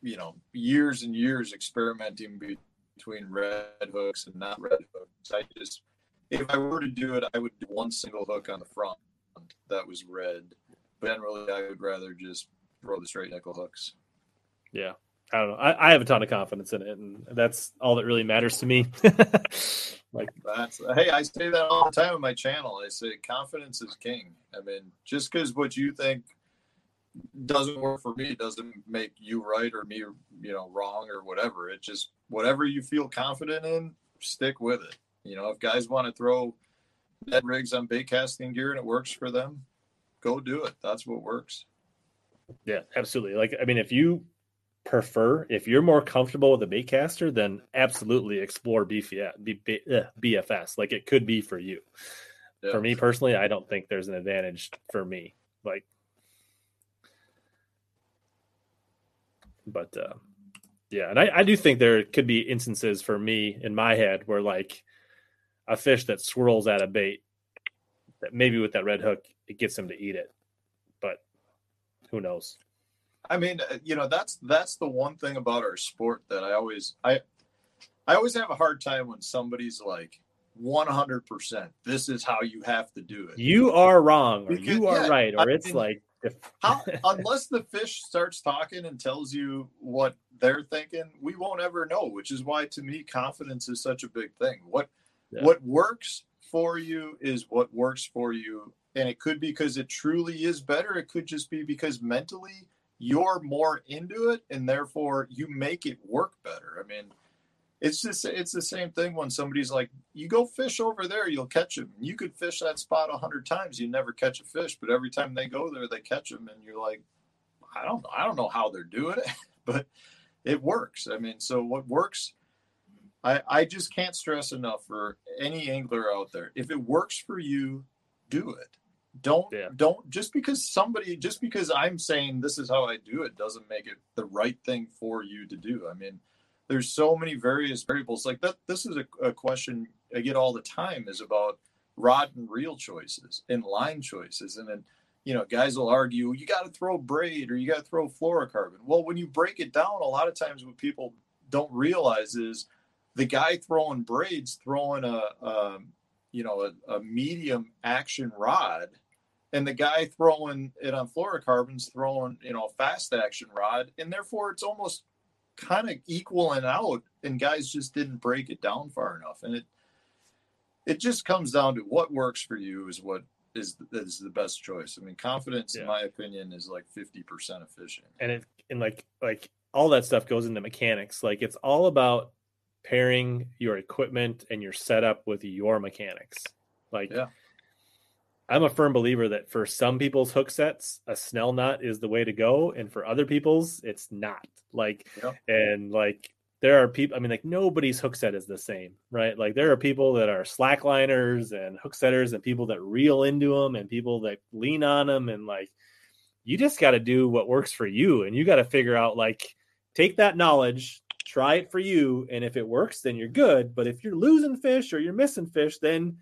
you know years and years experimenting between red hooks and not red hooks. I just if I were to do it, I would do one single hook on the front that was red. But generally, I would rather just throw the straight nickel hooks. Yeah. I don't know. I, I have a ton of confidence in it, and that's all that really matters to me. like That's hey, I say that all the time on my channel. I say confidence is king. I mean, just because what you think doesn't work for me doesn't make you right or me, you know, wrong or whatever. It just whatever you feel confident in, stick with it. You know, if guys want to throw Ned rigs on bait casting gear and it works for them, go do it. That's what works. Yeah, absolutely. Like, I mean, if you prefer, if you're more comfortable with a bait caster, then absolutely explore BFS. B- B- BFS. Like, it could be for you. Yeah. For me personally, I don't think there's an advantage for me. Like, but uh, yeah, and I, I do think there could be instances for me in my head where like a fish that swirls at a bait that maybe with that red hook it gets him to eat it, but who knows? I mean, uh, you know, that's that's the one thing about our sport that I always I I always have a hard time when somebody's like 100% this is how you have to do it. You are wrong, or Because- you are yeah, right, or I it's mean, like How, unless the fish starts talking and tells you what they're thinking, we won't ever know. Which is why, to me, confidence is such a big thing. What Yeah. what works for you is what works for you, and it could be because it truly is better. It could just be because mentally you're more into it, and therefore you make it work better. I mean, it's just it's the same thing when somebody's like, "You go fish over there, you'll catch them." You could fish that spot a hundred times, you never catch a fish, but every time they go there, they catch them, and you're like, "I don't, I don't know how they're doing it, but it works." I mean, so what works? I I just can't stress enough for any angler out there. If it works for you, do it. Don't Yeah. don't just because somebody just because I'm saying this is how I do it doesn't make it the right thing for you to do. I mean, there's so many various variables like that this is a, a question i get all the time is about rod and reel choices and line choices and then you know guys will argue you got to throw braid or you got to throw fluorocarbon well when you break it down a lot of times what people don't realize is the guy throwing braids throwing a, a you know a, a medium action rod and the guy throwing it on fluorocarbons throwing you know a fast action rod and therefore it's almost kind of equaling out and guys just didn't break it down far enough and it it just comes down to what works for you is what is is the best choice i mean confidence Yeah. in my opinion is like 50% of fishing and it and like like all that stuff goes into mechanics. Like it's all about pairing your equipment and your setup with your mechanics. Like Yeah. I'm a firm believer that for some people's hook sets, a snell knot is the way to go, and for other people's, it's not. Like, Yep. and like there are people. I mean, like nobody's hook set is the same, right? Like there are people that are slackliners and hook setters, and people that reel into them, and people that lean on them, and like you just got to do what works for you, and you got to figure out like take that knowledge, try it for you, and if it works, then you're good. But if you're losing fish or you're missing fish, then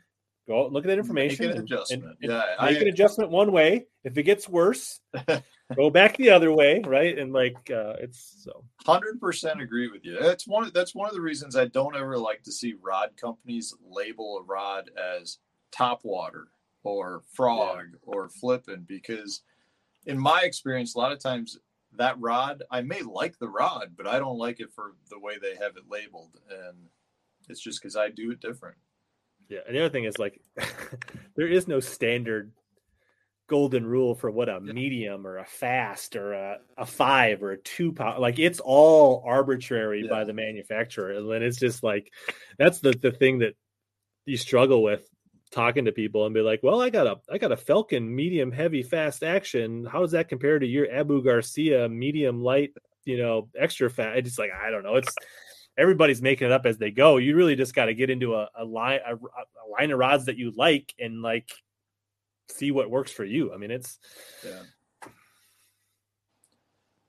go out and look at that information. Make an and- adjustment. and- and yeah, make I, an adjustment one way. If it gets worse, go back the other way, right? And like uh it's so Hundred percent agree with you. That's one. That's one of the reasons I don't ever like to see rod companies label a rod as top water or frog or flipping because, in my experience, a lot of times that rod I may like the rod, but I don't like it for the way they have it labeled, and it's just because I do it different. yeah. And the other thing is like there is no standard golden rule for what a medium or a fast or a, a five or a two pound like it's all arbitrary Yeah. by the manufacturer and then it's just like that's the the thing that you struggle with talking to people and be like well i got a i got a falcon medium heavy fast action. How does that compare to your abu garcia medium light you know extra fat it's just like i don't know. It's everybody's making it up as they go. You really just got to get into a, a line a, a line of rods that you like and like see what works for you. I mean it's Yeah.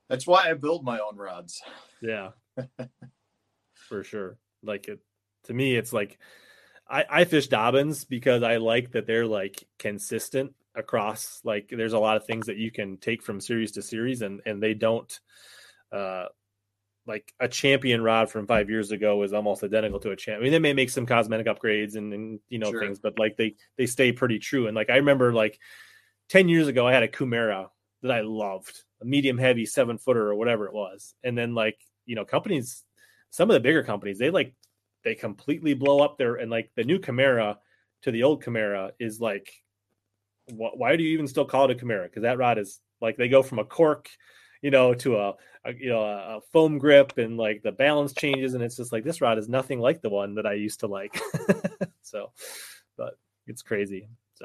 That's why I build my own rods. yeah. For sure. Like it to me it's like i i fish Dobyns because i like that they're like consistent across like there's a lot of things that you can take from series to series and and they don't uh like a champion rod from five years ago is almost identical to a champ. I mean, they may make some cosmetic upgrades and, and you know Sure. things, but like they they stay pretty true. And like I remember, like ten years ago, I had a Cumara that I loved, a medium heavy seven footer or whatever it was. And then like you know companies, some of the bigger companies, they like they completely blow up their and like the new Cumara to the old Cumara is like, wh- why do you even still call it a Cumara? Because that rod is like they go from a cork, you know, to a, a you know a, foam grip and like the balance changes and it's just like this rod is nothing like the one that I used to like. so, but it's crazy. So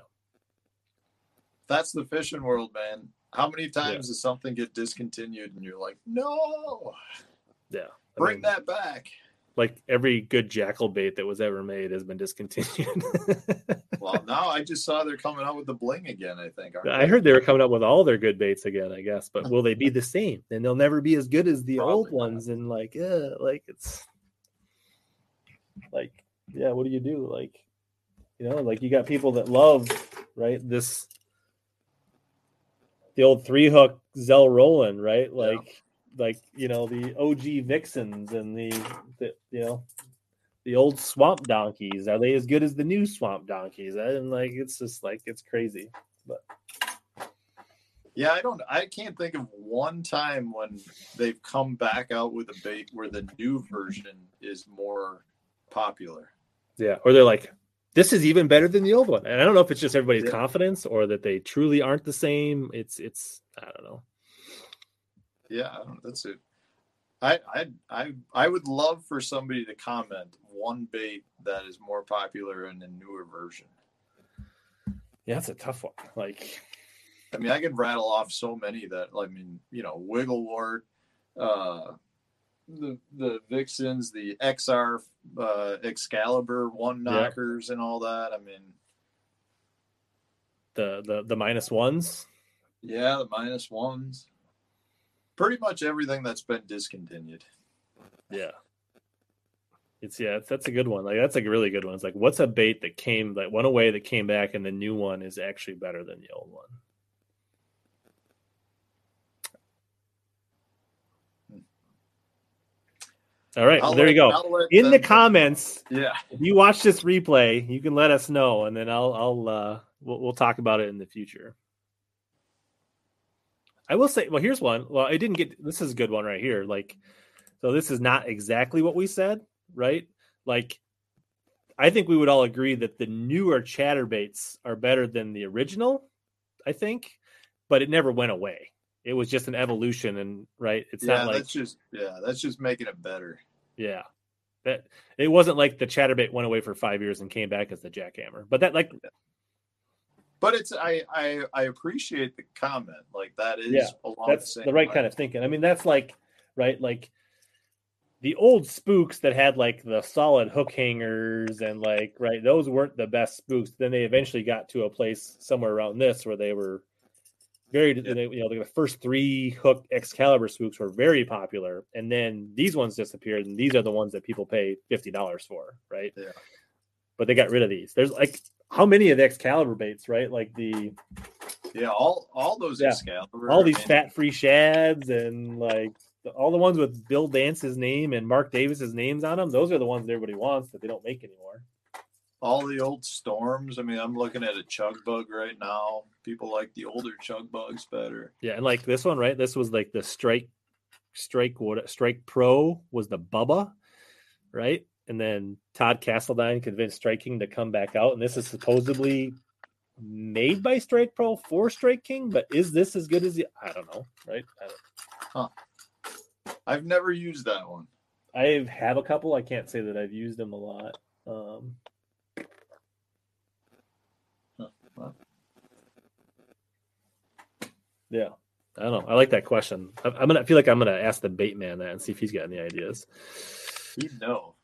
That's the fishing world, man. How many times does something get discontinued and you're like, no, yeah, I bring mean, that back? Like every good Jackall bait that was ever made has been discontinued. Well, now I just saw they're coming out with the bling again, I think. I they? heard they were coming up with all their good baits again, I guess, but will they be the same? And they'll never be as good as the old not. ones. And like, yeah, like it's like, yeah, what do you do? Like, you know, like you got people that love, right? This, the old three hook Zell Rowland, right? Like, like, you know, the OG Vixens and the, the, you know, the old swamp donkeys. Are they as good as the new swamp donkeys? And like, it's just like, it's crazy. But. Yeah, I don't. I can't think of one time when they've come back out with a bait where the new version is more popular. Yeah, or they're like, this is even better than the old one. And I don't know if it's just everybody's Yeah. confidence or that they truly aren't the same. It's it's I don't know. Yeah, I don't- that's it. I I I I would love for somebody to comment one bait that is more popular in a newer version. Yeah, that's a tough one. Like, I mean, I could rattle off so many that I mean, you know, Wiggle Wart, uh, the the Vixens, the XR, uh, Excalibur one Yeah. knockers, and all that. I mean, the the the minus ones. yeah, the minus ones, pretty much everything that's been discontinued. Yeah. It's yeah, it's, that's a good one. Like that's a really good one. It's like what's a bait that came that went away that came back and the new one is actually better than the old one. All right, well, there you go. In the comments, yeah, if you watch this replay, you can let us know, and then I'll I'll uh we'll, we'll talk about it in the future. I will say, well, here's one. Well, I didn't get this is a good one right here. Like, so this is not exactly what we said, right? Like, I think we would all agree that the newer chatterbaits are better than the original. I think, but it never went away. It was just an evolution, and right, it's yeah, not like that's just yeah, that's just making it better. yeah. That it wasn't like the chatterbait went away for five years and came back as the jackhammer. But that like But it's I I I appreciate the comment. Like that is Yeah, along that's the, the right line. kind of thinking. I mean, that's like right, like the old spooks that had like the solid hook hangers and like right, those weren't the best spooks. Then they eventually got to a place somewhere around this where they were very Yeah. they- you know the first three hook Excalibur spooks were very popular, and then these ones disappeared, and these are the ones that people pay fifty dollars for, right? Yeah. But they got rid of these. There's like how many of the Excalibur baits, right? Like the Yeah, all all those Yeah. Excalibur. all these fat free shads and like the- all the ones with Bill Dance's name and Mark Davis's names on them. Those are the ones that everybody wants that they don't make anymore. all the old storms. I mean, I'm looking at a chug bug right now. People like the older chug bugs better. Yeah, and like this one, right? This was like the Strike, Strike what? Strike Pro was the Bubba, right? And then Todd Castledine convinced Strike King to come back out, and this is supposedly made by Strike Pro for Strike King, but is this as good as the? I don't know, right? I don't, I've never used that one. I have a couple. I can't say that I've used them a lot. Um, Huh, well. yeah, I don't know. I like that question. I, I'm gonna I feel like I'm gonna ask the bait man that and see if he's got any ideas. He'd know.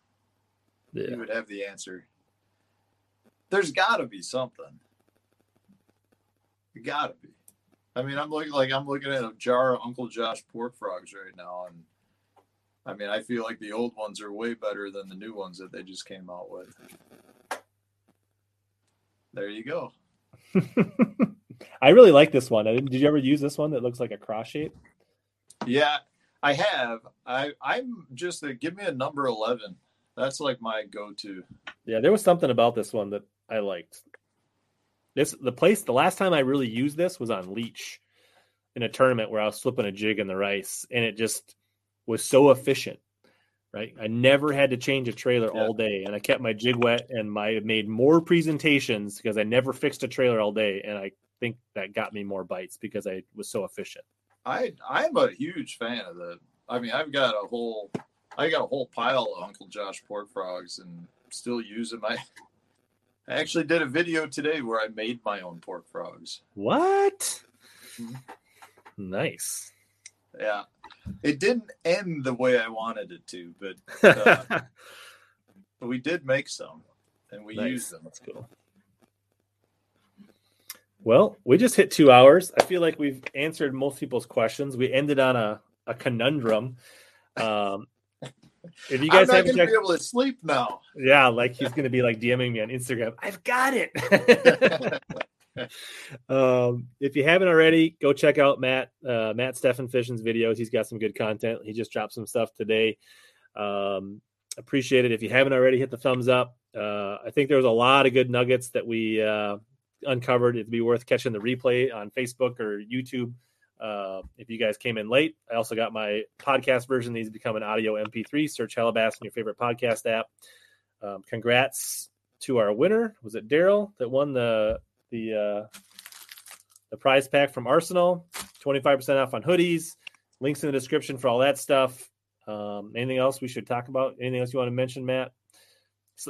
Yeah, would have the answer. There's got to be something. Got to be. I mean, I'm looking like I'm looking at a jar of Uncle Josh pork frogs right now, and I mean, I feel like the old ones are way better than the new ones that they just came out with. There you go. I really like this one. Did you ever use this one that looks like a cross shape? Yeah, I have. I I'm just a, give me a number eleven. That's like my go-to. Yeah, there was something about this one that I liked. This the place the last time I really used this was on Leech in a tournament where I was flipping a jig in the rice and it just was so efficient. Right. I never had to change a trailer Yeah. all day and I kept my jig wet and my made more presentations because I never fixed a trailer all day and I think that got me more bites because I was so efficient. I I'm a huge fan of the. I mean, I've got a whole, I got a whole pile of Uncle Josh pork frogs and still use them. I, I actually did a video today where I made my own pork frogs. What? Mhm. Nice. Yeah, it didn't end the way I wanted it to, but Uh, but we did make some, and we Nice. used them. That's cool. Well, we just hit two hours. I feel like we've answered most people's questions. We ended on a, a conundrum. Um, if you guys I'm not haven't to checked, be able to sleep now. yeah, like he's going to be like DMing me on Instagram. I've got it. um, if you haven't already, go check out Matt uh, Matt Stefan Fishing's videos. He's got some good content. He just dropped some stuff today. Um, appreciate it. If you haven't already, hit the thumbs up. Uh, I think there was a lot of good nuggets that we uh, uncovered. It'd be worth catching the replay on Facebook or YouTube. Uh, if you guys came in late, I also got my podcast version. These become an audio MP3. Search Hellabass in your favorite podcast app. Um, congrats to our winner. Was it Daryl that won the the uh, the prize pack from Arsenal? Twenty five percent off on hoodies. Links in the description for all that stuff. Um, anything else we should talk about? Anything else you want to mention, Matt?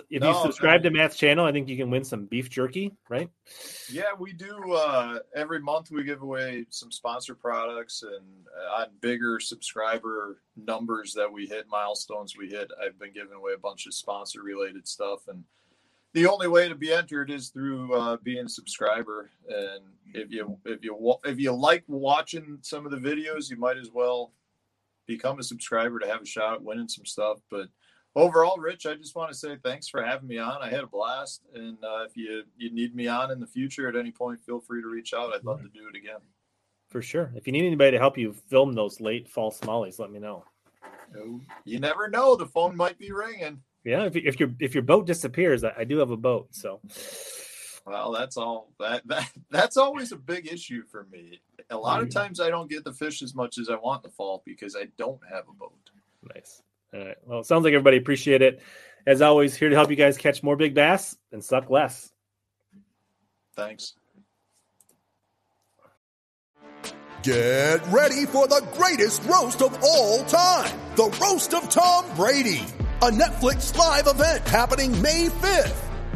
If you subscribe no. to Matt's channel, I think you can win some beef jerky, right? Yeah, we do. Uh, every month we give away some sponsor products, and uh, on bigger subscriber numbers that we hit, milestones we hit, I've been giving away a bunch of sponsor related stuff. And the only way to be entered is through uh, being a subscriber. And if you if you if you like watching some of the videos, you might as well become a subscriber to have a shot at winning some stuff. But overall, Rich, I just want to say thanks for having me on. I had a blast, and uh, if you you need me on in the future at any point, feel free to reach out. I'd love to do it again. For sure. If you need anybody to help you film those late fall smallies, let me know. Oh, You never know; the phone might be ringing. Yeah, if, if your if your boat disappears, I, I do have a boat, so Well, that's all. That that that's always a big issue for me. A lot of times, I don't get the fish as much as I want in the fall because I don't have a boat. nice. All right. Well, it sounds like everybody appreciate it. As always, here to help you guys catch more big bass and suck less. Thanks. Get ready for the greatest roast of all time. The Roast of Tom Brady. A Netflix live event happening May 5th.